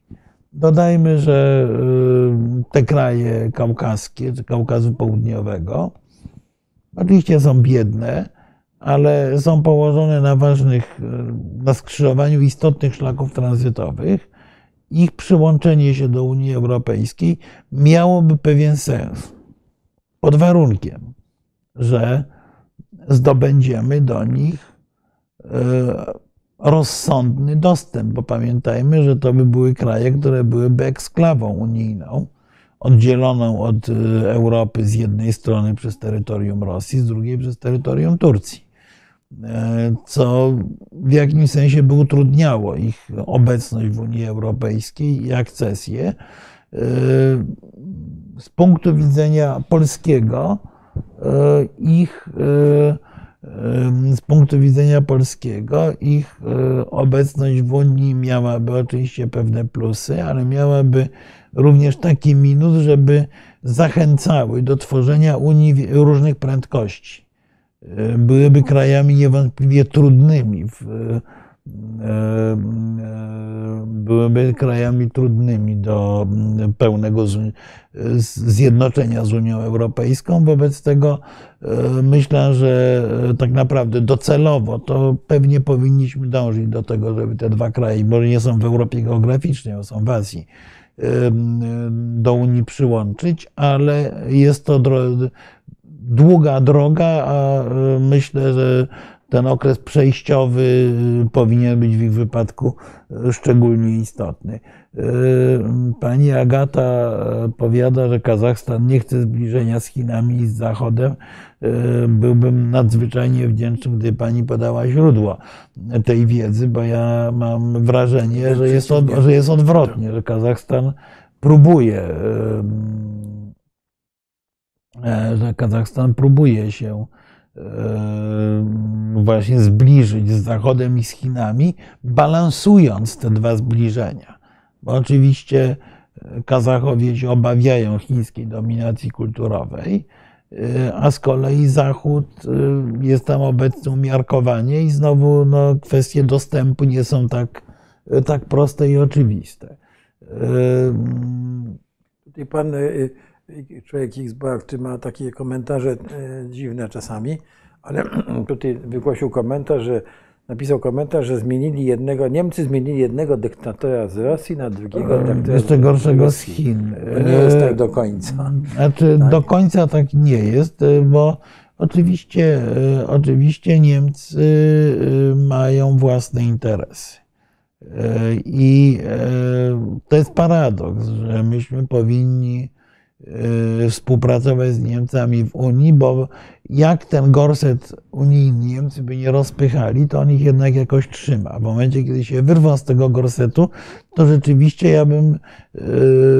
Dodajmy, że yy, te kraje kaukaskie, czy Kaukazu Południowego, Oczywiście są biedne, ale są położone na ważnych, na skrzyżowaniu istotnych szlaków tranzytowych. Ich przyłączenie się do Unii Europejskiej miałoby pewien sens. Pod warunkiem, że zdobędziemy do nich e, rozsądny dostęp, bo pamiętajmy, że to by były kraje, które byłyby eksklawą unijną oddzieloną od y, Europy z jednej strony przez terytorium Rosji, z drugiej przez terytorium Turcji. E, co w jakimś sensie by utrudniało ich obecność w Unii Europejskiej i akcesję. E, z punktu widzenia polskiego, e, ich z punktu widzenia polskiego, ich obecność w Unii miałaby oczywiście pewne plusy, ale miałaby również taki minus, żeby zachęcały do tworzenia Unii różnych prędkości. Byłyby krajami niewątpliwie trudnymi w byłyby krajami trudnymi do pełnego zjednoczenia z Unią Europejską. Wobec tego myślę, że tak naprawdę docelowo to pewnie powinniśmy dążyć do tego, żeby te dwa kraje, bo nie są w Europie geograficznie, bo są w Azji, do Unii przyłączyć, ale jest to długa droga, a myślę, że ten okres przejściowy powinien być w ich wypadku szczególnie istotny. Pani Agata powiada, że Kazachstan nie chce zbliżenia z Chinami i z Zachodem. Byłbym nadzwyczajnie wdzięczny, gdyby pani podała źródło tej wiedzy, bo ja mam wrażenie, że jest, od, że jest odwrotnie, że Kazachstan próbuje, e, że Kazachstan próbuje się właśnie zbliżyć z Zachodem i z Chinami, balansując te dwa zbliżenia. Bo oczywiście Kazachowie się obawiają chińskiej dominacji kulturowej, a z kolei Zachód jest tam obecny umiarkowanie i znowu no, kwestie dostępu nie są tak, tak proste i oczywiste. Tutaj pan człowiek X Bawczy ma takie komentarze e, dziwne czasami, ale tutaj wygłosił komentarz, że napisał komentarz, że zmienili jednego, Niemcy zmienili jednego dyktatora z Rosji na drugiego dyktatora Jeszcze gorszego z Chin. To nie jest tak do końca. Znaczy, tak? do końca tak nie jest, e, bo oczywiście, e, oczywiście Niemcy mają własne interesy. I to jest paradoks, że myśmy powinni współpracować z Niemcami w Unii, bo jak ten gorset unijny Niemcy by nie rozpychali, to on ich jednak jakoś trzyma. W momencie, kiedy się wyrwą z tego gorsetu, to rzeczywiście ja bym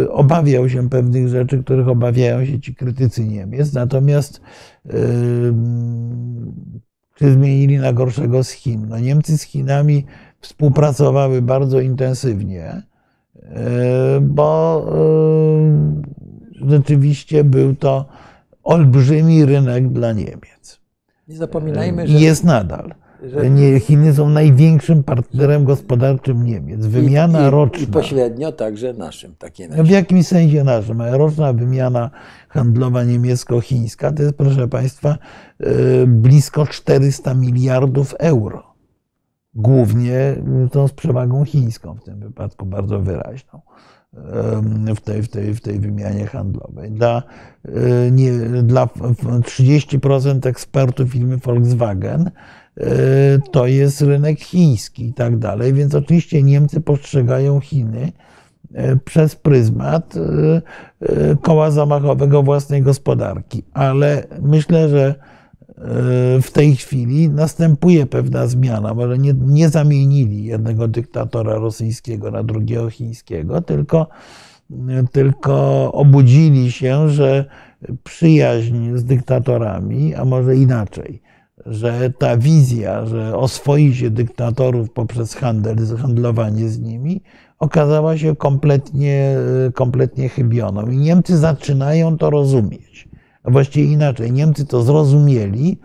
y, obawiał się pewnych rzeczy, których obawiają się ci krytycy Niemiec. Natomiast y, czy zmienili na gorszego z Chin? No Niemcy z Chinami współpracowały bardzo intensywnie, bo rzeczywiście był to olbrzymi rynek dla Niemiec. Nie zapominajmy, że. Jest nadal. Że... Chiny są największym partnerem gospodarczym Niemiec. Wymiana I, i, roczna. I pośrednio także naszym. Takie no w jakimś sensie naszym. Roczna wymiana handlowa niemiecko-chińska to jest, proszę Państwa, e, blisko 400 miliardów euro. Głównie to z przewagą chińską w tym wypadku bardzo wyraźną w tej, w tej, w tej wymianie handlowej. Dla, e, nie, dla 30% ekspertów firmy Volkswagen e, to jest rynek chiński i tak dalej, więc oczywiście Niemcy postrzegają Chiny e, przez pryzmat koła zamachowego własnej gospodarki, ale myślę, że w tej chwili następuje pewna zmiana. Może nie, nie zamienili jednego dyktatora rosyjskiego na drugiego chińskiego, tylko, tylko obudzili się, że przyjaźń z dyktatorami, a może inaczej, że ta wizja, że oswoi się dyktatorów poprzez handel, handlowanie z nimi, okazała się kompletnie, kompletnie chybioną. I Niemcy zaczynają to rozumieć a właściwie inaczej, Niemcy to zrozumieli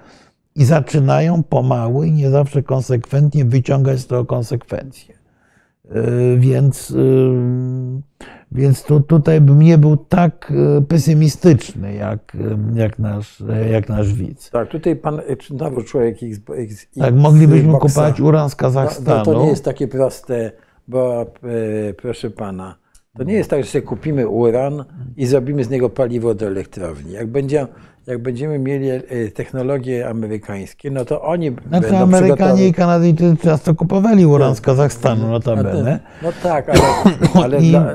i zaczynają pomału i nie zawsze konsekwentnie wyciągać z tego konsekwencje. Y, więc, y, więc tu, tutaj bym nie był tak y, pesymistyczny jak, jak, nasz, jak nasz widz. Tak, tutaj pan, znowu człowiek X, X, Tak, moglibyśmy kupować uran z Kazachstanu. No, no, to nie jest takie proste, bo proszę pana, to nie jest tak, że sobie kupimy uran i zrobimy z niego paliwo do elektrowni. Jak, będzie, jak będziemy mieli e, technologie amerykańskie, no to oni znaczy, będą Amerykanie i Kanadyjczycy często kupowali uran z Kazachstanu notabene. No tak, ale, ale I, dla,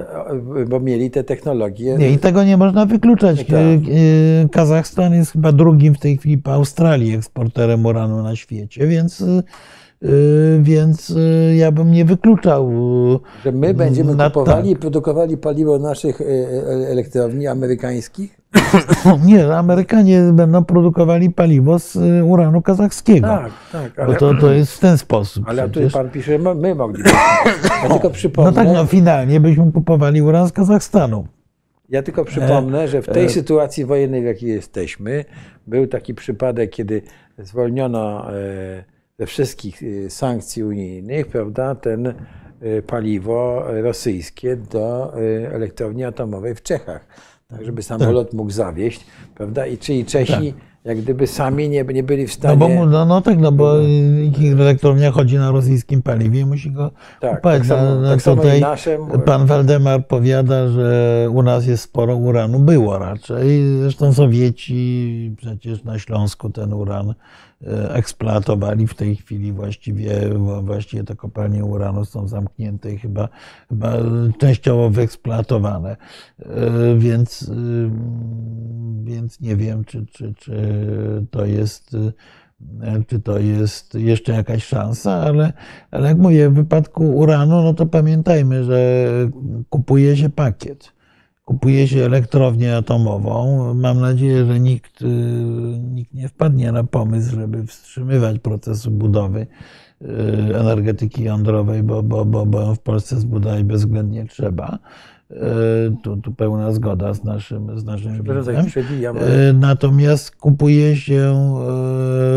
bo mieli te technologie. Nie, i tego nie można wykluczać. Tak. E, e, Kazachstan jest chyba drugim w tej chwili po Australii eksporterem uranu na świecie, więc więc y, ja bym nie wykluczał. Y, Że my będziemy na, kupowali i produkowali paliwo naszych elektrowni amerykańskich? Nie, Amerykanie będą produkowali paliwo z uranu kazachskiego. Tak, tak. Ale, Bo to, to jest w ten sposób. Ale przecież. tu pan pisze, my moglibyśmy. Ja tylko przypomnę. No tak, no finalnie byśmy kupowali uran z Kazachstanu. Ja tylko przypomnę, że w tej e, sytuacji wojennej, w jakiej jesteśmy, był taki przypadek, kiedy zwolniono e, ze wszystkich sankcji unijnych, prawda, ten paliwo rosyjskie do elektrowni atomowej w Czechach, tak żeby samolot mógł zawieść, prawda, i czyli Czesi tak jak gdyby sami nie, nie byli w stanie. No, bo, no, no tak, no bo elektrownia chodzi na rosyjskim paliwie i musi go tak. Tak samo, no, tak tutaj nasze... pan Waldemar powiada, że u nas jest sporo uranu. Było raczej. Zresztą Sowieci przecież na Śląsku ten uran eksploatowali. W tej chwili właściwie, właściwie te kopalnie uranu są zamknięte i chyba, chyba częściowo wyeksploatowane. E, więc, y, więc nie wiem, czy, czy, czy to jest e, czy to jest jeszcze jakaś szansa, ale, ale jak mówię, w wypadku uranu, no to pamiętajmy, że kupuje się pakiet kupuje się elektrownię atomową. Mam nadzieję, że nikt, y, nikt nie wpadnie na pomysł, żeby wstrzymywać procesu budowy y, energetyki jądrowej, bo, bo, bo, bo w Polsce zbudować bezwzględnie trzeba. Y, tu, tu pełna zgoda z naszym, z naszym Natomiast kupuje się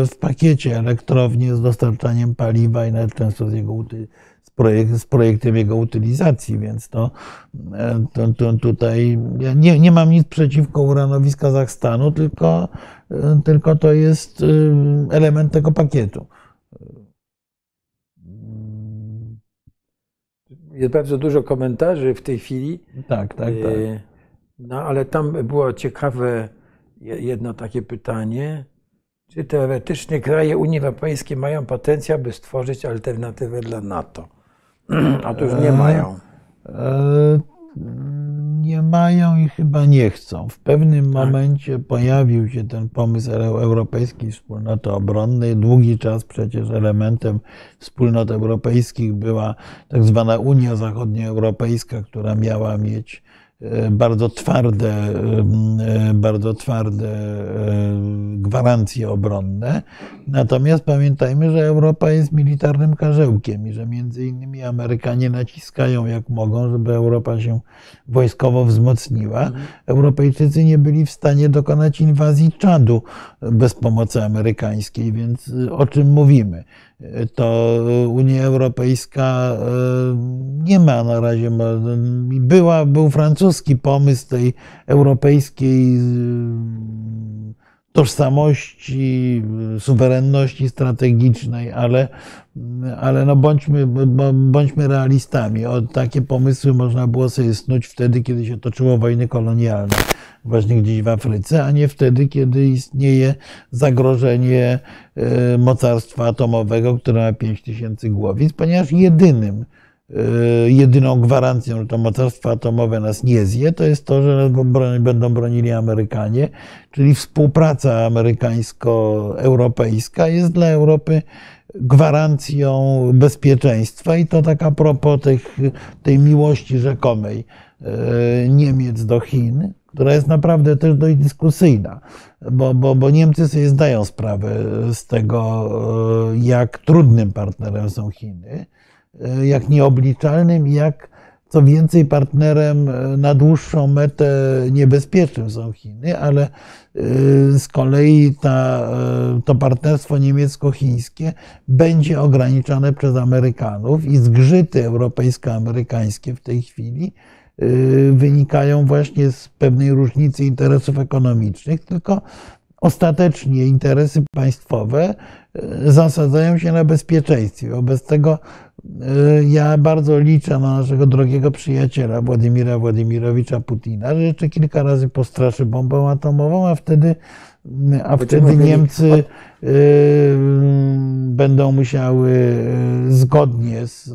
w pakiecie elektrownię z dostarczaniem paliwa i nawet często z jego projekt, z projektem jego utylizacji, więc to, e, to, to tutaj ja nie, nie mam nic przeciwko uranowi z Kazachstanu, tylko, e, tylko to jest e, element tego pakietu. Jest bardzo dużo komentarzy w tej chwili. Tak, tak, tak. No ale tam było ciekawe jedno takie pytanie. Czy teoretycznie kraje Unii Europejskiej mają potencjał, by stworzyć alternatywę dla NATO? A to już nie mają. E, nie mają i chyba nie chcą. W pewnym tak. momencie pojawił się ten pomysł Europejskiej Wspólnoty Obronnej. Długi czas przecież elementem wspólnot europejskich była tak zwana Unia Zachodnioeuropejska, która miała mieć E, bardzo twarde, e, bardzo twarde e, gwarancje obronne. Natomiast pamiętajmy, że Europa jest militarnym karzełkiem i że między innymi Amerykanie naciskają jak mogą, żeby Europa się wojskowo wzmocniła. Europejczycy nie byli w stanie dokonać inwazji Czadu bez pomocy amerykańskiej, więc o czym mówimy? To Unia Europejska e, nie ma na razie, była, był francuski pomysł tej europejskiej tożsamości, suwerenności strategicznej, ale, ale no bądźmy, bądźmy realistami. O, takie pomysły można było sobie snuć wtedy, kiedy się toczyło wojny kolonialne właśnie gdzieś w Afryce, a nie wtedy, kiedy istnieje zagrożenie e, mocarstwa atomowego, które ma 5000 głowic, ponieważ jedynym, jedyną gwarancją, że to mocarstwo atomowe nas nie zje, to jest to, że będą bronili Amerykanie, czyli współpraca amerykańsko-europejska jest dla Europy gwarancją bezpieczeństwa. I to tak a propos tych, tej miłości rzekomej e, Niemiec do Chin, która jest naprawdę też dość dyskusyjna, bo, bo, bo Niemcy sobie zdają sprawę z tego, e, jak trudnym partnerem są Chiny, jak nieobliczalnym jak co więcej partnerem e, na dłuższą metę niebezpiecznym są Chiny, ale z kolei ta, to partnerstwo niemiecko-chińskie będzie ograniczane przez Amerykanów i zgrzyty europejsko-amerykańskie w tej chwili wynikają właśnie z pewnej różnicy interesów ekonomicznych, tylko ostatecznie interesy państwowe zasadzają się na bezpieczeństwie. Wobec tego ja bardzo liczę na naszego drogiego przyjaciela Władimira Władimirowicza Putina, że jeszcze kilka razy postraszy bombą atomową, a wtedy, a wtedy Niemcy będą musiały zgodnie z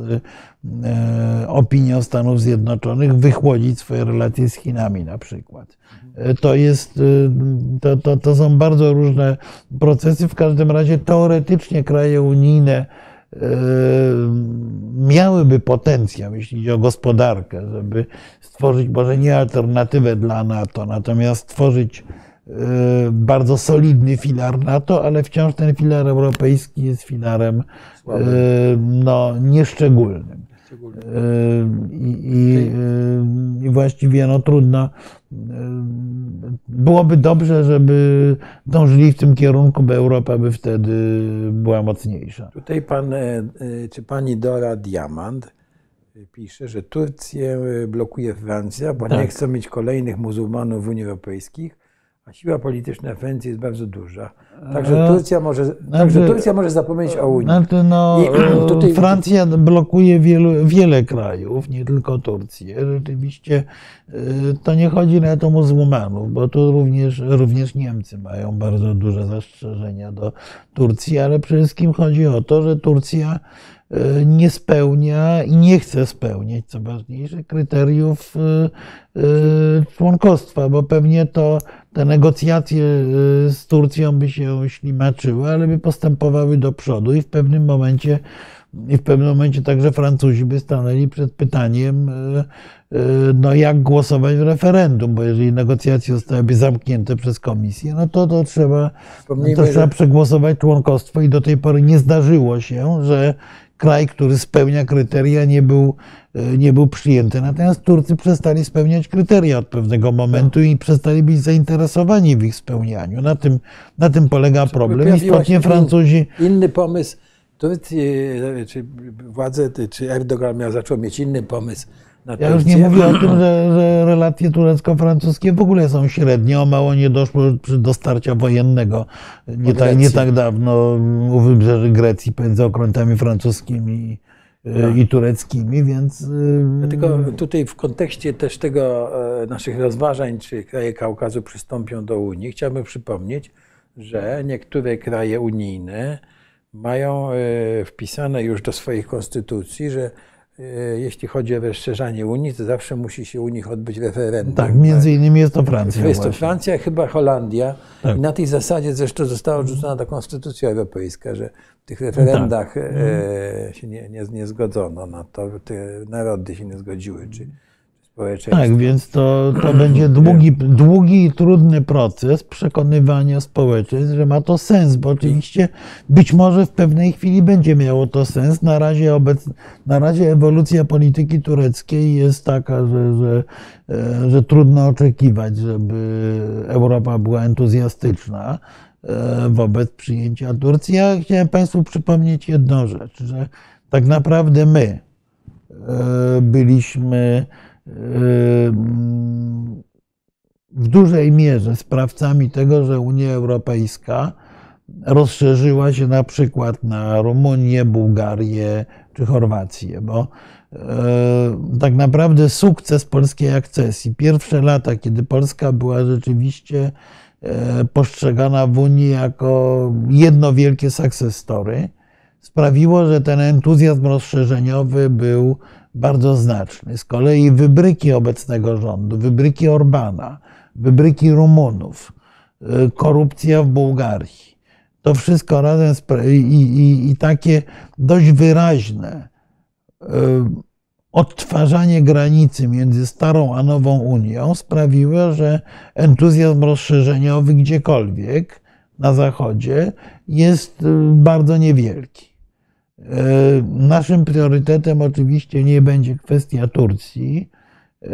opinią Stanów Zjednoczonych wychłodzić swoje relacje z Chinami na przykład. To, jest, to, to, to są bardzo różne procesy. W każdym razie teoretycznie kraje unijne miałyby potencjał, jeśli chodzi o gospodarkę, żeby stworzyć może nie alternatywę dla NATO, natomiast stworzyć bardzo solidny filar NATO, ale wciąż ten filar europejski jest filarem no, nieszczególnym. I, i, I, właściwie no, trudno, byłoby dobrze, żeby dążyli w tym kierunku, bo Europa by wtedy była mocniejsza. Tutaj pan, e, e, czy pani Dora Diamant pisze, że Turcję blokuje Francja, bo tak. nie chce mieć kolejnych muzułmanów w Unii Europejskiej a siła polityczna Francji jest bardzo duża. Także Turcja może, znaczy, także Turcja może zapomnieć o Unii. Znaczy no, I tutaj... Francja blokuje wielu, wiele krajów, nie tylko Turcję. Rzeczywiście y, to nie chodzi nawet o muzułmanów, bo tu również, również Niemcy mają bardzo duże zastrzeżenia do Turcji, ale przede wszystkim chodzi o to, że Turcja nie spełnia i nie chce spełniać, co ważniejsze, kryteriów członkostwa, bo pewnie to te negocjacje y, z Turcją by się ślimaczyły, ale by postępowały do przodu i w pewnym momencie, i w pewnym momencie także Francuzi by stanęli przed pytaniem, y, y, no jak głosować w referendum, bo jeżeli negocjacje zostałyby zamknięte przez komisję, no to, to trzeba, to trzeba przegłosować członkostwo i do tej pory nie zdarzyło się, że kraj, który spełnia kryteria, nie był, e, nie był przyjęty. Natomiast Turcy przestali spełniać kryteria od pewnego momentu i przestali być zainteresowani w ich spełnianiu. Na tym, na tym polega problem. Istotnie Francuzi. Inny pomysł. Turcji, e, czy władze, czy Erdogan miał zaczął mieć inny pomysł ja już nie mówię o tym, że, że relacje turecko-francuskie w ogóle są średnie. O mało nie doszło do starcia wojennego nie, tak, nie tak dawno u wybrzeży Grecji pomiędzy okrętami francuskimi no. i tureckimi, więc. Dlatego tutaj w kontekście też tego e, naszych rozważań, czy kraje Kaukazu przystąpią do Unii, chciałbym przypomnieć, że niektóre kraje unijne mają e, wpisane już do swoich konstytucji, że E, jeśli chodzi o rozszerzanie Unii, to zawsze musi się u nich odbyć referendum. Tak, między innymi jest to Francja. Jest to Francja, chyba Holandia. Tak. I na tej zasadzie zresztą została odrzucona ta konstytucja europejska, że w tych referendach tak. e, się nie, nie, nie, zgodzono na to, te narody się nie zgodziły. Czy, tak, więc to, to będzie długi, długi i trudny proces przekonywania społeczeństw, że ma to sens, bo oczywiście być może w pewnej chwili będzie miało to sens. Na razie, obec, na razie ewolucja polityki tureckiej jest taka, że, że, e, że trudno oczekiwać, żeby Europa była entuzjastyczna e, wobec przyjęcia Turcji. Ja chciałem Państwu przypomnieć jedną rzecz, że tak naprawdę my e, byliśmy w dużej mierze sprawcami tego, że Unia Europejska rozszerzyła się na przykład na Rumunię, Bułgarię czy Chorwację, bo e, tak naprawdę sukces polskiej akcesji, pierwsze lata, kiedy Polska była rzeczywiście e, postrzegana w Unii jako jedno wielkie success story, sprawiło, że ten entuzjazm rozszerzeniowy był bardzo znaczny. Z kolei wybryki obecnego rządu, wybryki Orbana, wybryki Rumunów, y, korupcja w Bułgarii, to wszystko razem i, i, i takie dość wyraźne y, odtwarzanie granicy między starą a nową Unią sprawiło, że entuzjazm rozszerzeniowy gdziekolwiek na Zachodzie jest y, bardzo niewielki. E, naszym priorytetem oczywiście nie będzie kwestia Turcji, e,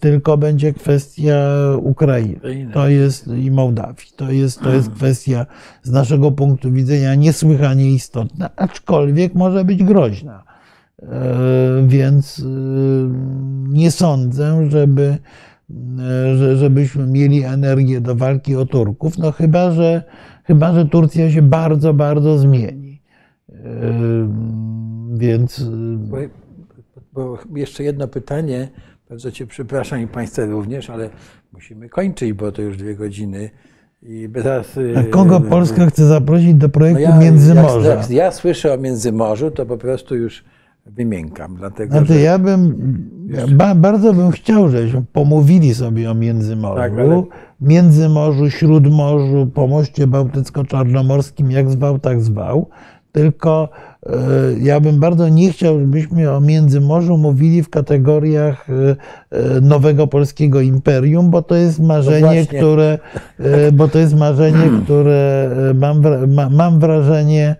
tylko będzie kwestia Ukrainy. To jest i Mołdawii. To jest, to jest kwestia z naszego punktu widzenia niesłychanie istotna, aczkolwiek może być groźna. E, więc nie sądzę, żeby, żebyśmy mieli energię do walki o Turków, no chyba, że, chyba, że Turcja się bardzo, bardzo zmieni. Więc. Bo, bo jeszcze jedno pytanie. Bardzo Cię przepraszam i Państwa również, ale musimy kończyć, bo to już dwie godziny. I teraz, kogo Polska chce zaprosić do projektu no ja, Międzymorza? Jak, jak ja słyszę o Międzymorzu, to po prostu już wymiękam. Dlatego, znaczy, że ja bym, ba, bardzo bym chciał, żebyśmy pomówili sobie o Międzymorzu. Tak, ale... Międzymorzu, Śródmorzu, Pomoście Bałtycko-Czarnomorskim, jak zwał, tak zwał tylko e, ja bym bardzo nie chciał, żebyśmy o Międzymorzu mówili w kategoriach e, e, nowego polskiego imperium, bo to jest marzenie, no które, bo to jest marzenie, które mam, mam wrażenie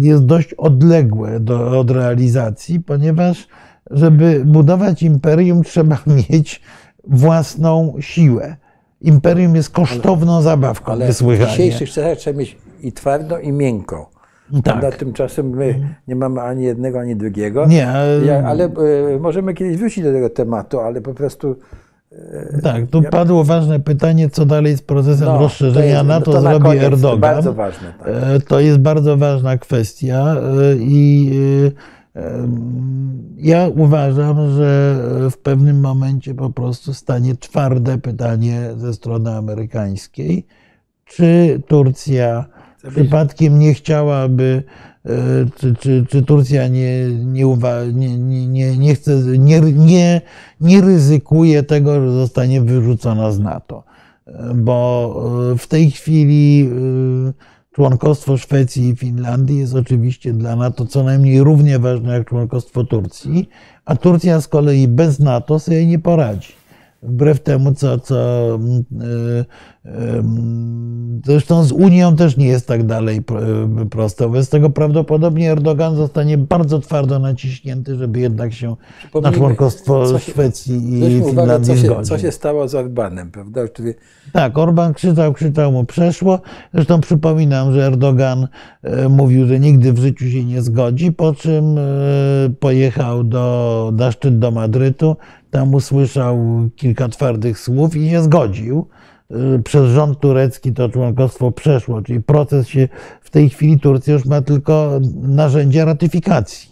jest dość odległe do, od realizacji, ponieważ żeby budować imperium trzeba mieć własną siłę. Imperium jest kosztowną zabawką, Ale w niesłychanie. dzisiejszych czasach trzeba mieć i twardo, i miękko. Tak. Tak. Tymczasem my nie mamy ani jednego, ani drugiego. Nie, e, Ja, ale e, możemy kiedyś wrócić do tego tematu, ale po prostu Tak, tu padło ważne pytanie, co dalej z procesem no, to rozszerzenia jest- NATO to zrobi koniec, Erdogan. To bardzo ważne. Tak. E, To jest bardzo ważna kwestia e, i e, ja uważam, że w pewnym momencie po prostu stanie twarde pytanie ze strony amerykańskiej, czy Turcja przypadkiem nie chciałaby, e, czy, czy, czy Turcja nie, nie, uwa- nie, nie, nie, chce, nie, nie, nie ryzykuje tego, że zostanie wyrzucona z NATO. E, Bo e, w tej chwili członkostwo Szwecji i Finlandii jest oczywiście dla NATO co najmniej równie ważne jak członkostwo Turcji, a Turcja z kolei bez NATO sobie nie poradzi. Wbrew temu, co, co mm, y, y, zresztą z Unią też nie jest tak dalej pro- y, prosto. Wobec tego prawdopodobnie Erdogan zostanie bardzo twardo naciśnięty, żeby jednak się na członkostwo się- Szwecji i Zwróćmy uwagę, Finlandii co się, co się stało z Orbanem, prawda? Który Tak, Orban krzyczał, krzyczał, mu przeszło. Zresztą przypominam, że Erdogan mówił, że nigdy w życiu się nie zgodzi, po czym pojechał do, na szczyt do Madrytu. Tam usłyszał kilka twardych słów i się zgodził. E, Przez rząd turecki to członkostwo przeszło, czyli proces się w tej chwili Turcja już ma tylko narzędzia ratyfikacji.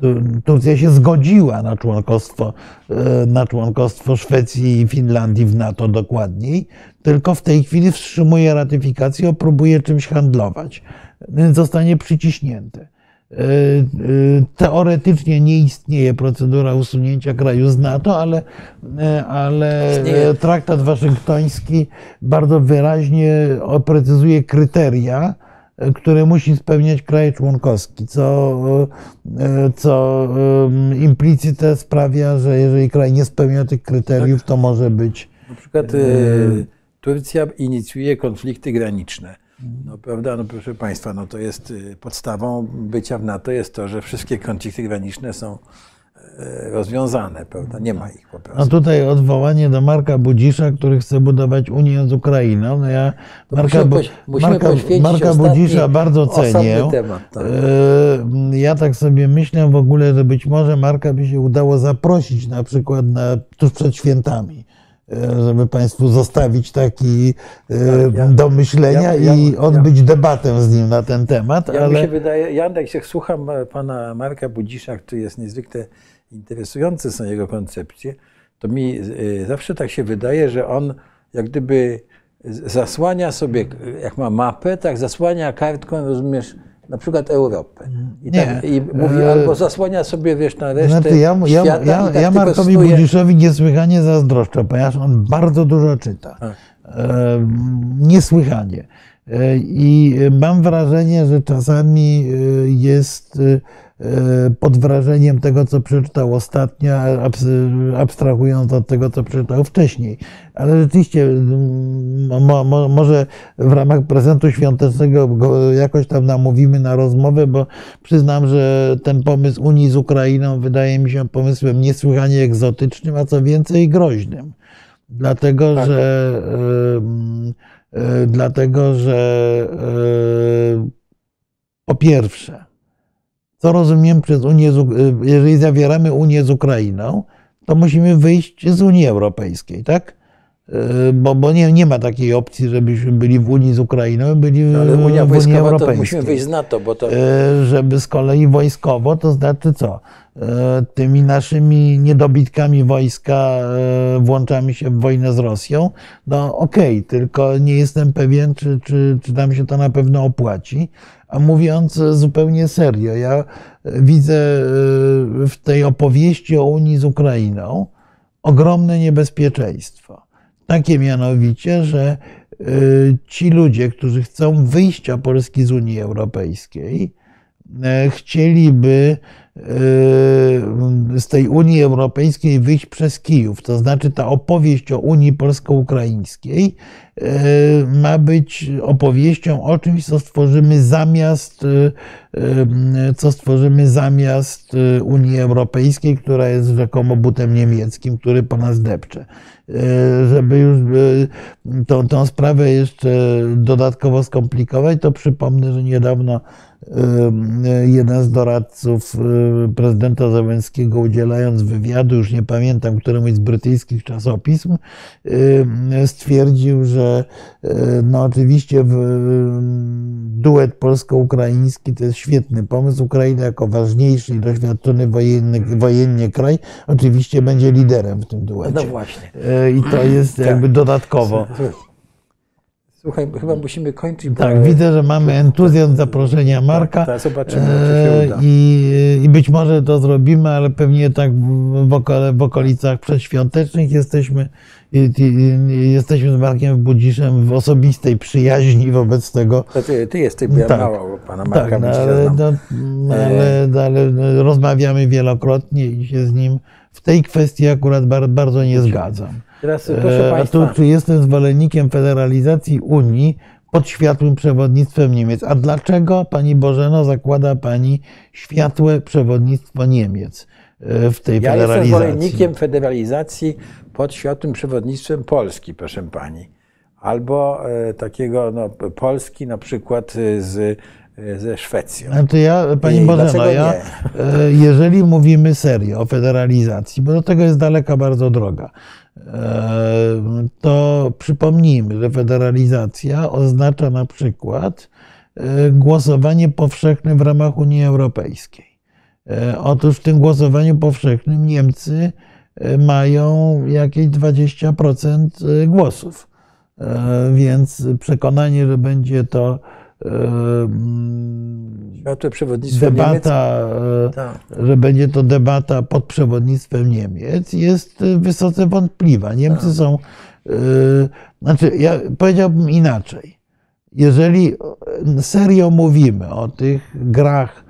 Tu- Turcja się zgodziła na członkostwo, e, na członkostwo Szwecji i Finlandii w NATO dokładniej, tylko w tej chwili wstrzymuje ratyfikację, próbuje czymś handlować, więc zostanie przyciśnięte. E, e, Teoretycznie nie istnieje procedura usunięcia kraju z NATO, ale, e, ale Istnieje. traktat waszyngtoński bardzo wyraźnie oprecyzuje kryteria, które musi spełniać kraj członkowski, co, co implicite sprawia, że jeżeli kraj nie spełnia tych kryteriów, to może być. na przykład Turcja inicjuje konflikty graniczne. No prawda, no proszę Państwa, no to jest e, podstawą bycia w NATO jest to, że wszystkie konflikty graniczne są e, rozwiązane, prawda? Nie ma ich po No prostu. tutaj odwołanie do Marka Budzisza, który chce budować Unię z Ukrainą. No ja Marka, musimy musimy Marka, Marka ostatni, Budzisza bardzo cenię. temat, tak. E, Ja tak sobie myślę w ogóle, że być może Marka by się udało zaprosić na przykład na, tuż przed świętami, żeby Państwu zostawić taki e, Tak, ja- do myślenia ja- ja- i odbyć debatę z nim na ten temat, Ja mi ale się wydaje, ja jak się słucham e, pana Marka Budzisza, który jest niezwykle interesujący są jego koncepcje, to mi e, zawsze tak się wydaje, że on jak gdyby zasłania sobie, jak ma mapę, tak zasłania kartką, rozumiesz, na przykład Europę. I, Nie. tak, i mówi, E, albo zasłania sobie, wiesz, na resztę Znaczy, ja, ja, świata ja, tak ja Markowi snuje- Budziszowi niesłychanie zazdroszczę, ponieważ on bardzo dużo czyta. Tak. E, Niesłychanie. E, I mam wrażenie, że czasami e, jest e, pod wrażeniem tego, co przeczytał ostatnio, abs- abstrahując od tego, co przeczytał wcześniej. Ale rzeczywiście, mm, mo, mo, może w ramach prezentu świątecznego go jakoś tam namówimy na rozmowę, bo przyznam, że ten pomysł Unii z Ukrainą wydaje mi się pomysłem niesłychanie egzotycznym, a co więcej groźnym. Dlatego, Tak. że em, e, dlatego, że e, po pierwsze, co rozumiem przez Unię, e, jeżeli zawieramy Unię z Ukrainą, to musimy wyjść z Unii Europejskiej, tak? E, Bo, bo nie, nie ma takiej opcji, żebyśmy byli w Unii z Ukrainą, byli w, Ale Unia w Unii Europejskiej. musimy wyjść z NATO, bo to E, żeby z kolei wojskowo, to znaczy co? Tymi naszymi niedobitkami wojska włączamy się w wojnę z Rosją. No okej, tylko nie jestem pewien, czy, czy, czy nam się to na pewno opłaci. A mówiąc zupełnie serio, ja widzę e, w tej opowieści o Unii z Ukrainą ogromne niebezpieczeństwo. Takie mianowicie, że ci ludzie, którzy chcą wyjścia Polski z Unii Europejskiej, e, chcieliby z tej Unii Europejskiej wyjść przez Kijów. To znaczy ta opowieść o Unii Polsko-Ukraińskiej y, ma być opowieścią o czymś, co stworzymy zamiast, y, y, co stworzymy zamiast y, Unii Europejskiej, która jest rzekomo butem niemieckim, który po nas depcze. Y, Żeby już, tą, tą sprawę jeszcze dodatkowo skomplikować, to przypomnę, że niedawno jeden z doradców prezydenta Załęckiego udzielając wywiadu, już nie pamiętam, któremuś z brytyjskich czasopism, stwierdził, że no oczywiście duet polsko-ukraiński to jest świetny pomysł. Ukraina jako ważniejszy i doświadczony wojenny, wojennie kraj oczywiście będzie liderem w tym duecie. No właśnie. I to jest jakby tak. dodatkowo. Słuchaj, chyba musimy kończyć. Tak, widzę, że mamy entuzjazm zaproszenia Marka. Tak, zobaczymy, czy się uda. I, I być może to zrobimy, ale pewnie tak w, okole, w okolicach przedświątecznych jesteśmy, jesteśmy z Markiem Budziszem w osobistej przyjaźni wobec tego. To ty, ty jesteś, bo ja tak, mało pana Marka tak, no, ale, no, ale, ale rozmawiamy wielokrotnie i się z nim w tej kwestii akurat bardzo nie zgadzam. Teraz, proszę e, Państwa. A tu, czy jestem zwolennikiem federalizacji Unii pod światłym przewodnictwem Niemiec? A dlaczego, Pani Bożeno, zakłada Pani światłe przewodnictwo Niemiec e, w tej ja federalizacji? Ja jestem zwolennikiem federalizacji pod światłym przewodnictwem Polski, proszę Pani. Albo e, takiego no, Polski na przykład z ze Szwecją. Znaczy ja, Pani Bożeno, ja, jeżeli mówimy serio o federalizacji, bo do tego jest daleka bardzo droga, to przypomnijmy, że federalizacja oznacza na przykład e, głosowanie powszechne w ramach Unii Europejskiej. E, otóż w tym głosowaniu powszechnym Niemcy e, mają jakieś 20% głosów. Więc przekonanie, że będzie to Światłe przewodnictwo debata, Niemiec. Tak. że będzie to debata pod przewodnictwem Niemiec, jest wysoce wątpliwa. Niemcy tak. są, znaczy ja powiedziałbym inaczej. Jeżeli serio mówimy o tych grach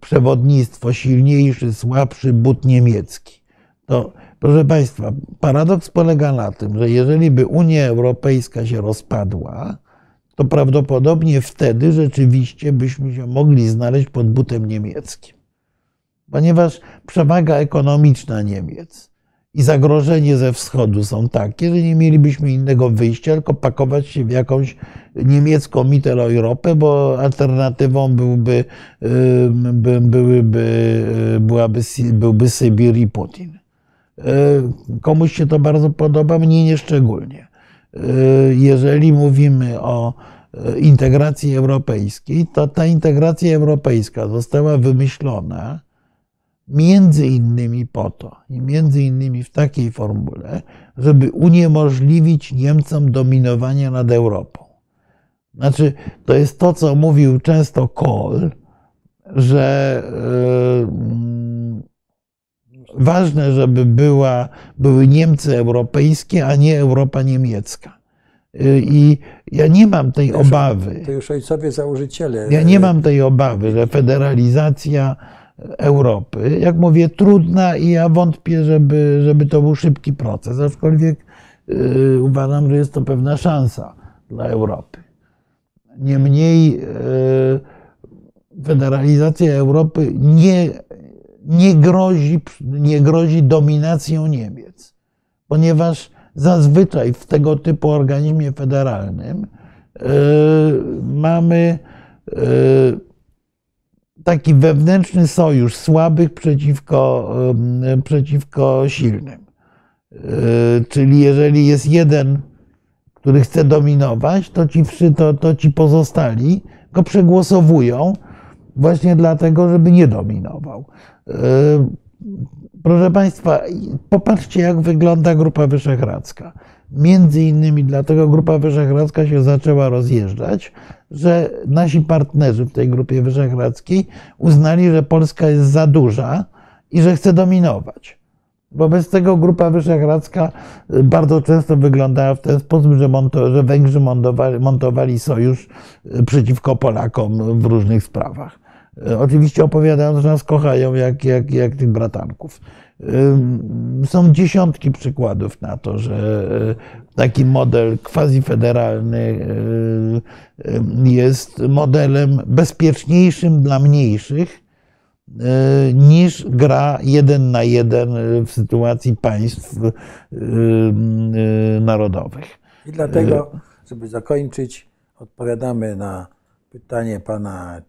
przewodnictwo silniejszy, słabszy but niemiecki, to proszę Państwa, paradoks polega na tym, że jeżeli by Unia Europejska się rozpadła, to prawdopodobnie wtedy rzeczywiście byśmy się mogli znaleźć pod butem niemieckim. Ponieważ przewaga ekonomiczna Niemiec i zagrożenie ze wschodu są takie, że nie mielibyśmy innego wyjścia, tylko pakować się w jakąś niemiecką Mitteleuropę, bo alternatywą byłby, by, byłyby, byłaby, byłby Sybir i Putin. Komuś się to bardzo podoba, mnie nieszczególnie. Y, jeżeli mówimy o y, integracji europejskiej, to ta integracja europejska została wymyślona między innymi po to, i między innymi w takiej formule, żeby uniemożliwić Niemcom dominowanie nad Europą. Znaczy, to jest to, co mówił często Kohl, że yy, ważne, żeby była, były Niemcy europejskie, a nie Europa niemiecka. Y, I ja nie mam tej to obawy. To już ojcowie założyciele. Ja nie mam tej obawy, że federalizacja Europy, jak mówię, trudna i ja wątpię, żeby, żeby to był szybki proces, aczkolwiek yy, uważam, że jest to pewna szansa dla Europy. Niemniej yy, federalizacja Europy nie nie grozi, nie grozi dominacją Niemiec, ponieważ zazwyczaj w tego typu organizmie federalnym yy, mamy yy, taki wewnętrzny sojusz słabych przeciwko, yy, przeciwko silnym. Czyli jeżeli jest jeden, który chce dominować, to ci, to, to ci pozostali go przegłosowują właśnie dlatego, żeby nie dominował. Proszę Państwa, popatrzcie, jak wygląda Grupa Wyszehradzka. Między innymi dlatego Grupa Wyszehradzka się zaczęła rozjeżdżać, że nasi partnerzy w tej Grupie Wyszehradzkiej uznali, że Polska jest za duża i że chce dominować. Wobec tego Grupa Wyszehradzka bardzo często wyglądała w ten sposób, że, monto, że Węgrzy montowali, montowali sojusz przeciwko Polakom w różnych sprawach. E, oczywiście opowiadają, że nas kochają jak, jak, jak tych bratanków. Są dziesiątki przykładów na to, że e, taki model quasi-federalny e, jest modelem bezpieczniejszym dla mniejszych niż gra jeden na jeden w sytuacji państw narodowych. I dlatego, żeby zakończyć, odpowiadamy na pytanie pana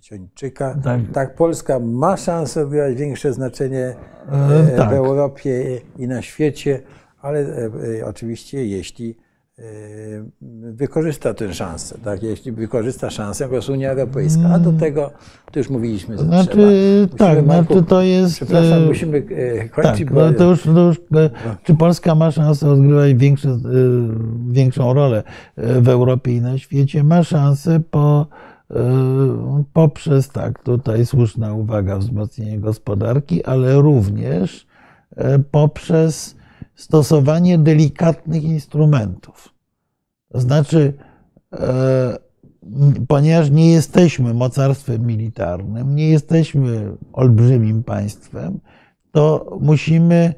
Ciończyka. Tak. tak, Polska ma szansę odgrywać większe znaczenie w tak. Europie i na świecie, ale oczywiście jeśli wykorzysta tę szansę, tak? jeśli wykorzysta szansę jako Unia Europejska. A do tego, to już mówiliśmy, że znaczy, trzeba. Musimy, tak, Marku, znaczy to jest... Przepraszam, musimy kończyć, tak, bo... to już, to już, Czy Polska ma szansę odgrywać większe, większą rolę w Europie i na świecie? Ma szansę po, poprzez, tak, tutaj słuszna uwaga, wzmocnienie gospodarki, ale również poprzez stosowanie delikatnych instrumentów. To znaczy, e, ponieważ nie jesteśmy mocarstwem militarnym, nie jesteśmy olbrzymim państwem, to musimy,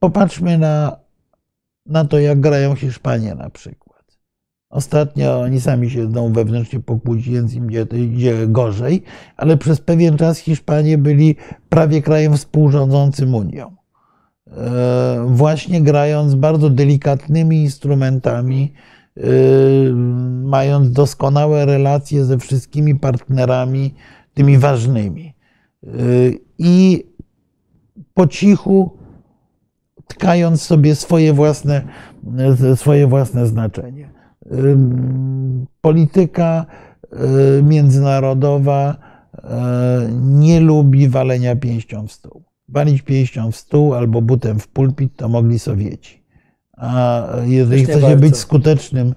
popatrzmy na, na to, jak grają Hiszpanie na przykład. Ostatnio oni sami się będą wewnętrznie pokłócić, więc im idzie, idzie gorzej, ale przez pewien czas Hiszpanie byli prawie krajem współrządzącym Unią. E, właśnie grając bardzo delikatnymi instrumentami, e, mając doskonałe relacje ze wszystkimi partnerami, tymi ważnymi. E, I po cichu tkając sobie swoje własne, swoje własne znaczenie. Polityka międzynarododowa nie lubi walenia pięścią w stół walić pięścią w stół albo butem w pulpit, to mogli Sowieci. A jeżeli chce się być skutecznym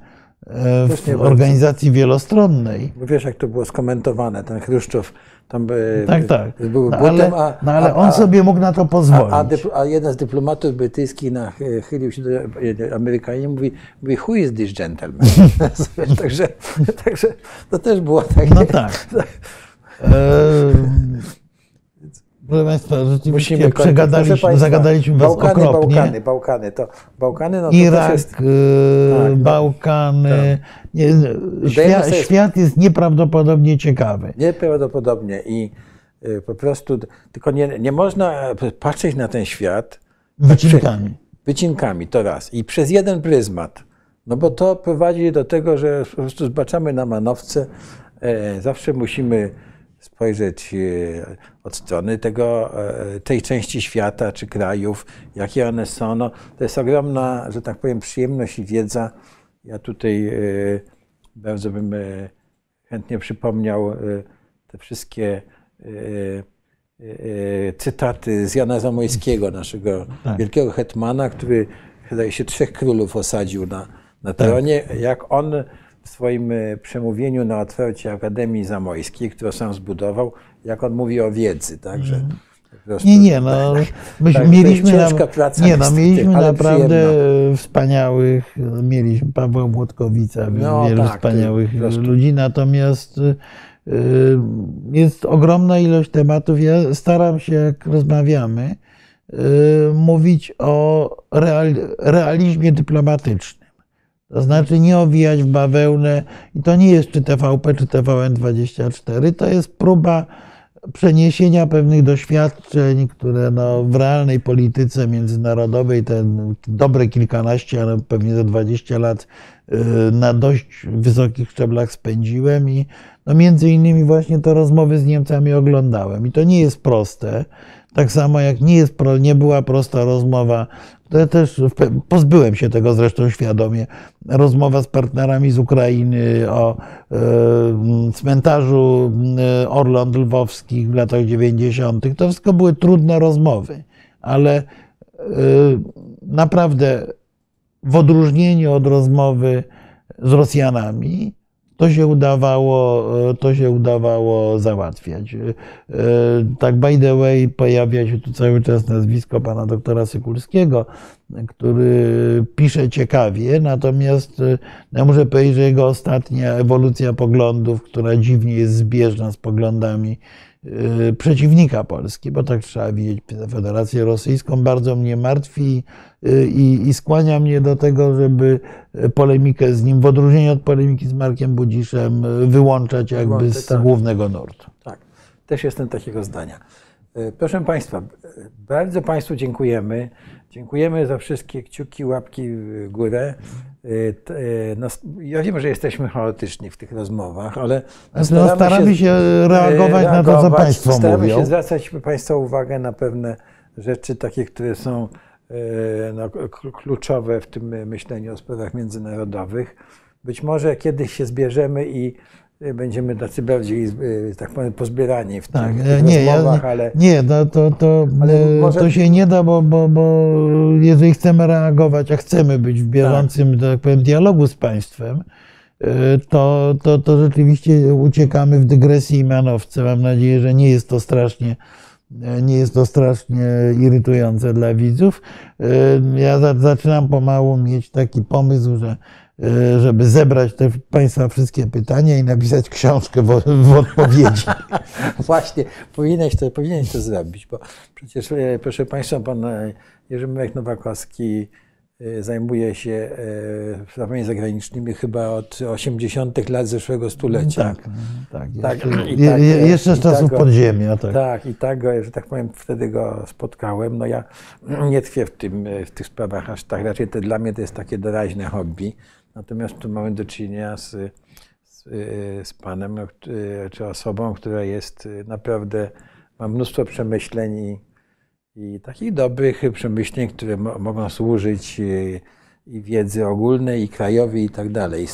e, w organizacji bardzo. wielostronnej. Bo wiesz, jak to było skomentowane, ten Chruszczow tam by, tak, tak. był no, butem, ale, a, no, ale on a, sobie mógł na to pozwolić. A, a, jeden z dyplomatów brytyjskich nachylił się do Amerykanina i mówi, mówi who is this gentleman? także, także to też było takie... No tak. Proszę Państwa, rzeczywiście Musimy przegadaliśmy, Państwa, zagadaliśmy Was Bałkany, okropnie. Bałkany, Bałkany, to Bałkany, no to Irak, jest... tak, no. Bałkany. Tak. Nie, świat, sobie... świat jest nieprawdopodobnie ciekawy. Nieprawdopodobnie i y, po prostu, tylko nie, nie można patrzeć na ten świat wycinkami. Wycinkami, to raz. I przez jeden pryzmat. No bo to prowadzi do tego, że po prostu zbaczamy na manowce. E, zawsze musimy spojrzeć e, od strony tego, e, tej części świata czy krajów, jakie one są. No, to jest ogromna, że tak powiem, przyjemność i wiedza. Ja tutaj e, bardzo bym chętnie przypomniał te wszystkie cytaty z Jana Zamojskiego, naszego tak. wielkiego hetmana, który wydaje się trzech królów osadził na, na tronie. Tak. Jak on w swoim e, przemówieniu na otwarcie Akademii Zamojskiej, którą sam zbudował, jak on mówi o wiedzy, także mm. Prostu, nie, nie, no, my tak, mieliśmy, na, nie, no, mieliśmy naprawdę przyjemno. wspaniałych, mieliśmy Pawła Młotkowica, no, wielu tak, wspaniałych ludzi, natomiast y, jest ogromna ilość tematów. Ja staram się, jak rozmawiamy, y, mówić o real, realizmie dyplomatycznym. To znaczy nie owijać w bawełnę. I to nie jest czy TVP, czy TVN24. To jest próba przeniesienia pewnych doświadczeń, które no w realnej polityce międzynarodowej te dobre kilkanaście, ale pewnie za 20 lat y, na dość wysokich szczeblach spędziłem i no między innymi właśnie te rozmowy z Niemcami oglądałem. I to nie jest proste. Tak samo jak nie, jest, nie była prosta rozmowa to też pozbyłem się tego zresztą świadomie. Rozmowa z partnerami z Ukrainy o e, cmentarzu e, Orląt Lwowskich w latach 90. To wszystko były trudne rozmowy, ale e, naprawdę w odróżnieniu od rozmowy z Rosjanami, to się udawało, to się udawało załatwiać. E, tak by the way pojawia się tu cały czas nazwisko pana doktora Sykulskiego, który pisze ciekawie, natomiast e, ja muszę powiedzieć, że jego ostatnia ewolucja poglądów, która dziwnie jest zbieżna z poglądami e, przeciwnika Polski, bo tak trzeba widzieć Federację Rosyjską, bardzo mnie martwi i, i skłania mnie do tego, żeby polemikę z nim, w odróżnieniu od polemiki z Markiem Budziszem, wyłączać jakby z tak. głównego nurtu. Tak, też jestem takiego zdania. Proszę Państwa, bardzo Państwu dziękujemy. Dziękujemy za wszystkie kciuki, łapki w górę. T- e, nas- Ja wiem, że jesteśmy chaotyczni w tych rozmowach, ale No, staramy się reagować na to, co reagować. państwo staramy mówią. się zwracać Państwa uwagę na pewne rzeczy, takie, które są no, kluczowe w tym myśleniu o sprawach międzynarodowych. Być może kiedyś się zbierzemy i będziemy tacy bardziej, e, tak powiem, pozbierani w tych, Tak, e, tych nie, ja, rozmowach, ale nie to, to, to, e, może- to się nie da, bo, bo, bo jeżeli chcemy reagować, a chcemy być w bieżącym tak. powiem, dialogu z państwem, to, to, to rzeczywiście uciekamy w dygresji i manowce. Mam nadzieję, że nie jest to strasznie nie jest to strasznie irytujące dla widzów. Ja za- zaczynam pomału mieć taki pomysł, że żeby zebrać te Państwa wszystkie pytania i napisać książkę w, w odpowiedzi. Właśnie, powinieneś to, powinieneś to zrobić, bo przecież, e, proszę Państwa, pan e, Jerzy Marek Nowakowski e, zajmuje się e, sprawami zagranicznymi chyba od 80. lat zeszłego stulecia. Tak, tak. Tak, Jeszcze, i tak, je- je- jeszcze z tak czasów go- podziemia. Tak. Tak, i tak, go, że tak powiem, wtedy go spotkałem. No ja nie tkwię w, tym, e, w tych sprawach aż tak. Raczej to dla mnie to jest takie doraźne hobby. Natomiast tu mamy do czynienia z, z, e, z panem, e, czy osobą, która jest e, naprawdę, ma mnóstwo przemyśleń i, i takich dobrych przemyśleń, które mo, mogą służyć i wiedzy ogólnej, i krajowej, i tak dalej.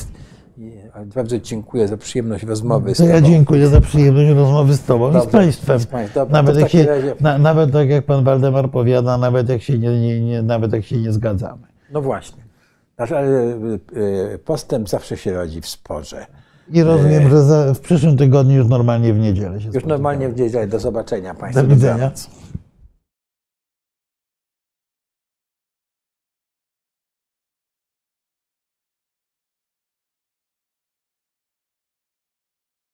Bardzo dziękuję za przyjemność rozmowy z To ja tobą. dziękuję za przyjemność rozmowy z Tobą i z Dobrze, Państwem. z. Dobra, Nawet, jak się, razie- na, nawet tak jak Pan Waldemar powiada, nawet jak się nie, nie, nie, nawet jak się nie zgadzamy. No właśnie. Znaczy, ale e, e, postęp zawsze się rodzi w sporze. I rozumiem, że za, w przyszłym tygodniu już normalnie w niedzielę się Już normalnie w niedzielę. Do zobaczenia Państwu. Do widzenia.